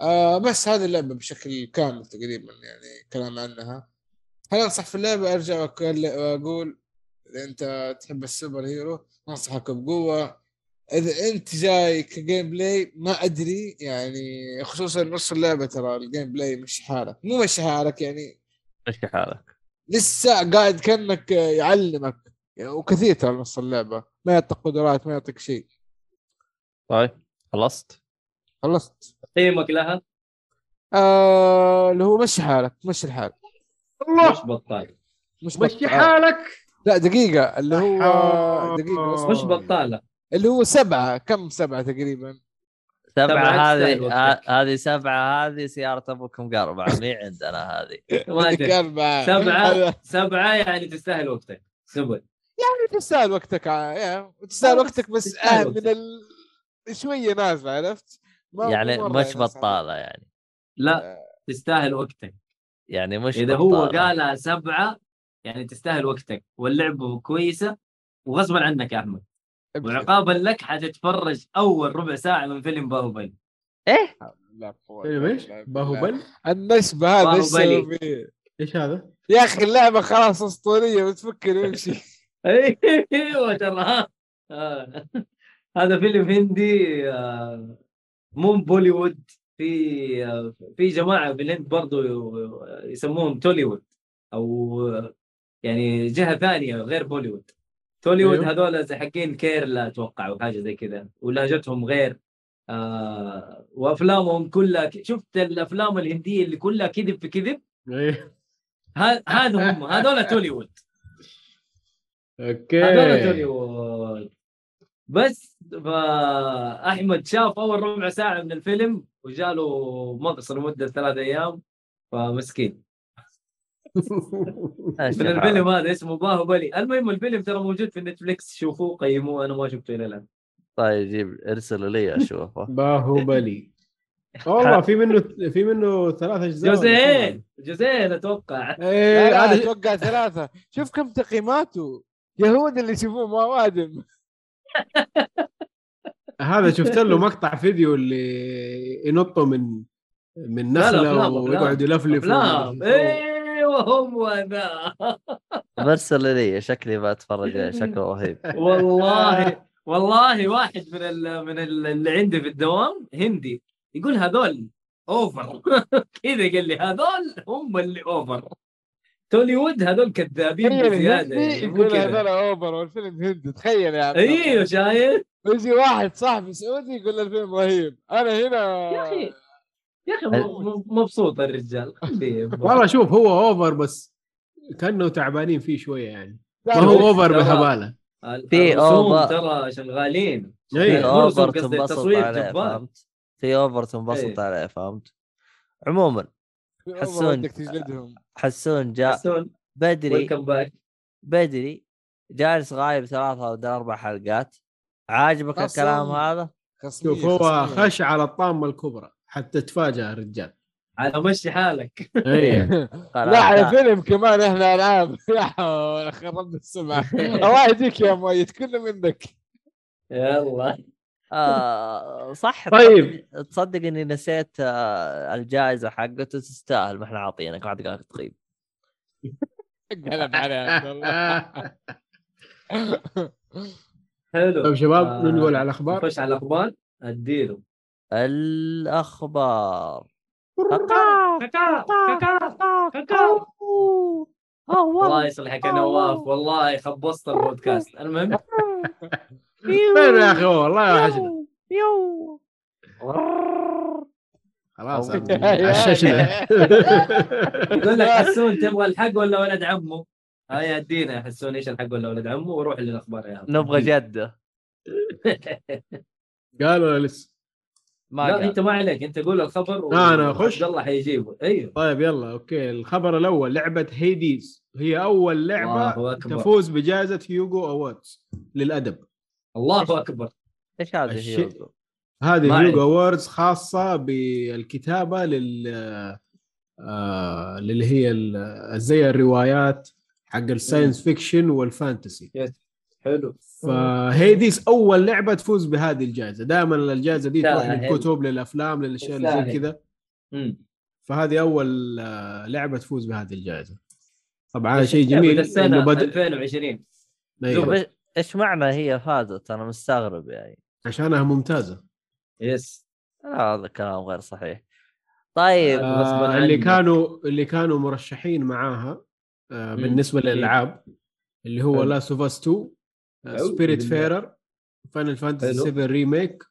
آه بس هذه اللعبة بشكل كامل تقريبا يعني كلام عنها. هل أنصح في اللعبة؟ أرجع واقول إذا أنت تحب ال super hero أنصحك بقوة. إذا أنت جاي ك gameplay ما أدري يعني خصوصا نص اللعبة ترى ال gameplay مش حالك. مو مش حالك يعني. إيش حالك؟ لسه قاعد كأنك يعلمك. يعني وكثير ترى نص اللعبة. ما يعطيك قدرات ما يعطيك شيء. طيب خلصت؟ خلصت. تقييمك لها؟ آه اللي هو مشي حالك مشي الحال. مش بطال. مش مشي بطال. حالك! لا دقيقة. اللي هو. دقيقة مش بطالة. اللي هو سبعة كم سبعة تقريبا؟ تستاهل هذه هذه سبعة هذه سيارة أبوك مقربعة مي عندنا هذه. *laughs* *laughs* سبعة *laughs* سبعة يعني تستاهل وقتك. سبل يعني تستاهل وقتك يا تستاهل خلاص، وقتك بس آه من. ال... شوية ناس عرفت؟ ما- يعني مش ناس بطالة يعني. لا تستاهل وقتك. يعني مش إذا هو. قالها سبعة يعني تستاهل وقتك. واللعبة كويسة وغصبا عنك يا أحمد. وعقابا لك حتتفرج أول ربع ساعة من فيلم باهوبلي إيه فيلم إيش؟ باهوبل النشبه هذا إيش. سوي؟ إيش هذا؟ يا أخي اللعبة خلاص أسطورية بتفكر ويمشي *laughs* *laughs* أيوه ترى. آه. هذا فيلم هندي آه، مو بوليوود في آه، في جماعة بالهند برضو يسموهم توليوود أو يعني جهة ثانية غير بوليوود توليوود أيوه. هذول زي حقين كيرلا أتوقع أو حاجة زي كذا ولهجتهم غير. آه وأفلامهم كلها شفت الأفلام الهندية اللي كلها كذب في كذب؟ إيه. ه- هذا هم هذول توليوود. okay. هذول توليوود. بس فأحمد شاف أول ربع ساعة من الفيلم وجاله مغص لمده ثلاث أيام فمسكين. *laughs* من الفيلم هذا اسمه باهوبلي. المهم الفيلم ترى موجود في نتفليكس. شوفوه قيموه. أنا ما شفته إلى الآن. طيب جيب ارسله لي اشوفه *laughs* باهوبلي. والله في منه في منه ثلاث أجزاء جزئين جزئين أتوقع. لا إيه لا أتوقع ثلاثة. شوف كم تقييماته. يهود اللي يشوفوه ما وادم. *laughs* هذا شفت له مقطع فيديو اللي ينطوا من من لا، لا، نخلة ويقعد يلفلف أفلام. أيوه هو ذا برسل لي شكلي بتفرج عليه شكله *laughs* رهيب. والله والله واحد من ال من ال اللي عندي في الدوام هندي. يقول هذول over *laughs* كذا قال لي هذول هم اللي over توليوود هذول كذابين بزيادة يعني يقول هذول over والفيلم هندي تخيل يا عم. أيوه شايف؟ يجي واحد صاحبي سعودي يقول الفيلم رهيب. أنا هنا يا أخي يا أخي مبسوط الرجال. *laughs* والله شوف هو over بس كأنه تعبانين فيه شوية يعني ما هو over بهبالة ال- في over- ترى شغالين في إيه مرسوم over تنبسط عليه في اوفر تنبسط إيه. عليه فهمت عموما في حسون. حسون جاء حسون بدري بدري جالس غايب ثلاثة أو أربع حلقات عاجبك. الكلام هذا؟ شوف هو. خش على الطامة الكبرى حتى تفاجأ الرجال. على مشي حالك؟ إيه. *laughs* لا على فيلم كمان إحنا العاب *laughs* يا حول خربنا السمعه الله يهديك يا مؤيد كله منك. يلا. آه صح. طيب. تصدق, إني نسيت آه الجائزة حقته تستاهل. ما إحنا عاطينك ما حد قال لك تغيب. *laughs* قلب عليه عبد الله. حلو. طيب شباب آه، ننقل على الأخبار. نخش على الأخبار. أديله. الأخبار. الله يصلحك يا نواف والله خبصت البودكاست. المهم. فين يا أخي والله وحشنا. خلاص أو- *laughs* عششنا. يقول لك *laughs* حسون تبغى الحق ولا ولد عمه؟ هاي أدينا. يا حسون إيش الحق ولا ولد عمه؟ وروح للأخبار يا. نبغى جدة. *laughs* قال ولا لسه؟ ما لا قال. أنت ما عليك أنت قول الخبر و- أخش؟ عبد الله حيجيبه. أيوه. طيب يلا okay. الخبر الأول لعبة Hades. هي أول لعبة. تفوز بجائزة Hugo Awards للأدب. الله أكبر. إيش هذا الشيء- هذه Hugo. Awards خاصة بالكتابة لل آه اللي هي ال- زي الروايات حق ال science fiction وال fantasy حلو ف Hades أول لعبة تفوز بهذه الجائزة دائما الجائزة دي تروح. للكتب للأفلام للأشياء اللي زي. كذا. فهذه أول آه، لعبة تفوز بهذه الجائزة طبعا هذا شيء جميل السنة إنه بدا 2020 أيوة. طيب إيش- إيش معنى هي فازت أنا مستغرب يعني عشانها ممتازة yes آه، هذا كلام غير صحيح طيب آه، آه اللي عنك. كانوا اللي كانوا مرشحين معاها آه. بالنسبة للألعاب اللي هو. لاست اوف اس 2 أعوذ سبيريت. فيرر فاينل فانتسي حلو. 7 Remake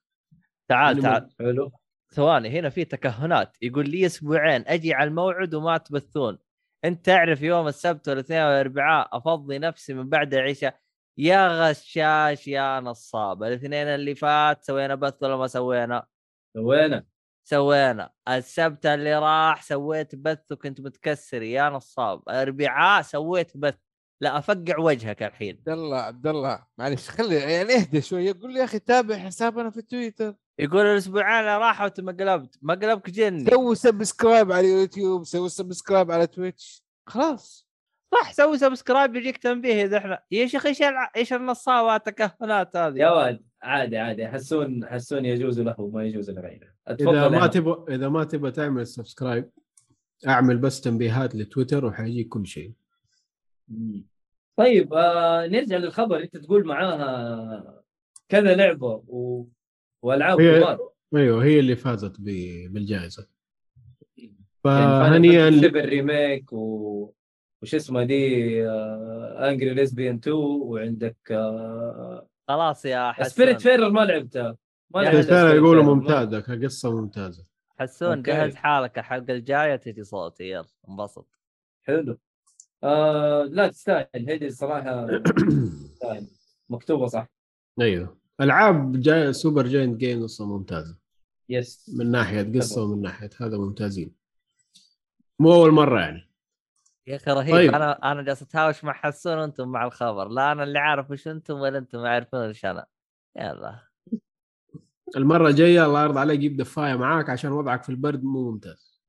تعال. تعال. حلو. ثواني هنا في تكهنات. يقول لي أسبوعين أجي على الموعد وما تبثون. أنت تعرف يوم السبت والاثنين والأربعاء أفضي نفسي من بعد العشاء. يا غشاش يا نصاب. الاثنين اللي فات سوينا بث ولا ما سوينا؟ سوينا. سوينا. السبت اللي راح سويت بث وكنت متكسر. يا نصاب. الاربعاء سويت بث. لا أفقع وجهك الحين. عبد الله عبد الله. معلش خلي يعني اهدى شوي. يقول لي يا أخي تابع حسابنا في تويتر. يقول الأسبوعين اللي راحوا وانت ما قلبت ما قلبك جني. سوي subscribe على اليوتيوب سوي subscribe على تويتش. خلاص. صح سوي subscribe يجيك تنبيه إذا إحنا. يا شيخ إيش الع- إيش النصابه التكهنات هذه؟ يا ولد عادي عادي. حسون حسون يجوز له ما يجوز لغيره. إذا ما تبغى إذا ما تبغى تعمل subscribe أعمل بس تنبيهات لتويتر وحيجيك كل شيء. طيب آه نرجع للخبر انت تقول معاها كذا لعبة و... وألعاب هي- كبار. أيوه هي اللي فازت ب- بالجائزة. يعني فهنيئا فهنيئا ل- الريميك و... وش اسمه دي آه... انجري ليسبيان 2 وعندك آه... خلاص يا حسون. سبيريت فيرر ما لعبتها. ما يا لعبت حسون الرسالة Spirit يقولوا ممتازة كقصة ممتازة. حسون أوكي. جهز حالك الحلقة الجاية تجي صوتي. يلا انبسط. حلو. آه... لا تستاهل. هذه الصراحة تستاهل. مكتوبة صح؟ أيوه. ألعاب جاي Supergiant Games قصه ممتازة. yes من ناحية قصة ومن ناحية هذا ممتازين. مو أول مرة يعني. يا أخي رهيب. طيب. أنا أنا جالس أتهاوش مع حسون وأنتم مع الخبر. لا أنا اللي عارف وش أنتم ولا أنتم عارفين وش أنا. يلا. المرة الجاية الله يرضى عليك جيب دفاية معاك عشان وضعك في البرد مو ممتاز.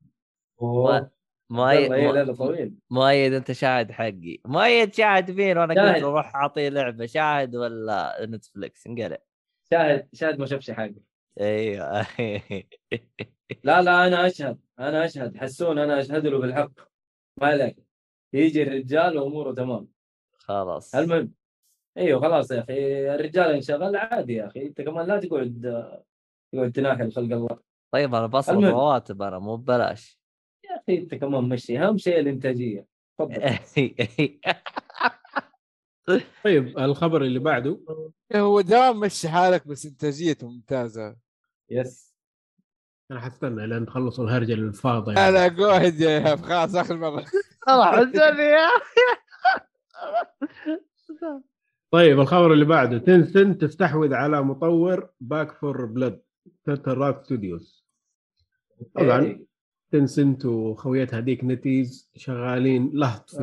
أوه. مؤيد ليلة طويل. مؤيد أنت شاهد حقي. مؤيد شاهد مين وأنا قلت روح أعطيه لعبة شاهد ولا نتفلكس انقلع. شاهد شاهد ما شافش حاجة. أيوه. *laughs* لا لا أنا أشهد أنا أشهد. حسون أنا أشهد له بالحق. ما عليك. يجي الرجال وأموره تمام. خلاص. المهم. إيوه خلاص يا أخي. الرجال انشغل عادي يا أخي. أنت كمان لا تقعد تقعد تناحي خلق الله. طيب أنا بصرف. رواتب أنا مو ببلاش. انت كمان مشي أهم شيء الإنتاجية تفضل. *laughs* طيب الخبر اللي بعده؟ هو دام مشي حالك بس انتاجيته ممتازة. يس. أنا حستنى لين تخلصوا الهرجة الفاضية. أنا جوهد يا ايهاب خلاص آخر مرة. حزني يا طيب الخبر اللي بعده. Tencent تستحوذ على مطور Back 4 Blood Turtle Rock Studios طبعا. إيه. Tencent وخويتها ديك NetEase شغالين. لهط في.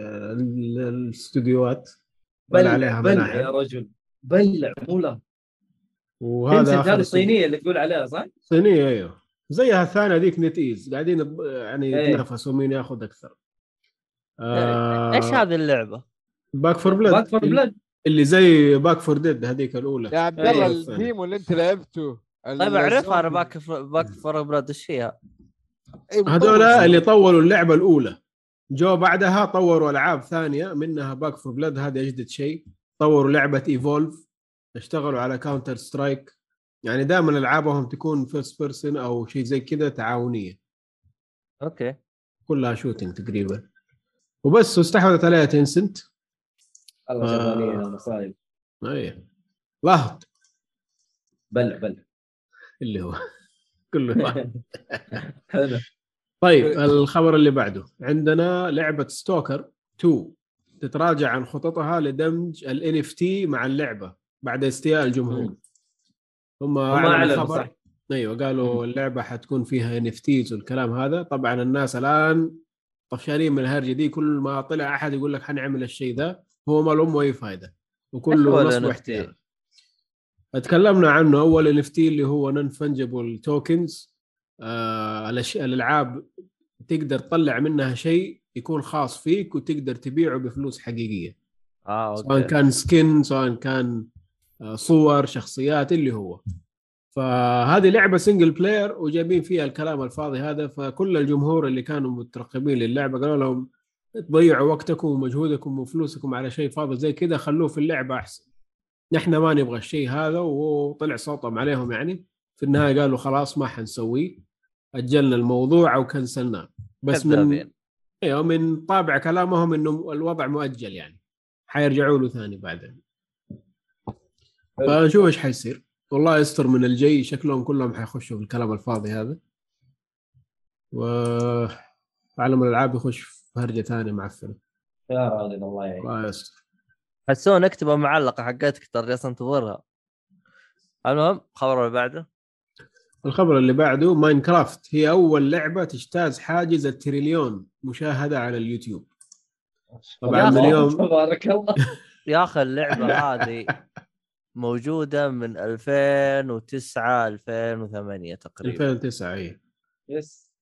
آه، ال- الاستوديوهات بلع عليها بلع يا رجل. بلع مو وهذا هذه الصينيه اللي تقول عليها صح؟ صينية أيوه. زيها الثانية ديك NetEase. قاعدين يعني إيه. يتنافسوا مين ياخذ أكثر. إيش هذه اللعبة؟ Back 4 Blood Back 4 Blood اللي زي Back 4 Dead هذيك الأولى. يا عبد الله الثانية. ال demo اللي أنت لعبته طيب اعرفها أنا Back 4 Blood إيش فيها؟ إيه، هذول. اللي طوروا اللعبة الأولى. جو بعدها طوروا ألعاب ثانية منها Back 4 Blood هذا أجدد شيء. طوروا لعبة Evolve اشتغلوا على Counter-Strike يعني دائما ألعابهم تكون first person أو شيء زي كذا تعاونية. okay. كلها shooting تقريبا. وبس واستحوذت عليها Tencent الله آه. شغالين يا مصايب. اي لهط بلع بلع. اللي هو. كله. *laughs* حلو. *laughs* طيب *laughs* الخبر اللي بعده. عندنا لعبة Stalker 2 تتراجع عن خططها لدمج ال NFT مع اللعبة بعد استياء الجمهور. هم أعلنوا الخبر. أيوه قالوا اللعبة حتكون فيها NFTs والكلام هذا. طبعا الناس الآن طفشانين من الهرجة دي. كل ما طلع أحد يقول لك حنعمل الشيء ذا هو ما له اي فائده وكله ال نصب؟ واحتيال. تكلمنا عنه أول NFT اللي هو non-fungible tokens الألعاب تقدر تطلع منها شيء يكون خاص فيك وتقدر تبيعه بفلوس حقيقية. آه سواء okay كان skin سواء كان آه، صور شخصيات اللي هو. فهذه لعبة single player وجايبين فيها الكلام الفاضي هذا فكل الجمهور اللي كانوا مترقبين للعبة قالوا لهم تضيعوا وقتكم ومجهودكم وفلوسكم على شيء فاضي زي كذا خلوه في اللعبة أحسن. نحن ما نبغى الشيء هذا وطلع صوتهم عليهم يعني. في النهاية قالوا خلاص ما حنسويه. أجلنا الموضوع أو cancel ناه. بس من. أيوه من طابع كلامهم إنه الوضع مؤجل يعني. حيرجعوا له ثاني بعدين. فنشوف إيش حيصير. والله يستر من الجاي شكلهم كلهم حيخشوا في الكلام الفاضي هذا. و عالم الألعاب يخش في هرجة ثانية معفنة. يا راجل الله يعين الله يستر. حسون اكتب المعلقه حقتك ترى جالس انتظرها المهم خبر اللي بعده. الخبر اللي بعده Minecraft. هي أول لعبة تجتاز حاجز التريليون مشاهدة على اليوتيوب. طبعا من اليوم *laughs* تبارك الله. *laughs* يا أخي اللعبة هذه موجودة من 2009 2008 تقريبا. 2009 اي يس.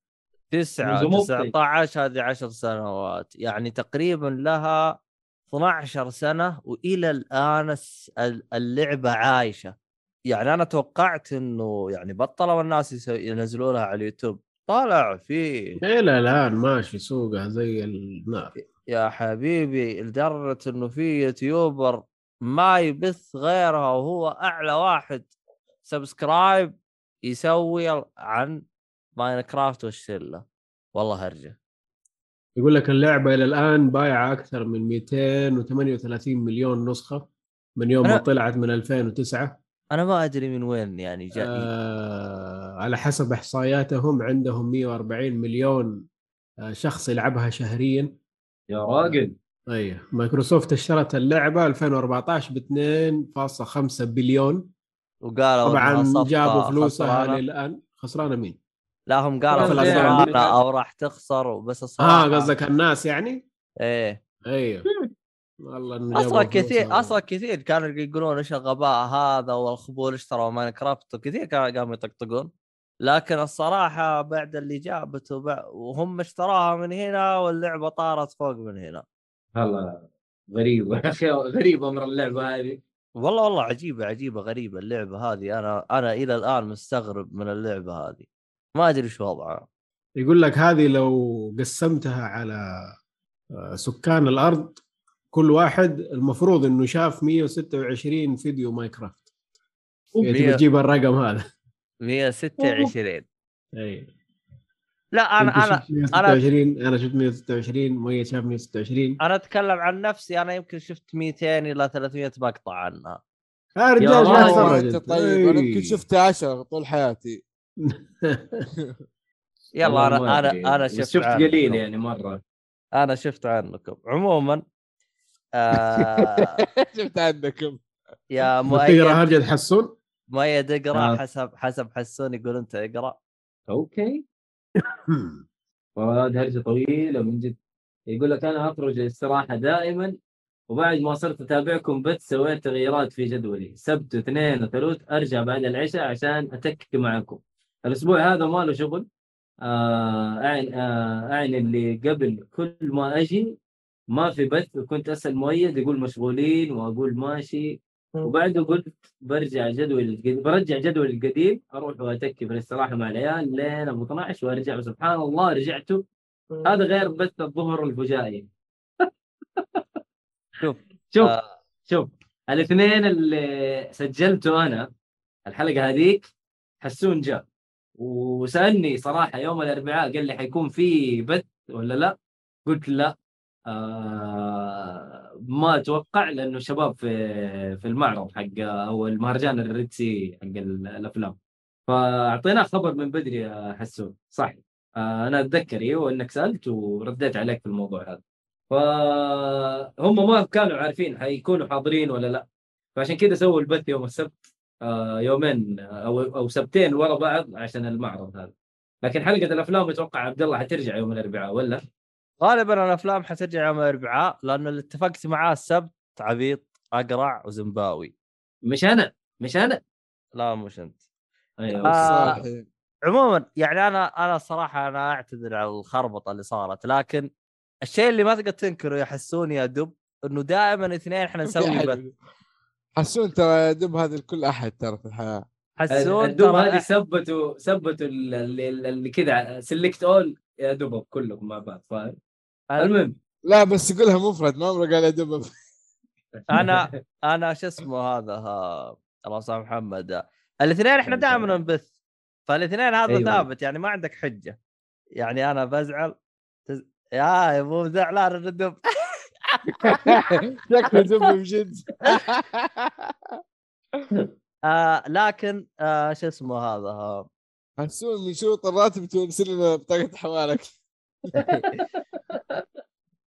تسعة منذ مبطي. 19 هذه 10 سنوات. يعني تقريبا لها 12 سنة وإلى الآن الس- ال- اللعبة عايشة. يعني أنا توقعت إنه يعني بطلوا الناس ينزلونها على اليوتيوب. طالع في إلى الآن ماشي سوقها زي النار. يا حبيبي لدرجة إنه في YouTuber ما يبث غيرها وهو أعلى واحد subscribe يسوي عن Minecraft والشلة. والله هرجه يقول لك اللعبة إلى الآن بايعة أكثر من 238 مليون نسخة من يوم ما طلعت من 2009 أنا ما أدري من وين يعني جاء. آه على حسب إحصائياتهم عندهم 140 مليون آه شخص يلعبها شهريا. يا راجل. أيوه مايكروسوفت اشترت اللعبة 2014 ب 2.5 بليون. وقالوا طبعا جابوا فلوسها. للآن. خسرانة مين؟ لا هم قالوا في خسرانة الأسعار. أو راح تخسر وبس الصراحه آه قصدك الناس يعني؟ إيه. أيوه *laughs* والله أصلا كثير. أصلا كثير كانوا يقولون إيش الغباء هذا والخبول اشتروا ماينكرافت وكثير كانوا قاموا يطقطقون. لكن الصراحة بعد اللي جابته وبع- وهم اشتراها من هنا واللعبة طارت فوق من هنا. والله غريبة *laughs* يا أخي غريبة أمر اللعبة هذه. والله والله عجيبة عجيبة غريبة اللعبة هذه. أنا أنا إلى الآن مستغرب من اللعبة هذه. ما أدري إيش وضعها يقول لك هذه لو قسمتها على آه، سكان الأرض كل واحد المفروض إنه شاف 126 فيديو ماينكرافت. مية- تبي تجيب الرقم هذا. 126 أي. لا أنا أنا 126 أنا شفت 126 مية شاف 126 أنا أتكلم عن نفسي أنا يمكن شفت 200 إلى 300 مقطع عنها. يا رجال ما. طيب أنا يمكن. شفت 10 طول حياتي. *laughs* يلا والله أنا أنا. أنا شفت شفت عنكم. قليل يعني مرة. أنا شفت عنكم. عموما آه *laughs* شفت عندكم يا *laughs* تقرأ مؤيد هرجة حسون؟ مؤيد اقرأ آه. حسب حسب حسون يقول أنت اقرأ. أوكي. *coughs* وهذه هرجة طويلة من جد يقول لك أنا أخرج للاستراحة دائما وبعد ما صرت أتابعكم بث سويت تغييرات في جدولي. سبت واثنين وثلاث أرجع بعد العشاء عشان اتك معكم. الأسبوع هذا ما له شغل. آه أعني, آه اللي قبل كل ما أجي ما في بث وكنت أسأل مؤيد يقول مشغولين وأقول ماشي. وبعده قلت برجع جدول القديم برجع جدول القديم أروح واتكي في الاستراحة مع العيال لين أبو 12 وأرجع. وسبحان الله رجعتوا هذا غير بث الظهر الفجائي *laughs* شوف شوف آه. شوف. الاثنين اللي سجلته أنا الحلقة هذيك حسون جاء. وسألني صراحة يوم الأربعاء قال لي حيكون في بث ولا لا؟ قلت لا. آه ما أتوقع لأنه شباب في في المعرض حق أو المهرجان الريدسي حق ال- الأفلام. فأعطيناه خبر من بدري يا حسون. صح آه أنا أتذكر إيوه إنك سألت ورديت عليك في الموضوع هذا. فهم ما كانوا عارفين حيكونوا حاضرين ولا لا. فعشان كذا سووا البث يوم السبت. يومين أو أو سبتين ورا بعض عشان المعرض هذا. لكن حلقة الأفلام أتوقع عبد الله حترجع يوم الأربعاء ولا؟ غالبا الأفلام حترجع يوم الأربعاء لأنه اللي اتفقت معاه السبت عبيط أقرع وزمباوي. مش أنا مش أنا. لا مش أنت. أيوه آه. صحيح عموما يعني أنا أنا الصراحه أنا أعتذر على الخربطة اللي صارت لكن الشيء اللي ما تقدر تنكره يحسون يا دب إنه دائما اثنين إحنا *laughs* نسوي بث حسون ترى دب هذا لكل أحد ترى في الحياة. حسون ترى هذه ثبتوا ثبتوا ال- اللي, اللي كذا سلكت اول يا دبب كلكم مع بعض فاهم؟ المهم. لا بس يقولها مفرد ما عمره قال يا دب أنا *laughs* أنا شو اسمه هذا ها... الله يسامح محمد. الاثنين إحنا *laughs* دائما نبث فالاثنين هذا أيوة. ثابت يعني ما عندك حجة. يعني أنا بزعل تز... يا مو زعلان الردب *laughs* *laughs* شكله دب بجد *laughs* آه لكن آه شو اسمه هذا؟ ها... حسون من شروط الراتب ترسل لنا بطاقة حوالك. *laughs*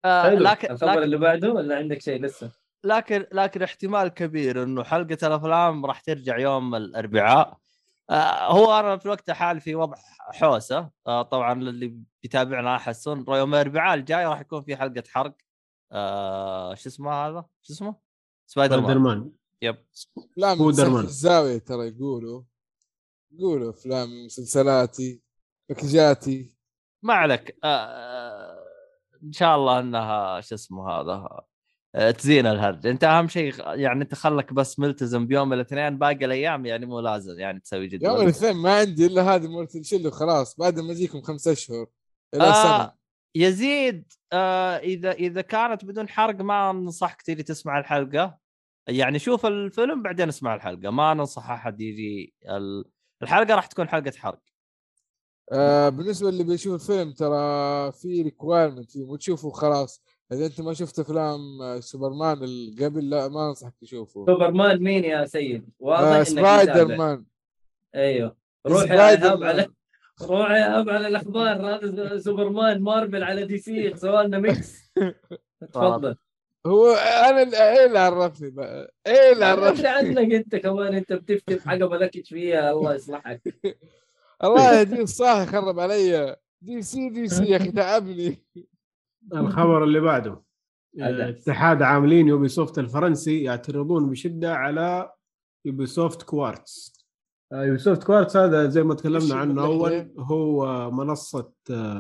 آه لكن الخبر اللي بعده ولا عندك شيء لسه؟ لكن لكن احتمال كبير إنه حلقة الأفلام راح ترجع يوم الأربعاء. آه هو أنا في الوقت الحالي في وضع حوسة. آه طبعا اللي بيتابعنا احسن يوم الأربعاء الجاي راح يكون في حلقة حرق. آه شو اسمه هذا؟ شو اسمه؟ سبايدر سبايدر مان مان yep افلام سبايدر الزاويه ترى يقولوا يقولوا أفلام مسلسلاتي package اتي ما عليك. آه إن شاء الله إنها شو اسمه هذا آه، تزين الهرج أنت أهم شيء يعني أنت خلك بس ملتزم بيوم الاثنين باقي الأيام يعني مو لازم يعني تسوي جدول. يوم الاثنين ما عندي إلا هذه مرتل شلو خلاص بعد ما اجيكم خمسة أشهر إلى آه سنة. يزيد آه إذا إذا كانت بدون حرق ما ننصحك تيجي تسمع الحلقة. يعني شوف الفيلم بعدين اسمع الحلقة. ما ننصح أحد يجي ال- الحلقة راح تكون حلقة حرق. آه بالنسبة اللي بيشوف الفيلم ترى في requirement فيه مو تشوفه خلاص. إذا أنت ما شفت أفلام آه، سوبرمان اللي قبل لا ما أنصحك تشوفه. سوبرمان مين يا سيد؟ واضح آه إنك سبايدر. مان. أيوه. روح. على روح يا ايهاب على الأخبار هذا سوبرمان مارفل على دي سي سوالنا mix. *laughs* تفضل. هو أنا إيه اللي عرفني بقى؟ إيه اللي عرفني؟ عنك *laughs* أنت كمان أنت بتفتن حاجة ملكش فيها الله يصلحك. *laughs* الله يهديه الصح خرب علي. دي سي دي سي يا أخي تعبني. الخبر اللي بعده. هذا. اتحاد العاملين يوبي سوفت الفرنسي يعترضون بشدة على يوبي سوفت كوارتز. يوبي سوفت كوارتز هذا زي ما تكلمنا عنه أول هي؟ هو منصة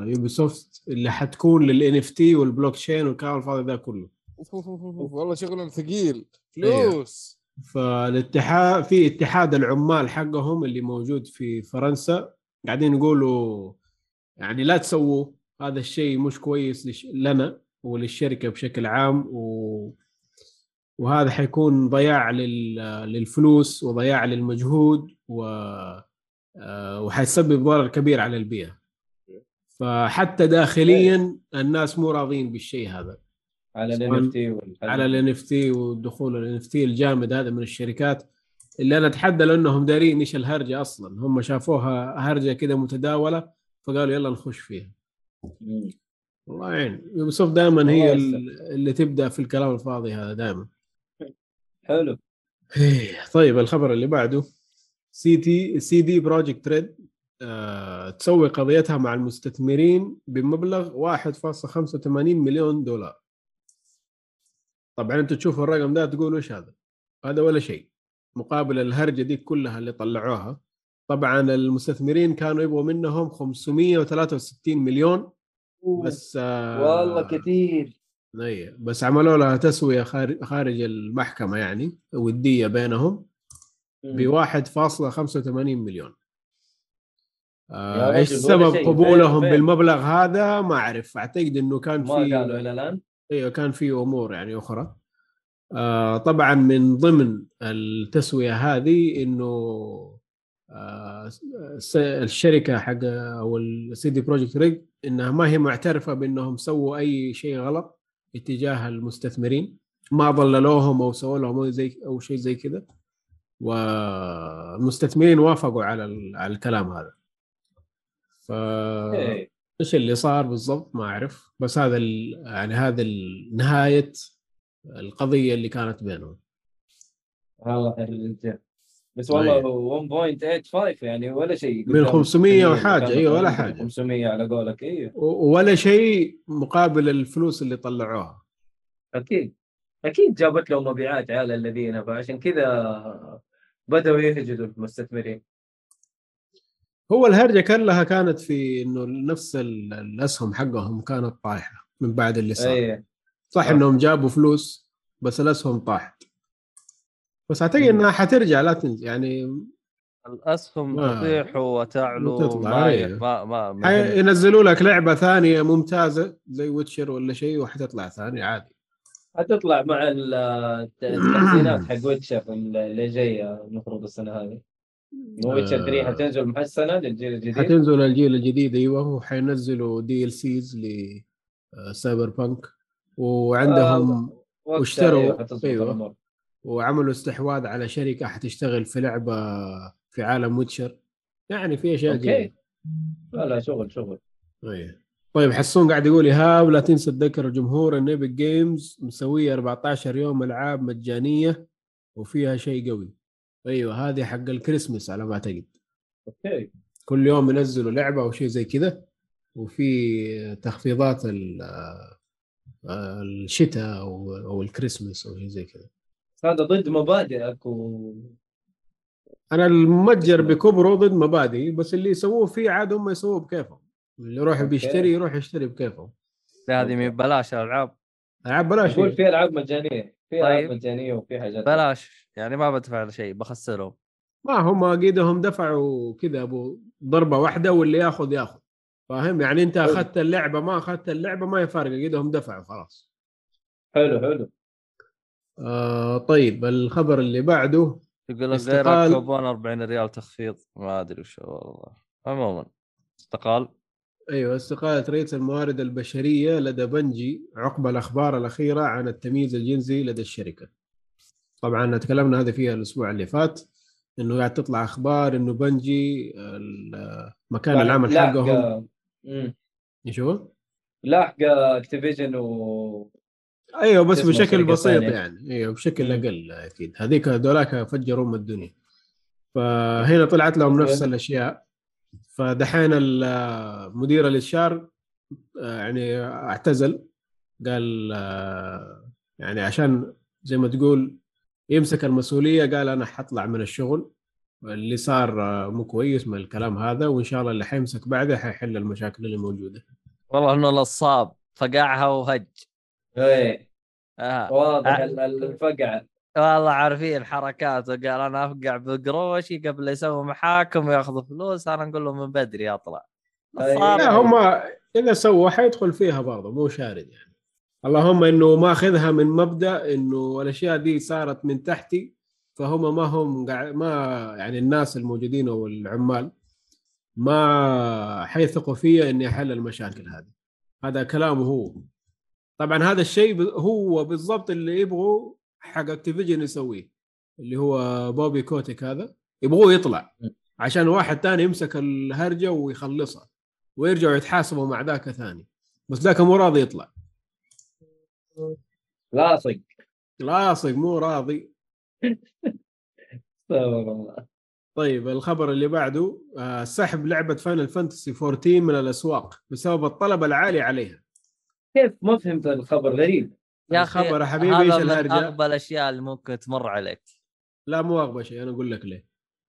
يوبي سوفت اللي حتكون لل NFT وال blockchain والكلام الفاضي ذا كله. *laughs* والله شغلهم ثقيل. أيوه. فلوس. فالاتحاد في اتحاد العمال حقهم اللي موجود في فرنسا. قاعدين يقولوا يعني لا تسووا هذا الشيء مش كويس لش... لنا وللشركة بشكل عام و... وهذا حيكون ضياع لل... للفلوس وضياع للمجهود. و... آه، وحيسبب ضرر كبير على البيئة. فحتى داخليا الناس مو راضيين بالشيء هذا. على سواء ال T على ال NFT ودخول ال NFT الجامد هذا من الشركات. اللي أنا أتحدى لانهم دارين إيش الهرجة أصلا. هم شافوها هرجة كده متداولة فقالوا يلا نخش فيها. والله يعين يوبيسوفت دائما هي الله ال- اللي تبدأ في الكلام الفاضي هذا دائما حلو. طيب الخبر اللي بعده. سي تي سي دي بروجكت ريد آه، تسوي قضيتها مع المستثمرين بمبلغ 1.85 مليون دولار. طبعا أنتم تشوفوا الرقم ده تقولوا إيش هذا؟ هذا ولا شيء. مقابل الهرجة دي كلها اللي طلعوها. طبعا المستثمرين كانوا يبغوا منهم 563 مليون. بس آه والله كثير. أي بس عملوا لها تسوية خارج المحكمة يعني ودية بينهم. ب 1.85 مليون. آه إيش سبب. قبولهم؟ بالمبلغ هذا؟ ما أعرف. أعتقد إنه كان ما قالوا في إلى الآن؟ أيوه كان في أمور يعني أخرى. آه طبعا من ضمن التسوية هذه إنه آه الشركة حق أو السي دي بروجكت ريد إنها ما هي معترفة بأنهم سووا أي شيء غلط اتجاه المستثمرين. ما ضللوهم أو سووا لهم زي أو شيء زي كذا. والمستثمرين وافقوا على على الكلام هذا ف إيه. إيش اللي صار بالضبط ما أعرف بس هذا ال... يعني هذا ال- نهاية القضية اللي كانت بينهم والله الرجال. بس والله 1.85 يعني ولا شيء من قدام 500 المستثمرين وحاجة، كانوا أيوة، ولا حاجة. 500 على قولك إيوه ولا شيء مقابل الفلوس اللي طلعوها أكيد أكيد جابت لهم مبيعات عيال الذين فعشان كذا بدأوا يهجدوا المستثمرين. هو الهرجة كلها كانت في إنه نفس ال- الأسهم حقهم كانت طايحة من بعد اللي صار. اي صح صح. إنهم جابوا فلوس بس الأسهم طاحت. بس أعتقد إنها حترجع لا تنزل يعني الأسهم ما- تطيح وتعلو وتطلع، ما. ما ما, ما ينزلوا لك لعبة ثانية ممتازة زي ويتشر ولا شيء وحتطلع ثانية عادي. حتطلع مع ال- التحسينات *clears throat* حق ويتشر اللي جاية المفروض السنة هذه. ويتشر 3 حتنزل محسنه للجيل الجديد؟ حتنزل الجيل الجديد أيوه. وحينزلوا DLCs لسايبر بانك وعندهم وقتها واشتروا- حتظبط أيوة. وعملوا استحواذ على شركة حتشتغل في لعبة في عالم ويتشر. يعني في أشياء أوكي. لا لا شغل شغل. أيه. طيب حسون قاعد يقول ايهاب لا تنسى تذكر الجمهور ان إيبك جيمز مسوية 14 يوم ألعاب مجانية وفيها شيء قوي. أيوه هذه حق الكريسماس على ما أعتقد. أوكي. كل يوم ينزلوا لعبة أو شيء زي كذا وفي تخفيضات آه، الشتاء أو أو الكريسماس أو شيء زي كذا. هذا ضد مبادئك و أنا المتجر بكبره ضد مبادئي بس اللي يسووه فيه عاد هم يسووه بكيفهم. اللي يروح. بيشتري يروح يشتري بكيفه. هذه من بلاش الالعاب ألعاب بلاش يقول. في ألعاب مجانية في ألعاب طيب. مجانية وفي حاجات بلاش. يعني ما بدفع شيء بخسرهم ما هم أكيدهم دفعوا كذا أبو ضربة واحدة واللي ياخذ ياخذ. فاهم؟ يعني أنت. أخذت اللعبة ما أخذت اللعبة ما يفارق. أكيدهم دفعوا خلاص. حلو حلو. آه طيب الخبر اللي بعده يقول لك استقال. غير كوبون 40 ريال تخفيض. ما أدري وش هو والله. عموما استقال. أيوه استقالة رئيس الموارد البشرية لدى بنجي عقب الأخبار الأخيرة عن التمييز الجنسي لدى الشركة. طبعا تكلمنا هذا فيها الأسبوع اللي فات إنه قاعد تطلع أخبار إنه بنجي مكان العمل حقهم. شو؟ لاحقه أكتيفيجن و أيوه بس بشكل بسيط ثانية. يعني أيوه بشكل. أقل أكيد هذيك هذولاك فجروا ام الدنيا فهنا طلعت لهم. نفس الأشياء فدحين ال- مدير ال HR آه، يعني اعتزل قال آه، يعني عشان زي ما تقول يمسك المسؤولية قال أنا حطلع من الشغل اللي صار آه، مو كويس من الكلام هذا وإن شاء الله اللي حيمسك بعده حيحل المشاكل اللي موجودة والله إنه نصاب فقعها وهج إيه آه. واضح آه. ال- ال- الفقعة والله عارفين حركاته قال أنا أفقع بقروشي قبل يسوي محاكم وياخذ فلوس أنا نقول له من بدري أطلع. نصاب. لا هم إذا سووا حيدخل فيها برضه مو شارد يعني اللهم إنه ماخذها من مبدأ إنه الأشياء دي صارت من تحتي فهم ما هم ما يعني الناس الموجودين أو العمال ما حيثقوا فيا إني أحل المشاكل هذه هذا كلامه هو طبعا هذا الشيء هو بالضبط اللي يبغوا حق Activision يسويه اللي هو Bobby Kotick هذا. يبغوه يطلع. عشان واحد تاني يمسك الهرجة ويخلصها ويرجعوا يتحاسبوا مع ذاك ثاني بس ذاك مو راضي يطلع. لاصق لاصق مو راضي. *laughs* طيب الخبر اللي بعده آه، سحب لعبة Final Fantasy 14 من الأسواق بسبب الطلب العالي عليها. كيف؟ ما فهمت الخبر غريب. يا أخي يا حبيبي إيش هذا من الهرجة؟ اغبى الاشياء اللي ممكن تمر عليك لا مو اغبى شيء أنا أقول لك ليه؟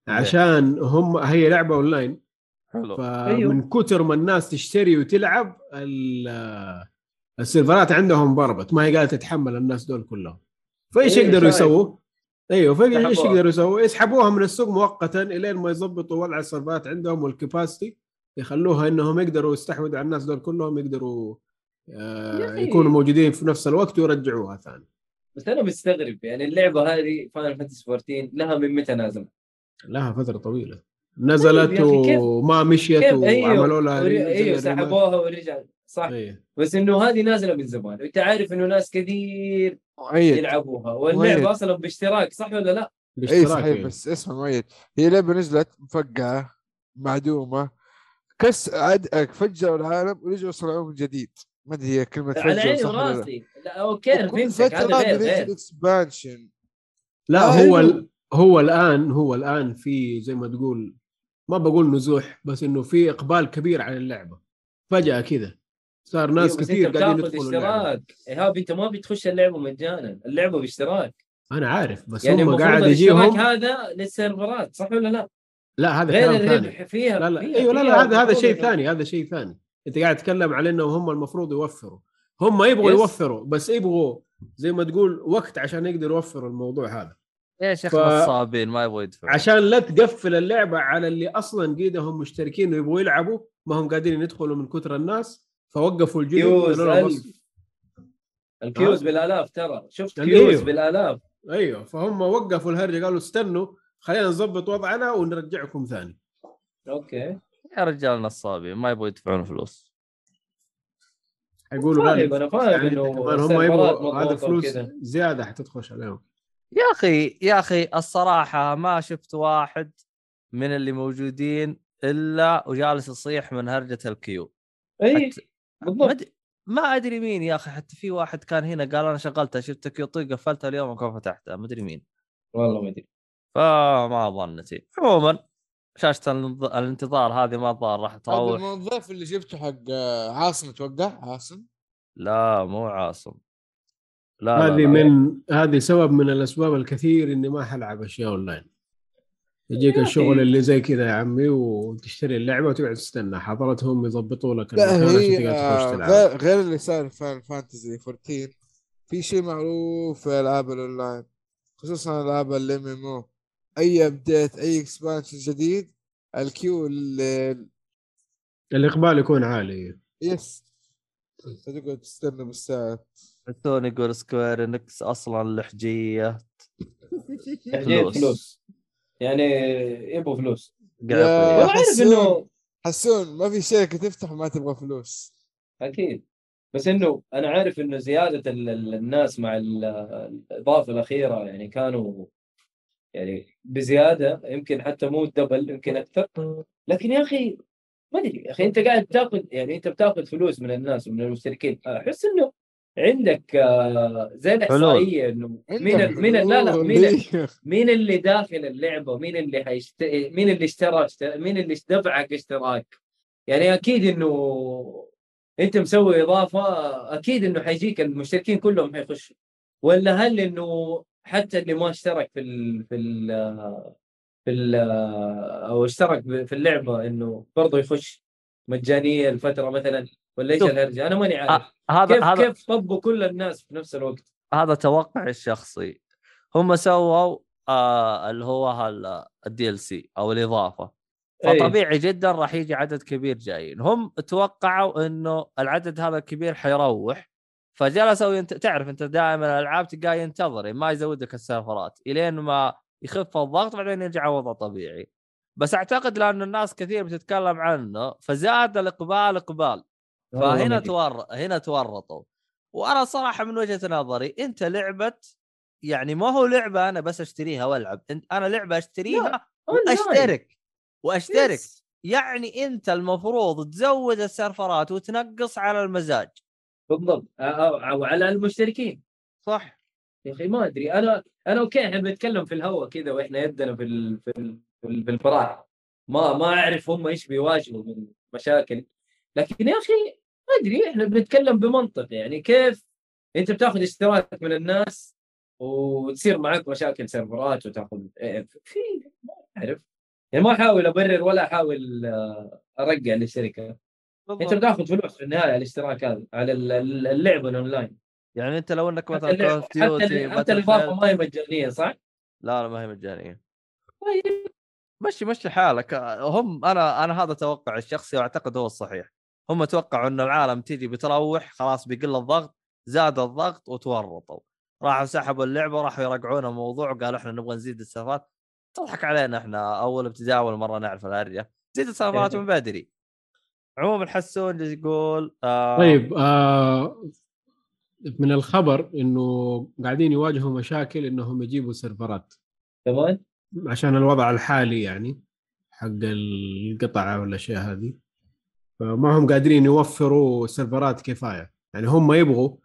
عشان هم هي لعبة أونلاين حلو فمن كثر ما الناس تشتري وتلعب ال- السيرفرات عندهم ضربت ما هي قاعدة تتحمل الناس دول كلهم فإيش أيوة، يقدروا. يسووا؟ أيوه فإيش. يقدروا يسووا؟ يسحبوها من السوق مؤقتا إلين ما يضبطوا وضع السيرفرات عندهم والكباستي يخلوها إنهم يقدروا يستحوذوا على الناس دول كلهم يقدروا. يكونوا موجودين في نفس الوقت ويرجعوها ثاني بس أنا مستغرب يعني اللعبة هذه Final Fantasy 14 لها من متى نازلة؟ لها فترة طويلة نزلت أخي، كيف- وما مشيت كيف وعملوا لها أيوه. سحبوها ورجع صح أيوة. بس إنه هذه نازلة من زمان وانت عارف إنه ناس كثير مؤيد يلعبوها مؤيد. واللعبة أصلا باشتراك صح ولا لا؟ اي باشتراك صحيح أيوة. بس اسمع مؤيد هي لعبة نزلت مفقعة معدومة كس عد فجروا العالم ورجعوا صنعوه من جديد ما أدري هي كلمة على عيني. وراسي. لا أوكي فهمتك. هذا غير بينزل غير. expansion لا آه، هو. ال... هو الآن هو الآن في زي ما تقول ما بقول نزوح بس إنه في إقبال كبير على اللعبة. فجأة كذا صار ناس كثير أنت قاعدين يدخلوا اشتراك. ايهاب أنت ما بتخش اللعبة مجانا. اللعبة باشتراك. أنا عارف بس يعني هم قاعد يجيهم. هذا لل servers ات صح ولا لا؟ لا هذا غير الربح فيها لا لا. فيها أيوه لا فيها لا هذا هذا شيء ثاني هذا شيء ثاني. أنت قاعد تتكلم على إنهم هم المفروض يوفروا هم يبغوا yes. يوفروا بس يبغوا زي ما تقول وقت عشان يقدروا يوفروا الموضوع هذا يا شيخ ف- نصابين ما يبغوا يدفعوا عشان لا تقفل اللعبة على اللي أصلا قيدهم مشتركين ويبغوا يلعبوا ما هم قادرين يدخلوا من كثر الناس فوقفوا. بس- ال queues. بالآلاف ترى شفت أيوه. queues بالآلاف أيوه فهم وقفوا الهرجة قالوا استنوا خلينا نظبط وضعنا ونرجعكم ثاني أوكي يا رجال نصابين ما يبغوا يدفعون فلوس. حيقولوا طيب لا أنا فاهم يعني إنه هم يبغوا هذا فلوس. زيادة حتدخش عليهم. يا أخي يا أخي الصراحة ما شفت واحد من اللي موجودين إلا وجالس يصيح من هرجة ال queue. اي بالضبط. ما أدري مين يا أخي حتى في واحد كان هنا قال أنا شغلتها شفت queue طيب قفلتها اليوم وكيف فتحتها ما أدري مين. والله ما أدري. فما ظنتي. عموما شاشة الانتظار هذه ما الظاهر راح هذا تروح. الموظف اللي جبته حق آه، عاصم توقع؟ عاصم؟ لا مو عاصم. لا هذه لا. من هذه سبب من الأسباب الكثير إني ما حلعب أشياء أونلاين. يجيك الشغل. اللي زي كذا يا عمي وتشتري اللعبة وتقعد تستنى. حضرتهم يضبطوا لك لا هي تقدر تخش آه، تلعب. غير غير اللي صار في فانتزي 14 في شيء معروف في ألعاب الأونلاين خصوصا ألعاب ال MMO. أي update أي expansion جديد ال queue اللي الإقبال يكون عالي. yes فتقعد تستنى بالساعات توني يقول Square Enix أصلا لحجية. يعني فلوس. فلوس. يعني يبغوا فلوس. والله عارف حسون. إنه حسون ما في شركه تفتح وما تبغى فلوس. أكيد. بس إنه أنا عارف إنه زيادة ال- ال- الناس مع ال- الإضافة الأخيرة يعني كانوا يعني بزيادة يمكن حتى مو دبل يمكن أكثر. لكن يا أخي ما أدري يا أخي أنت قاعد تاخذ يعني أنت بتاخذ فلوس من الناس ومن المشتركين. أحس إنه عندك آه، زي الاحصائيه إنه مين مين لا لا مين. *laughs* مين اللي داخل اللعبة مين اللي حيشت... مين اللي اشترى اشترى مين اللي دفعك اشتراك. يعني أكيد إنه أنت مسوي إضافة أكيد إنه حيجيك المشتركين كلهم حيخشوا. ولا هل إنه حتى اللي ما اشترك في ال... في ال... في ال... أو اشترك في اللعبة إنه برضه يخش مجانية لفتره مثلا ولا إيش. الهرجة؟ أنا ماني عارف. آه، هذا كيف هذا كيف طبوا كل الناس في نفس الوقت؟ هذا توقعي الشخصي. هم سووا آه اللي هو ال DLC أو الإضافة. إيه. فطبيعي جدا راح يجي عدد كبير جايين. هم توقعوا إنه العدد هذا الكبير حيروح. فجلسوا ينت... تعرف انت دائما الألعاب تلقاه ينتظر ما يزود لك ال servers ات إلين ما يخف الضغط بعدين يرجع وضع طبيعي بس أعتقد لأن الناس كثير بتتكلم عنه فزاد الإقبال إقبال فهنا. تور هنا تورطوا وأنا صراحة من وجهة نظري أنت لعبة يعني ما هو لعبة أنا بس أشتريها وألعب أنا لعبة أشتريها. وأشترك وأشترك. يعني أنت المفروض تزود السيرفرات وتنقص على المزاج بالضبط. أ- أ- وعلى المشتركين. صح. يا أخي ما أدري. أنا أنا أوكي إحنا بنتكلم في الهواء كذا وإحنا يدنا في ال... في ال... في ال- في الفراح ما ما أعرف هم إيش بيواجهوا من مشاكل. لكن يا أخي ما أدري إحنا بنتكلم بمنطق يعني كيف أنت بتاخذ اشتراك من الناس وتصير معك مشاكل servers ات وتاخذ إيه، في ما أعرف. يعني ما أحاول أبرر ولا أحاول آه، أرجع للشركة. انت بتاخذ فلوس في النهاية على الاشتراك هذا على ال- ال- اللعبه الأونلاين. يعني انت لو انك مثلا Call of حتى Duty ال- حتى الاضافه ما هي مجانية صح؟ لا لا ما هي مجانية. طيب. مشي مشي حالك. هم أنا أنا هذا توقعي الشخصي وأعتقد هو الصحيح. هم توقعوا إن العالم تيجي بتروح خلاص بيقل الضغط زاد الضغط وتورطوا. راحوا سحبوا اللعبة راحوا يرقعون الموضوع وقالوا إحنا نبغى نزيد السيرفرات تضحك علينا إحنا أول ابتداء أول مرة نعرف الهرجه زيد السيرفرات من بدري. عموما حسون يقول آه طيب آه من الخبر إنه قاعدين يواجهوا مشاكل إنهم يجيبوا سيرفرات. كمان؟ عشان الوضع الحالي يعني حق القطع والاشياء هذه. فما هم قادرين يوفروا servers ات كفاية. يعني هم يبغوا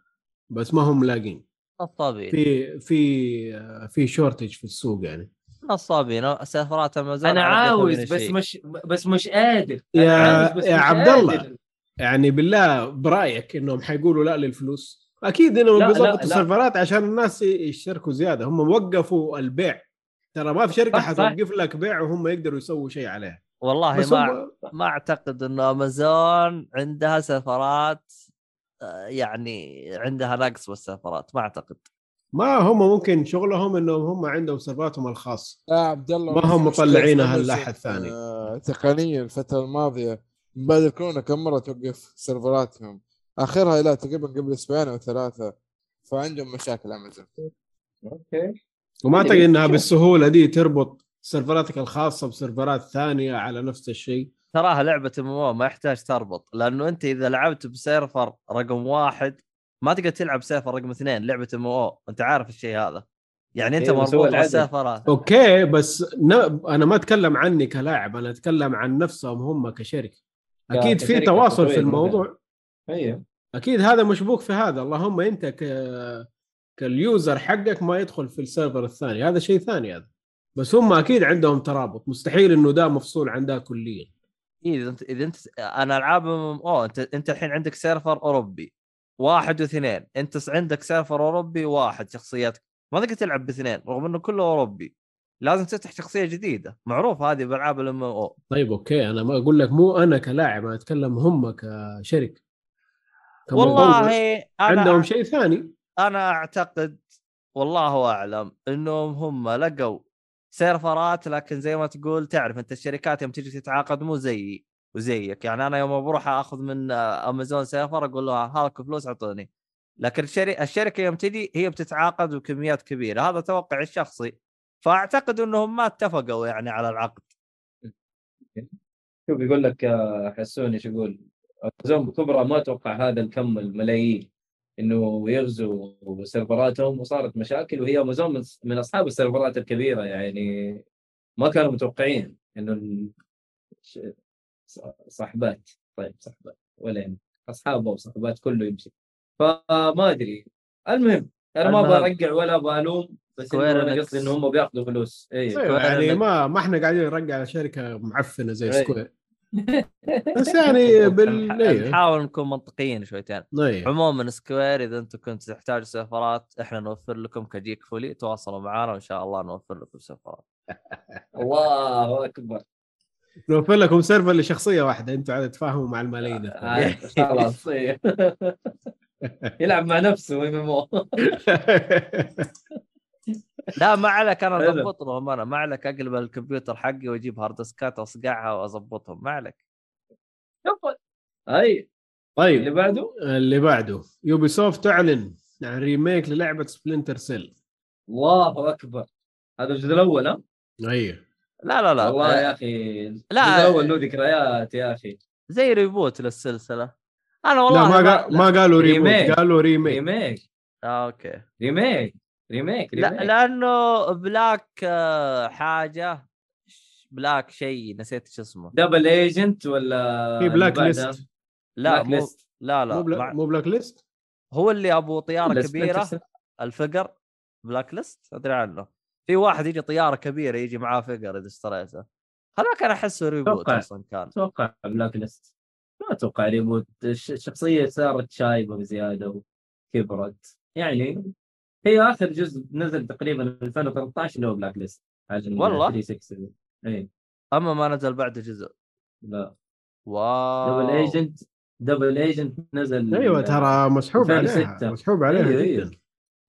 بس ما هم لاقين. نصابين في في في shortage في السوق يعني. نصابين servers ات امازون أنا عاوز بس. مش بس مش قادر يا بس يا عبد الله. يعني بالله برأيك إنهم حيقولوا لا للفلوس أكيد إنهم بيظبطوا. ال servers ات عشان الناس يشتركوا زيادة هم وقفوا البيع ترى ما في شركة. حتوقف لك بيع وهم يقدروا يسووا شيء عليها والله ما هم ما أعتقد انه أمازون عندها سفرات آه، يعني عندها نقص بالسفرات ما أعتقد ما هم ممكن شغلهم إنهم هم عندهم سيرفراتهم الخاص يا عبد الله ما هم مطلعينها في لأحد ثاني. آه، تقنيا الفترة الماضية من بعد الكورونا كم مرة توقف سيرفراتهم؟ آخرها لا تقريبا قبل أسبوعين أو ثلاثة فعندهم مشاكل أمازون. أوكي. وما أعتقد إنها شوف. بالسهولة دي تربط servers اتك الخاصة ب servers ات ثانية على نفس الشيء. تراها لعبة MMO ما يحتاج تربط لأنه أنت إذا لعبت ب server رقم واحد ما تقدر تلعب server رقم اثنين لعبة MMO انت عارف الشيء هذا. يعني انت إيه، مربوط. بال servers ات أوكي بس ن... أنا ما اتكلم عني كلاعب أنا اتكلم عن نفسهم هم كشركة. أكيد في تواصل في الموضوع. أيوه. أكيد هذا مشبوك في هذا. اللهم أنت ك كال user حقك ما يدخل في ال server الثاني. هذا شيء ثاني هذا. بس هم أكيد عندهم ترابط. مستحيل إنه ده مفصول عن ده كليا. إذا أنت إذا أنت أنا ألعاب MMO أنت أنت الحين عندك server أوروبي. واحد واثنين. انت عندك server أوروبي واحد شخصياتك. ما تقدر تلعب باثنين رغم إنه كله أوروبي. لازم تفتح شخصية جديدة. معروف هذه بألعاب ال MMO. طيب أوكي. أنا ما أقول لك مو أنا كلاعب أنا أتكلم هم كشركة. والله أنا عندهم شيء ثاني. أنا أعتقد والله أعلم إنهم هم لقوا servers لكن زي ما تقول تعرف أنت الشركات يوم تجي تتعاقد مو زيي. وزيك. يعني أنا يوم بروح أخذ من أمازون server أقول له هاك فلوس اعطوني لكن الشركة يوم تجي هي بتتعاقد بكميات كبيرة. هذا توقعي الشخصي. فأعتقد إنهم ما اتفقوا يعني على العقد. شوف يقول لك حسوني إيش يقول؟ أمازون كبرى ما أتوقع هذا الكم الملايين. إنه يغزو سيرفراتهم وصارت مشاكل وهي أمازون من- أصحاب السيرفرات الكبيرة يعني. ما كانوا متوقعين إنه صاحبات طيب صاحبات ولا يعني أصحابه وصاحبات كله يمشي فما أدري المهم أنا ما. برجع ولا بألوم بس أنا. قصدي ان هم بيأخذوا فلوس اي أيوه يعني. ما ما إحنا قاعدين نرجع على شركة معفنة زي أي. سكوير *laughs* بس يعني *laughs* بال إيه. نحاول نكون منطقيين شويتين إيه. عموما سكوير إذا أنتم كنتوا تحتاجوا servers إحنا نوفر لكم كجيك فولي تواصلوا معنا وإن شاء الله نوفر لكم servers *laughs* الله أكبر نوفر لكم server لشخصية واحدة أنتم عاد تتفاهموا مع الملايين. آه، خلاص. *laughs* يلعب مع نفسه ام ام *laughs* لا ما عليك أنا. اضبط لهم أنا ما عليك أقلب الكمبيوتر حقي وأجيب hard disks واصقعها واظبطهم ما عليك. اي طيب. اللي بعده؟ اللي بعده يوبي سوفت تعلن عن remake للعبة سبلنتر سيل الله أكبر. هذا الجزء الأول ها؟ أيوه. لا لا لا والله آه، يا أخي لا. الأول له ذكريات يا أخي. زي reboot للسلسلة. أنا لا والله ما قال ما قالوا remake remake. قالوا ريميك. ريميك. آه أوكي. ريميك ريميك لا ريميك. لأنه بلاك آه، حاجة بلاك شيء نسيت شو اسمه. دبل ايجنت ولا في بلاك؟ ليست لا بلاك مو ليست. لا لا مو بلا- مع... مو بلاك ليست هو اللي أبو طيارة كبيرة الفقر بلاك ليست أدري عنه. في واحد يجي طيارة كبيرة يجي معاه فقر إذا اشتريته. هذاك أنا أحسه ريبوت. أصلا كان. أتوقع بلاك ليست. ما أتوقع reboot الش- الشخصية صارت شايبة بزيادة وكبرت. يعني هي آخر جزء نزل تقريبا 2013 اللي هو Blacklist. والله؟ 360 اي أما ما نزل بعده جزء. لا. wow. Double Agent Double Agent نزل أيوه ترى مسحوب عليها 2006. مسحوب عليها جدا أيوه.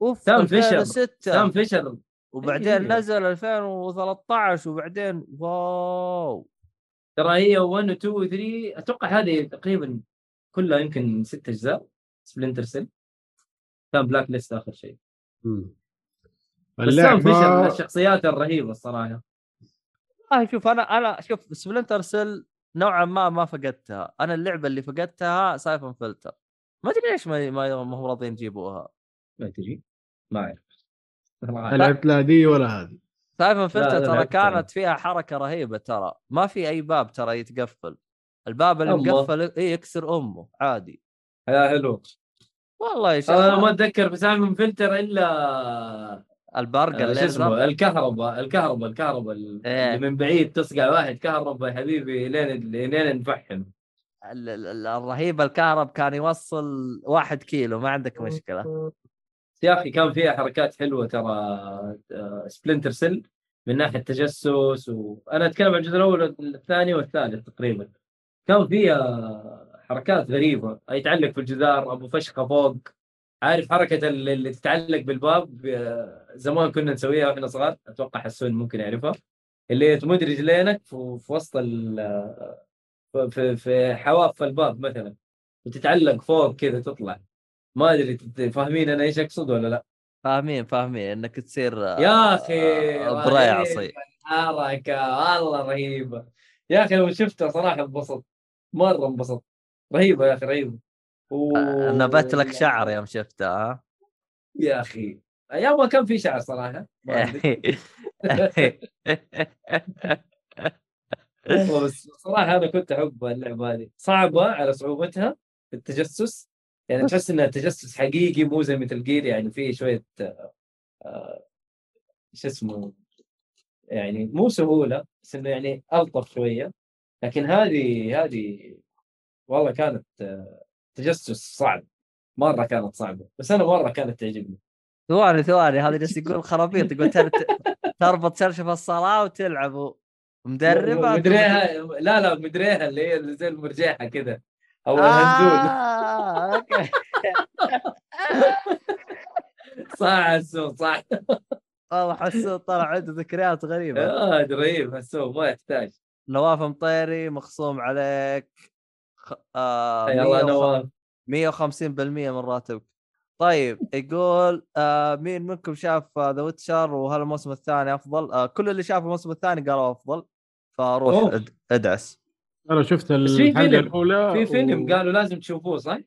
أوف سام فيشر. 2006 سام فيشر. وبعدين أيوه. نزل 2013 وبعدين wow. ترى هي 1 و 2 و 3 أتوقع هذه تقريبا كلها يمكن ست أجزاء سبلنتر سيل كان Blacklist آخر شيء. مم. بس سام فيشر من اللعبه الشخصيات الرهيبة الصراحة. آه شوف أنا أنا شوف سبلنتر سيل نوعا ما ما فقدتها. أنا اللعبة اللي فقدتها سايفون فلتر ما أدري ليش ما ما ما هم راضيين يجيبوها. ما تجي ما أعرف. لعبت لا دي ولا هذه. سايفون لا، فلتر ترى. كانت فيها حركة رهيبة ترى. ما في أي باب ترى يتقفل. الباب اللي. مقفل اي يكسر أمه عادي. يا حلو. والله يا شيخ. أنا ما أتذكر في سايمون فلتر إلا البرق آه، شو الليزر اسمه؟ الكهرباء الكهرباء الكهرباء إيه. اللي من بعيد تصقع. واحد كهرباء يا حبيبي لين لين نفحم ال- ال- ال- الرهيب الكهرب كان يوصل واحد كيلو ما عندك مشكلة. يا أخي كان فيها حركات حلوة ترى سبلنتر سيل من ناحية تجسس وأنا أتكلم عن الجزء الأول والثاني والثالث تقريبا. كان فيها حركات غريبة. يتعلق في الجدار أبو فشخة فوق. عارف حركة ال- اللي تتعلق بالباب آه، زمان كنا نسويها وإحنا صغار أتوقع حسون ممكن يعرفها. اللي تمد رجلينك في وسط في في حواف الباب مثلا. وتتعلق فوق كذا تطلع. ما أدري فاهمين أنا إيش أقصد ولا لا؟ فاهمين فاهمين إنك تصير يا أخي آه، بريعصي رهيبة الحركه والله رهيبه يا أخي لو شفتها صراحة انبسطت مرة انبسطت رهيبه يا أخي رهيبه و... آه، نبت لك شعر يوم شفتها ها يا أخي أيام ما كان في شعر صراحة. *laughs* والله بس صراحة أنا كنت أحب اللعبة هذه. صعبة على صعوبتها في التجسس يعني تحس انها تجسس حقيقي مو زي مثل جير يعني في شوية آه، شو اسمه يعني مو سهولة بس إنه يعني ألطف شوية. لكن هذه هذه والله كانت آه، تجسس صعب مرة كانت صعبة بس أنا مرة كانت تعجبني. ثواني ثواني هذا جالس يقول خرابيط يقول تر- تربط شرشف الصلاة وتلعب مدربة مدريها لا لا مدريها اللي هي زي المرجيحة كذا الهندول آه، *laughs* أوكي. *laughs* صح السوق صح. والله حسوه طلع عنده ذكريات غريبة. آه رهيب السوق ما يحتاج. نواف مطيري مخصوم عليك خ... آه يلا 150 نواف. 150% من راتبك. طيب يقول آه مين منكم شاف The Witcher وهل الموسم الثاني أفضل؟ آه كل اللي شاف الموسم الثاني قالوا أفضل. فروح أوه. أد- أدعس. أنا شفت الحلقة الأولى في فيلم و- قالوا لازم تشوفوه صح؟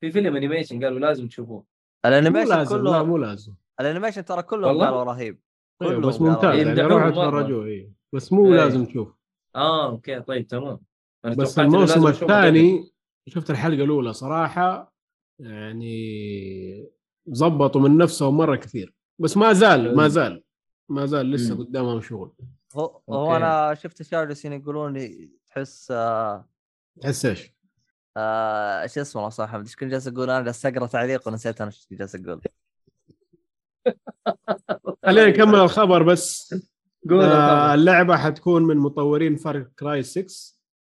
في فيلم animation قالوا لازم تشوفوه ال animation لازم لا كله مو لازم ال animation ترى والله؟ قالوا رهيب أيوة كلهم بس ممتاز. يعني روح. اتفرجوه إيه بس مو إيه. لازم تشوف آه أوكي طيب تمام بس الموسم. الثاني شفت الحلقة الأولى صراحة يعني ظبطوا من نفسهم مرة كثير بس ما زال ما زال ما زال لسه. قدامهم شغل هو, هو. أنا شفت جالسين يقولون لي تحس آه تحس إيش؟ آه شو اسمه صح احمد إيش كنت جالس أقول أنا جالس أقرأ تعليق ونسيت أنا إيش كنت جالس أقول. *laughs* خلينا نكمل الخبر بس. قول آه. اللعبة حتكون من مطورين فار كراي 6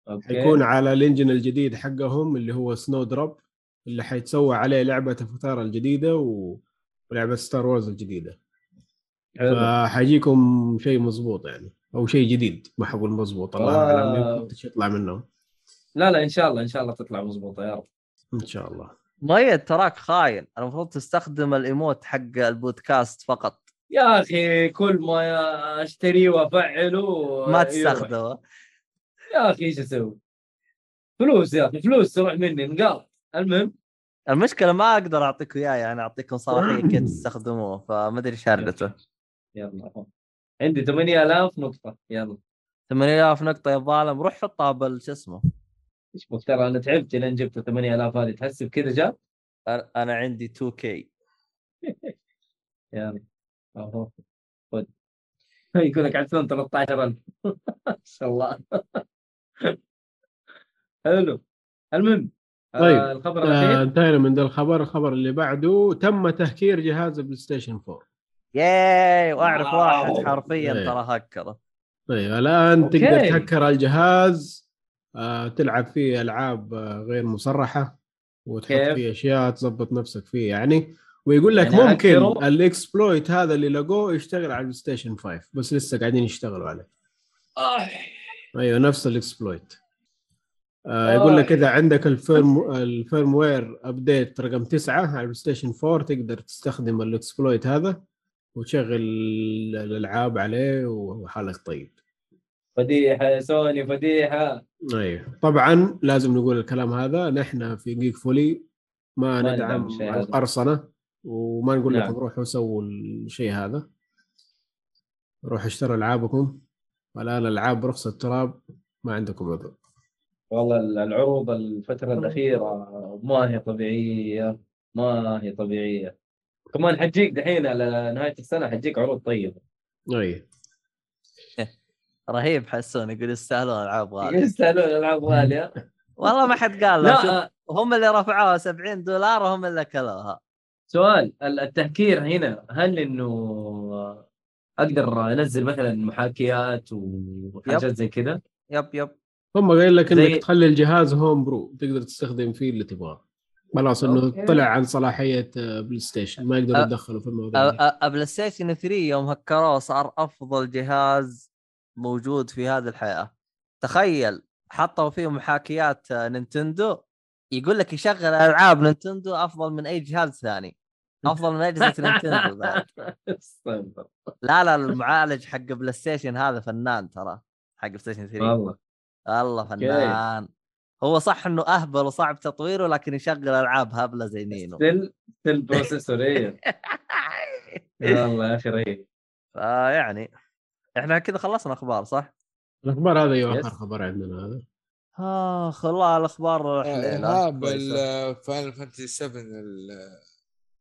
أوكي. حيكون على ال engine الجديد حقهم اللي هو Snowdrop اللي حيتسوى عليه لعبة افاتار الجديدة و... ولعبة Star Wars الجديدة. حلو. فحيجيكم شيء مزبوط يعني. أو شيء جديد. ما حقول مزبوط الله أعلم يمكن إيش يطلع منهم لا لا إن شاء الله إن شاء الله تطلع مضبوطة يا رب. إن شاء الله. مؤيد تراك خاين. المفروض تستخدم ال emote حق البودكاست فقط. يا أخي كل ما اشتريه وأفعله ما. تستخدمه. يا أخي إيش أسوي؟ فلوس يا أخي فلوس تروح مني نقاط المهم؟ المشكلة ما أقدر اعطيكم اياه يعني أعطيكم صلاحية كيف تستخدموه فما أدري إيش يلا. عندي 8000 نقطة. يلا. 8000 نقطة يا ظالم. روح حطها بال شو اسمه؟ إيش بك ترى أنا تعبت لين جبت 8000 هذه. تحسب كذا جاب؟ أنا- أنا عندي 2K *laughs* يلا. اهو خذ يقول لك عشان 13000 ما شاء الله. *laughs* حلو. المهم طيب. آه الخبر آه الاخير انتهينا من ذا الخبر. الخبر اللي بعده تم تهكير جهاز البلاي ستيشن 4 yay وأعرف. واحد حرفيا إيه. ترى هكره طيب الآن أوكي. تقدر تهكر الجهاز آه تلعب فيه ألعاب آه غير مصرحة وتحط كيف؟ فيه أشياء تظبط نفسك فيه يعني ويقول لك يعني ممكن؟ ال exploit هذا اللي لقوه يشتغل على البلاي ستيشن 5 بس لسه قاعدين يشتغلوا عليه آه. أيوه نفس ال exploit آه يقول لك إذا عندك ال firm ال firmware update رقم 9 على البلاي ستيشن 4 تقدر تستخدم ال exploit هذا وتشغل الألعاب عليه وحالك طيب. فضيحة يا سوني فضيحة أيوه طبعا لازم نقول الكلام هذا. نحن في جيك فولي ما, ما ندعم. القرصنه وما نقول نعم. لكم روحوا سووا الشيء هذا. روحوا اشتروا ألعابكم. والان العاب رخص التراب ما عندكم عذر. والله العروض الفترة الأخيرة ما هي طبيعية ما هي طبيعية. كمان حتجيك دحين على نهاية السنة حتجيك عروض طيبة. أي. *laughs* رهيب حسون يقول يستاهلون ألعاب غالية. *laughs* يستاهلون ألعاب غالية. والله ما حد قال لا هم اللي رفعوها 70 دولار وهم اللي أكلوها. سؤال التهكير هنا هل إنه أقدر أنزل مثلا محاكيات وحاجات زي كذا؟ yep yep. هم قايل لك إنك زي- تخلي الجهاز homebrew تقدر تستخدم فيه اللي تبغاه. خلاص إنه. طلع عن صلاحية آه، PlayStation. ما يقدروا يتدخلوا في الموضوع PlayStation 3 يوم هكروه صار أفضل جهاز موجود في هذه الحياة. تخيل حطوا فيه محاكيات آه، Nintendo يقول لك يشغل ألعاب Nintendo أفضل من أي جهاز ثاني. أفضل من اجهزه Nintendo. *laughs* لا لا المعالج حق PlayStation هذا فنان ترى حق PlayStation 3 والله. والله فنان. هو صح إنه أهبل وصعب تطويره لكن يشغل ألعاب هبلة زي نينو Cell Cell processor إيه *laughs* والله يا أخي رهيب فيعني إحنا كذا خلصنا أخبار صح؟ الأخبار هذا أيوه. آخر خبر عندنا هذا اخ والله الأخبار كويسة. Final Fantasy 7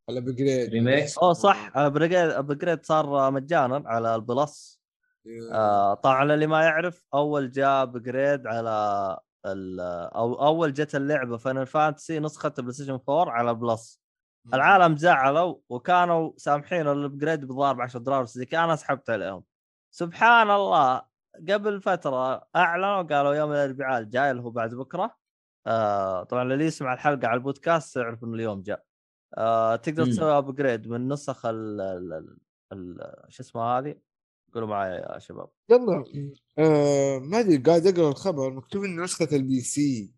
ال upgrade Remake. أوه صح upgrade upgrade صار مجانا على ال Plus آه طبعا اللي ما يعرف أول جاء upgrade على أو أول جت اللعبة Final Fantasy نسخة PlayStation 4 على Plus العالم زعلوا وكانوا سامحين ال upgrade بضارب 10 دولار زي أنا سحبت عليهم. سبحان الله قبل فترة أعلنوا قالوا يوم الاربعاء الجاي اللي هو بعد بكرة آه طبعا اللي يسمع الحلقة على البودكاست يعرف إنه اليوم جاء. آه تقدر. تسوي upgrade من نسخ ال شو اسمها هذه؟ قولوا معي يا شباب. يلا. آه ما أدري قاعد أقرأ الخبر مكتوب إنه نسخة ال P C.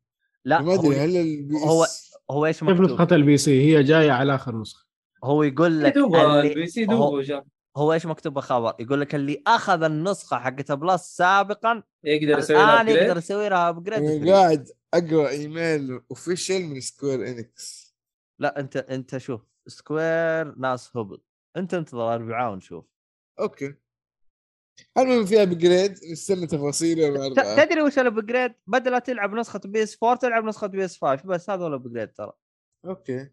لا ما أدري هل ال P هو- هو إيش كيف مكتوب؟ نسخة ال PC؟ هي جاية على آخر نسخة. هو يقول لك ال PC هو- دوبة جاء. هو إيش مكتوب بالخبر؟ يقول لك اللي أخذ النسخة حقت Plus سابقا يقدر يسوي لها الان يقدر. يسوي لها upgrade قاعد أقرأ email official من Square Enix لا أنت أنت شوف Square ناس هبل. أنت انتظر اربعاء ونشوف. okay. المهم فيها ابجريد نستنى تفاصيل يوم ت- الاربعاء تدري وش الابجريد؟ بدل لا تلعب نسخة بي إس 4 تلعب نسخة بي إس 5 بس هذا هو الابجريد ترى أوكي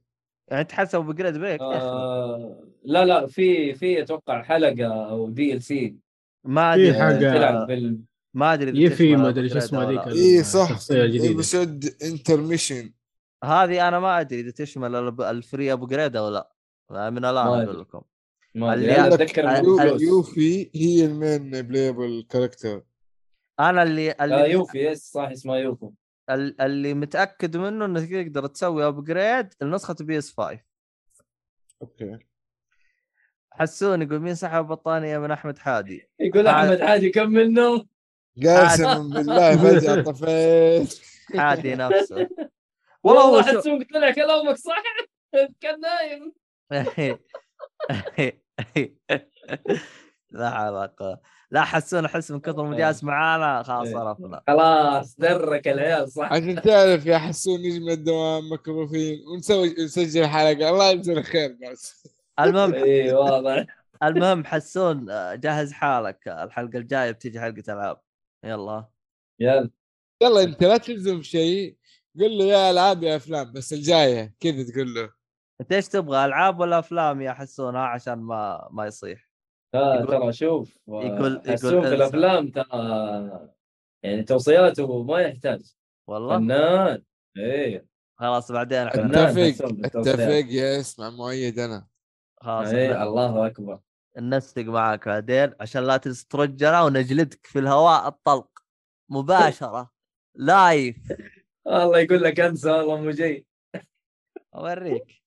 يعني تحسب ابجريد بريك. آه لا لا في في أتوقع حلقة أو دي إل سي ما في أدري حاجة- تلعب بال ما أدري إذا يفي تشمل ما أدري شو الأبجريد اسمها أو ذيك لا. اي صح. ايبسود انترميشن هذه أنا ما أدري إذا تشمل الفري ابجريد أو لا من الآن ما أقول. لكم ما اللي أتذكر. Yuffie هي ال main playable character أنا اللي اللي Yuffie yes صح اسمها Yuffie. ال- اللي متأكد منه إنك تقدر تسوي upgrade لنسخة PS 5 okay. حسون يقول مين سحب بطانيه من أحمد حادي؟ يقول آه. أحمد حاجي كم منه؟ قسما بالله فجأة *laughs* طفيت. حادي نفسه. *laughs* والله حسون طلع كلامك صح؟ *laughs* كان نايم. *laughs* لا علاقة لا حسون احس من كثر ما جالس معانا خلاص إيه. عرفنا. خلاص درك العيال صح. عشان تعرف يا حسون نجي من الدوام مكروفين ونسوي نسجل حلقة. الله يجزاه خير بس. المهم *laughs* اي واضح. المهم حسون آه، جهز حالك. الحلقة الجاية بتيجي حلقة ألعاب. يلا. يلا. يلا أنت لا تلزم شيء. قل له يا ألعاب يا أفلام بس الجاية كذا تقول له. أنت إيش تبغى ألعاب ولا أفلام؟ يا حسون ها عشان ما ما يصيح. آه يقول- ترى شوف يقول- حسون يقول في إنسى. الأفلام ترى يعني توصياته ما يحتاج. والله. فنان. إيه. خلاص بعدين. اتفق. اتفق يس مع مؤيد أنا. خلاص إيه الله أكبر. ننسق معك بعدين عشان لا تسترجنا ونجلدك في الهواء الطلق. مباشرة. *laughs* لايف الله يقول لك أنسى والله مو جاي. أوريك.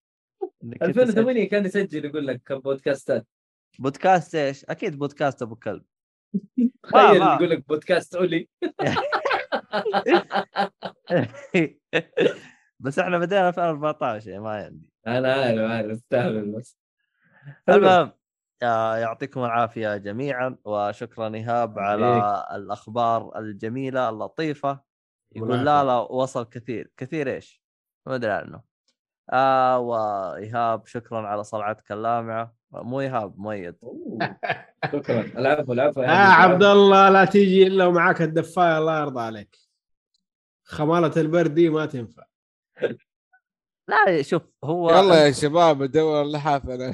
2008 كان يسجل يقول لك بودكاستات. بودكاست إيش؟ أكيد بودكاست أبو كلب. *laughs* تخيل. يقول لك بودكاست أولي. *laughs* بس إحنا بدينا 2014 يعني ما عندي. أنا عارف عارف استهبل بس. المهم آه، يعطيكم العافية جميعا وشكرا إيهاب على الأخبار الجميلة اللطيفة. يقول لا. لا وصل كثير. كثير إيش؟ ما أدري عنه. آه وإيهاب شكرا على صلعتك اللامعه مو إيهاب مؤيد. أوه. شكرا. العفو العفو يا عبد الله لا تيجي إلا ومعاك الدفاية الله يرضى عليك. خمالة البرد دي ما تنفع. *laughs* لا شوف هو يلا يا شباب ادور اللحاف أنا.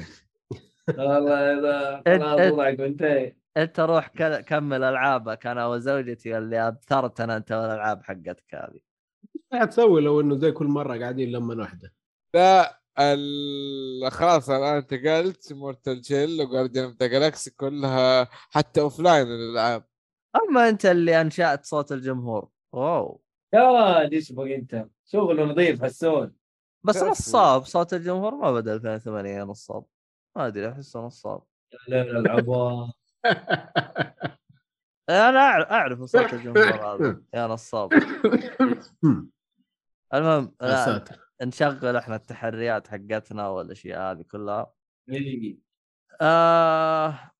*laughs* والله إذا خلاص وضعك وانتهي أنت روح كمل ألعابك. أنا وزوجتي اللي اثرتنا أنت والألعاب حقتك هذه. إيش تسوي لو إنه زي كل مرة قاعدين لما واحدة؟ لا ال... خلاص الآن انتقلت Mortal Shell و Guardians of the Galaxy كلها حتى اوف لاين الألعاب. أما أنت اللي أنشأت صوت الجمهور. wow. يا ولد إيش بقى انت شغل نظيف حسون بس. نصاب. صوت الجمهور ما بدأ 2008 نصاب. ما أدري أحسه نصاب. لا لا العبوا *laughs* أنا أعرف صوت الجمهور هذا. يا نصاب. *laughs* المهم يا ساتر نشغل إحنا التحريات حقتنا والأشياء هذه كلها. إيه. آه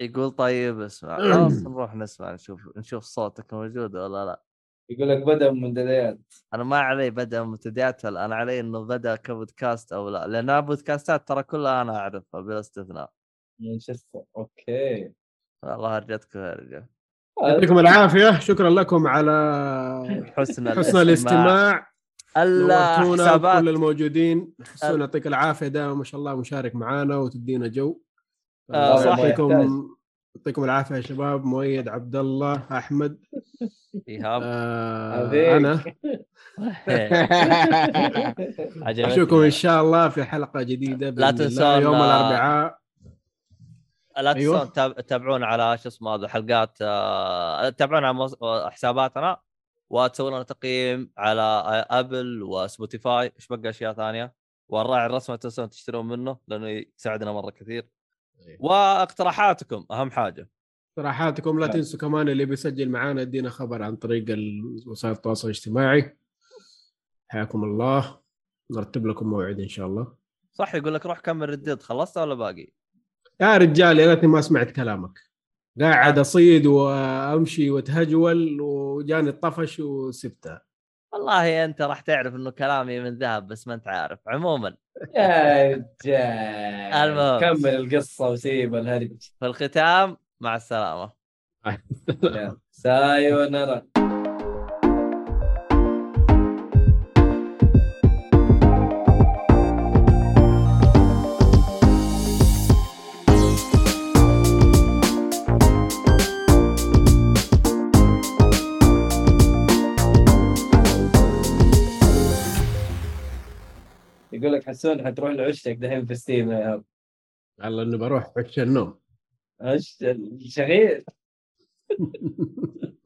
يقول طيب اسمع *clears throat* خلاص نروح نسمع نشوف نشوف صوتك موجود ولا لا. يقول لك بدأ من منتديات أنا ما علي بدأ منتديات هل أنا علي إنه بدأ كبودكاست أو لا؟ لأن بودكاستات ترى كلها أنا أعرفها بلا استثناء. مانشستر أوكي. والله رجعتك يا رجال. يعطيكم العافية. شكرا لكم على حسن حسن الاستماع. نورتونا الحسابات كل الموجودين حسون يعطيك العافية دائما ما شاء الله مشارك معانا وتدينا جو. آه، صح. يعطيكم يعطيكم العافية يا شباب. مؤيد عبد الله أحمد. إيهاب. آه. أنا. *laughs* أشوفكم إن شاء الله في حلقة جديدة لا تنسون، يوم آه، الأربعاء. لا أيوة. تنسون تاب- تتابعونا على شو اسمه هذا حلقات آه، تتابعونا على مص- حساباتنا. وتسوون لنا تقييم على Apple و Spotify إيش بقى أشياء ثانية؟ والراعي الرسمي تنسون تشترون منه لأنه يساعدنا مرة كثير. أيوة. واقتراحاتكم أهم حاجة. صراحاتكم لا نعم. تنسوا كمان اللي بيسجل معانا ادينا خبر عن طريق وسائل التواصل الاجتماعي. حياكم الله. نرتب لكم موعد إن شاء الله. صح يقول لك روح كمل ردد خلصت ولا باقي؟ يا رجال يا ريتني ما سمعت كلامك. قاعد أصيد وأمشي وأتهجول وجاني الطفش وسبتها والله أنت راح تعرف إنه كلامي من ذهب بس ما أنت عارف. عموما. *laughs* يا رجال المهم. كمل القصة وسيب الهرج في الختام مع السلامة. سايونارا يقول لك حسون حتروح لعشتك دحين في ستيم يا إيهاب. يلا إني بروح عش النوم عش شغيل *laughs*